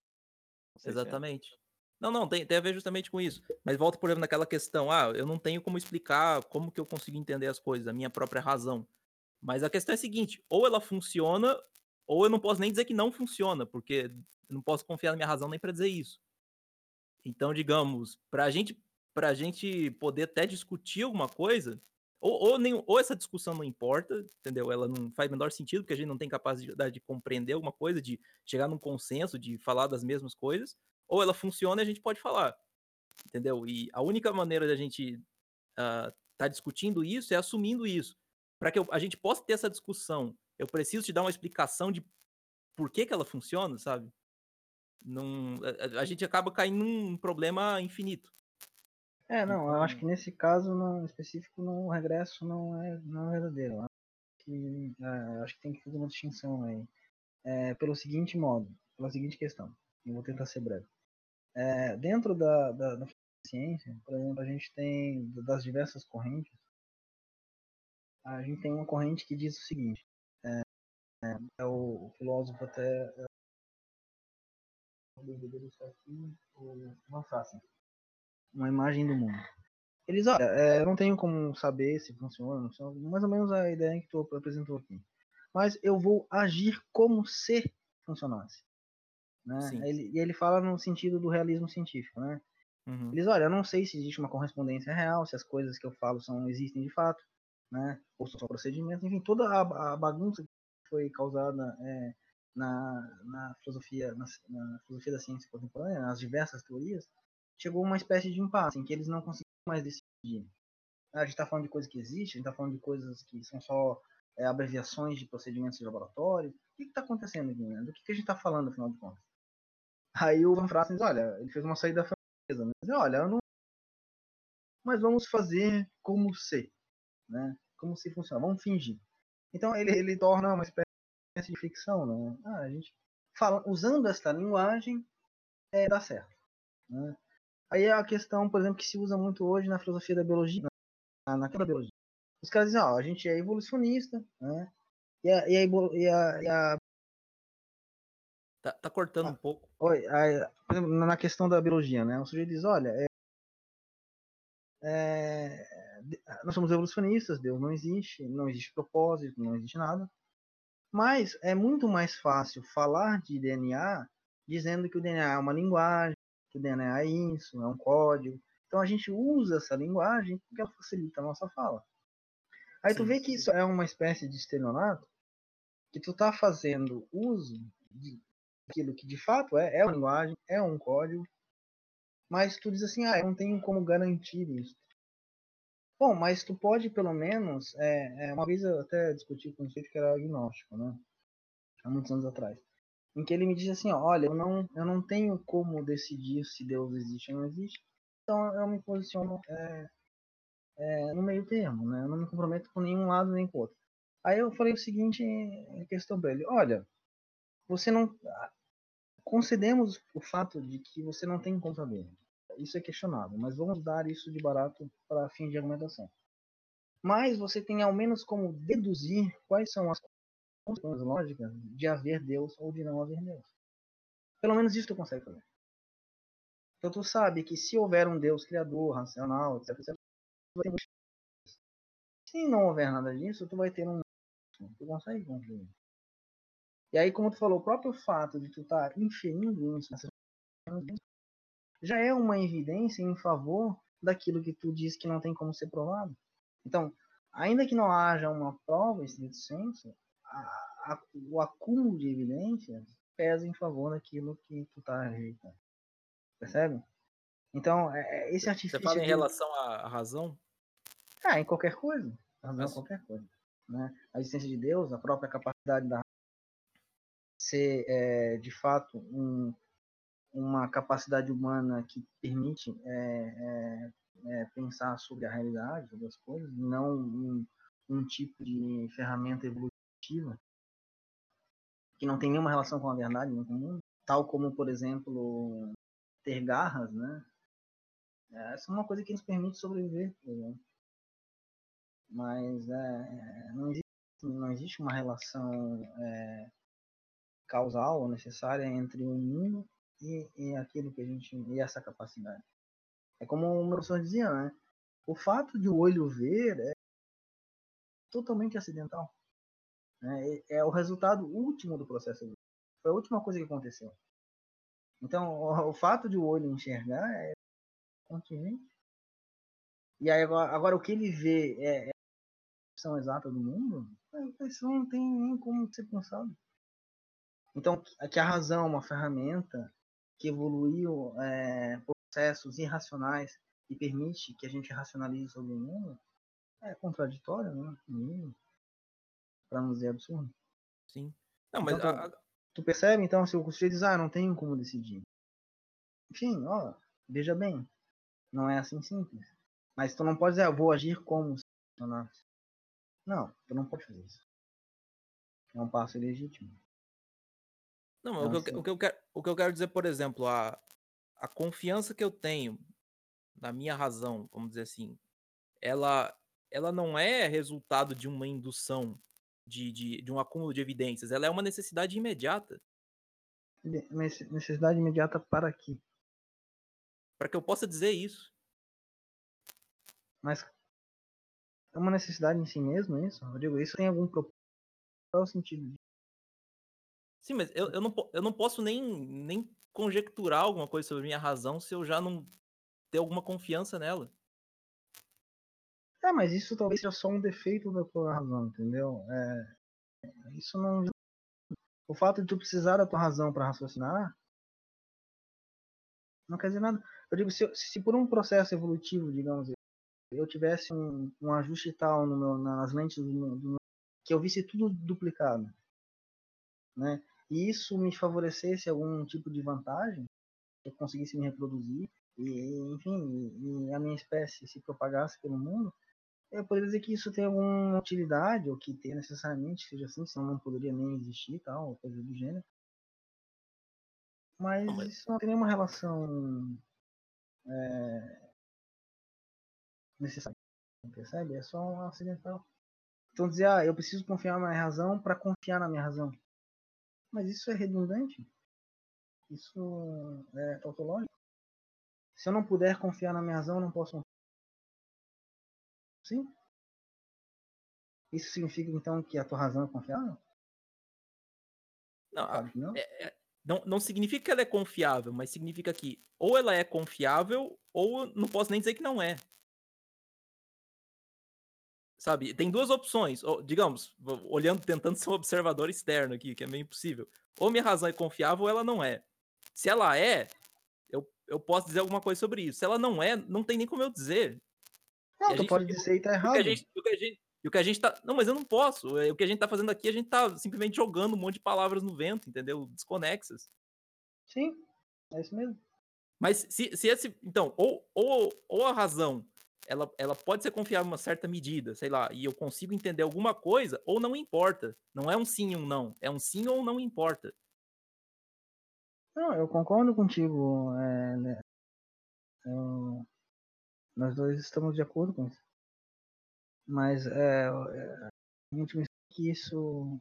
É. Exatamente. É. Não, não, tem, tem a ver justamente com isso. Mas volta, por exemplo, naquela questão, ah, eu não tenho como explicar como que eu consegui entender as coisas, a minha própria razão. Mas a questão é a seguinte, ou ela funciona, ou eu não posso nem dizer que não funciona, porque não posso confiar na minha razão nem para dizer isso. Então, digamos, para gente, a gente poder até discutir alguma coisa, ou, ou, nem, ou essa discussão não importa, entendeu? Ela não faz menor sentido, porque a gente não tem capacidade de compreender alguma coisa, de chegar num consenso, de falar das mesmas coisas, ou ela funciona e a gente pode falar, entendeu? E a única maneira da gente estar uh, tá discutindo isso é assumindo isso. para que eu- a gente possa ter essa discussão, eu preciso te dar uma explicação de por que, que ela funciona, sabe? A, a- a gente acaba caindo num problema infinito. É, não, eu acho Então- que nesse caso não, específico não, o regresso não é, não é verdadeiro. Eu acho que, é, eu acho que tem que fazer uma distinção aí. É, pelo seguinte modo, pela seguinte questão. Eu vou tentar ser breve. É, dentro da, da, da ciência, por exemplo, a gente tem das diversas correntes, a gente tem uma corrente que diz o seguinte. É, é, o, o filósofo até é, o Van Frassen uma imagem do mundo. Eles, olha, é, eu não tenho como saber se funciona, não funciona, mais ou menos a ideia que tu apresentou aqui. Mas eu vou agir como se funcionasse. Né? Ele, e ele fala no sentido do realismo científico, né? Uhum. Eles, olha, eu não sei se existe uma correspondência real, se as coisas que eu falo são existem de fato, né? Ou são só procedimentos, enfim, toda a, a bagunça que foi causada é, na, na filosofia na, na filosofia da ciência contemporânea, nas diversas teorias, chegou uma espécie de impasse em que eles não conseguiam mais decidir. Ah, A gente está falando de coisas que existem, a gente está falando de coisas que são só é, abreviações de procedimentos de laboratório. O que está acontecendo aqui? Do que, que a gente está falando, afinal de contas? Aí o Van Frassen diz, olha, ele fez uma saída francesa, né? Diz, olha, eu não... Mas vamos fazer como se, né? Como se funciona, vamos fingir. Então ele, ele torna uma espécie de ficção, né? Ah, a gente fala, usando esta linguagem, é, dá certo. Né? Aí é a questão, por exemplo, que se usa muito hoje na filosofia da biologia, na, naquela biologia. Os caras dizem, ó, a gente é evolucionista, né? E a, e a, e a, e a Tá, tá cortando um pouco. Oi, a- por exemplo, na questão da biologia, né? O sujeito diz, olha, é- é, nós somos evolucionistas, Deus não existe, não existe propósito, não existe nada. Mas é muito mais fácil falar de DNA dizendo que o DNA é uma linguagem, que DNA é isso, é um código. Então a gente usa essa linguagem porque ela facilita a nossa fala. Aí tu Sim, vê que isso é uma espécie de estelionato que tu tá fazendo uso de aquilo que de fato é, é uma linguagem, é um código, mas tu diz assim, ah, eu não tenho como garantir isso. Bom, mas tu pode pelo menos, é, é, uma vez eu até discuti com um sujeito que era agnóstico, né? Há muitos anos atrás. Em que ele me disse assim, olha, eu não, eu não tenho como decidir se Deus existe ou não existe, então eu me posiciono é, é, no meio termo, né? Eu não me comprometo com nenhum lado nem com o outro. Aí eu falei o seguinte em questão para ele, olha, você não concedemos o fato de que você não tem como saber. Isso é questionável, mas vamos dar isso de barato para fim de argumentação. Mas você tem ao menos como deduzir quais são as consequências lógicas de haver Deus ou de não haver Deus. Pelo menos isso tu consegue fazer. Então tu sabe que se houver um Deus criador, racional, etc, etc vai ter se não houver nada disso, tu vai ter um tu consegue concluir. E aí, como tu falou, o próprio fato de tu estar tá inferindo isso já é uma evidência em favor daquilo que tu diz que não tem como ser provado. Então, ainda que não haja uma prova estrito senso, a, a, o acúmulo de evidências pesa em favor daquilo que tu está rejeitando. Percebe? Então, é, esse artifício... Você fala em relação à razão? Ah, em qualquer coisa. Razão Mas- qualquer coisa. Né? A existência de Deus, a própria capacidade da ser, é, de fato, um, uma capacidade humana que permite é, é, é, pensar sobre a realidade, sobre as coisas, não um, um tipo de ferramenta evolutiva que não tem nenhuma relação com a verdade, nem com o mundo, tal como, por exemplo, ter garras, né? Essa é uma coisa que nos permite sobreviver, por exemplo. Mas é, não, existe, não existe uma relação é, causal ou necessária entre o mundo e, e aquilo que a gente e essa capacidade. É como o meu professor dizia, né? O fato de o olho ver é totalmente acidental. Né? É, é o resultado último do processo. Foi a última coisa que aconteceu. Então, o, o fato de o olho enxergar é contingente. E aí agora, agora o que ele vê é, é a percepção exata do mundo, isso não tem nem como ser pensado. Então, que a razão é uma ferramenta que evoluiu é, processos irracionais e permite que a gente racionalize sobre o mundo, é contraditório, né? Pra não dizer absurdo. Sim. Não, mas Então, a- a- Tu percebe, então, se o sujeito diz, ah, não tenho como decidir. Enfim, ó, veja bem, não é assim simples. Mas tu não pode dizer, ah, vou agir como se funcionasse. Não, tu não pode fazer isso. É um passo ilegítimo. Não, mas o, que eu, sim. o, que eu quero, o que eu quero dizer, por exemplo, a, a confiança que eu tenho na minha razão, vamos dizer assim, ela, ela não é resultado de uma indução, de, de, de um acúmulo de evidências, ela é uma necessidade imediata Necessidade imediata para quê? para que eu possa dizer isso. Mas é uma necessidade em si mesmo, é isso? Eu digo, isso tem algum propósito? Qual é o sentido disso? Sim, mas eu, eu, não, eu não posso nem, nem conjecturar alguma coisa sobre minha razão se eu já não ter alguma confiança nela. É, mas isso talvez seja só um defeito da tua razão, entendeu? É, isso não. O fato de tu precisar da tua razão para raciocinar não quer dizer nada. Eu digo, se, se por um processo evolutivo, digamos, eu tivesse um, um ajuste tal meu- nas lentes do meu, do meu- que eu visse tudo duplicado, né? E isso me favorecesse algum tipo de vantagem, que eu conseguisse me reproduzir, e, enfim, e, e a minha espécie se propagasse pelo mundo, eu poderia dizer que isso tem alguma utilidade, ou que tem necessariamente, seja assim, senão não poderia nem existir tal, ou coisa do gênero. Mas, Não, mas- isso não tem nenhuma relação é, necessária, percebe? É só um acidental. Então dizer, ah, eu preciso confiar na minha razão para confiar na minha razão. Mas isso é redundante. Isso é tautológico. Se eu não puder confiar na minha razão, eu não posso Sim. Isso significa então que a tua razão é confiável? Não, Claro não. é- é- não, não significa que ela é confiável, mas significa que ou ela é confiável, ou não posso nem dizer que não é. Sabe, tem duas opções. ou, digamos, olhando, tentando ser um observador externo aqui, que é meio impossível. Ou minha razão é confiável ou ela não é. Se ela é, eu, eu posso dizer alguma coisa sobre isso. Se ela não é, não tem nem como eu dizer. Não, tu pode dizer e tá O errado. que a gente, o que a gente, o que a gente tá. Não, mas eu não posso. é, O que a gente tá fazendo aqui, a gente tá simplesmente jogando um monte de palavras no vento, entendeu? Desconexas. Sim, é isso mesmo. Mas se, se esse. Então, ou, ou, ou a razão ela, ela pode ser confiável em uma certa medida, sei lá, e eu consigo entender alguma coisa, ou não importa. Não é um sim e um não. É um sim ou não importa. Não, eu concordo contigo. é, né, eu- nós dois estamos de acordo com isso. Mas é, é, em última que isso. O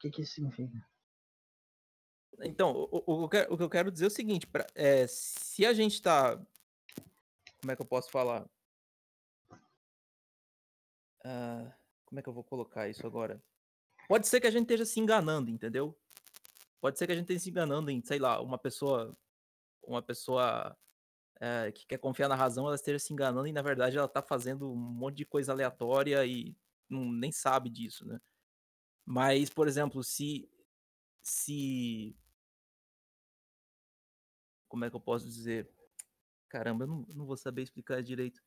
que, que isso significa? Então, o, o- o que eu quero- dizer é o seguinte: pra- é, se a gente tá. Como é que eu posso falar? Ah, como é que eu vou colocar isso agora? Pode ser que a gente esteja se enganando, entendeu? Pode ser que a gente esteja se enganando em, sei lá, uma pessoa. Uma pessoa eh, que quer confiar na razão, ela esteja se enganando e, na verdade, ela tá fazendo um monte de coisa aleatória e não, nem sabe disso, né? Mas, por exemplo, se. Se. Como é que eu posso dizer? Caramba, eu não, não vou saber explicar direito.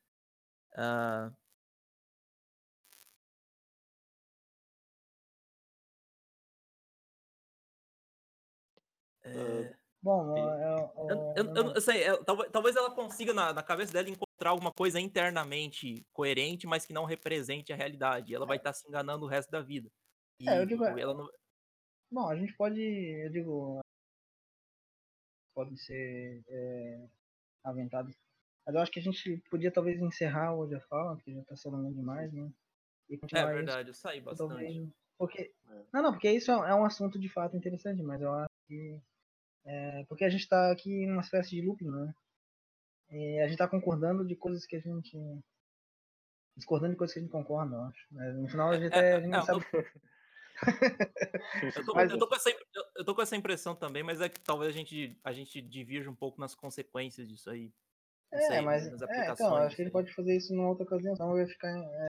Ah, é, Bom, E- eu, eu- eu, eu- eu- eu sei, é, talvez, talvez ela consiga na, na cabeça dela encontrar alguma coisa internamente coerente, mas que não represente a realidade. Ela vai estar se enganando o resto da vida. E, É, eu digo, tipo, ela não- Bom, a gente pode, eu digo, pode ser é, aventado. Mas eu acho que a gente podia talvez encerrar hoje a fala, porque já tá sendo longo demais, né? E É continuar isso, verdade, eu saí bastante. talvez. Porque. É. Não, não, porque isso é é um assunto de fato interessante, mas eu acho que. É, porque a gente tá aqui numa espécie de looping, né? E a gente tá concordando de coisas que a gente. Discordando de coisas que a gente concorda, eu acho. Mas no final a gente, É, é, a gente é, não eu- sabe. Eu tô, Mas- eu tô com essa, eu- eu tô com essa impressão também, mas é que talvez a gente, a gente divirja um pouco nas consequências disso aí. Não É, sei, mas. nas É, aplicações. então, acho que gente aí. pode fazer isso numa outra ocasião, senão vai ficar. É,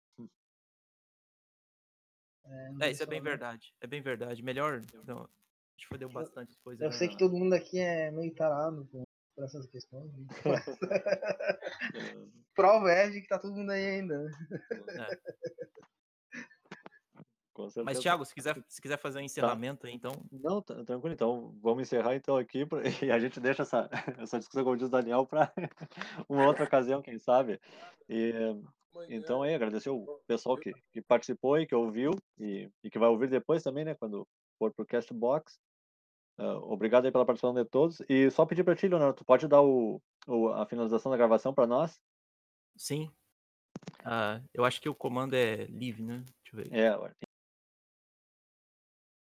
é, não É, isso é bem eu- verdade. É bem verdade. Melhor. Não, a gente fodeu bastante coisa. Eu sei que todo mundo aqui é meio tarado por, por essas questões. né? Prova é de que tá todo mundo aí ainda. né? certeza. Mas, Thiago, se quiser, se quiser fazer um encerramento aí, então. Não, tá- tranquilo. Então, vamos encerrar então aqui pra- e a gente deixa essa, essa discussão, como diz o Daniel, para uma outra ocasião, quem sabe. E, então, aí, agradecer o pessoal que, que participou e que ouviu e, e que vai ouvir depois também, né, quando for pro Castbox. Ah, obrigado aí pela participação de todos. E só pedir para ti, Leonardo, tu pode dar o, o- a finalização da gravação para nós? Sim. Ah, eu acho que o comando é live, né? Deixa eu ver. É,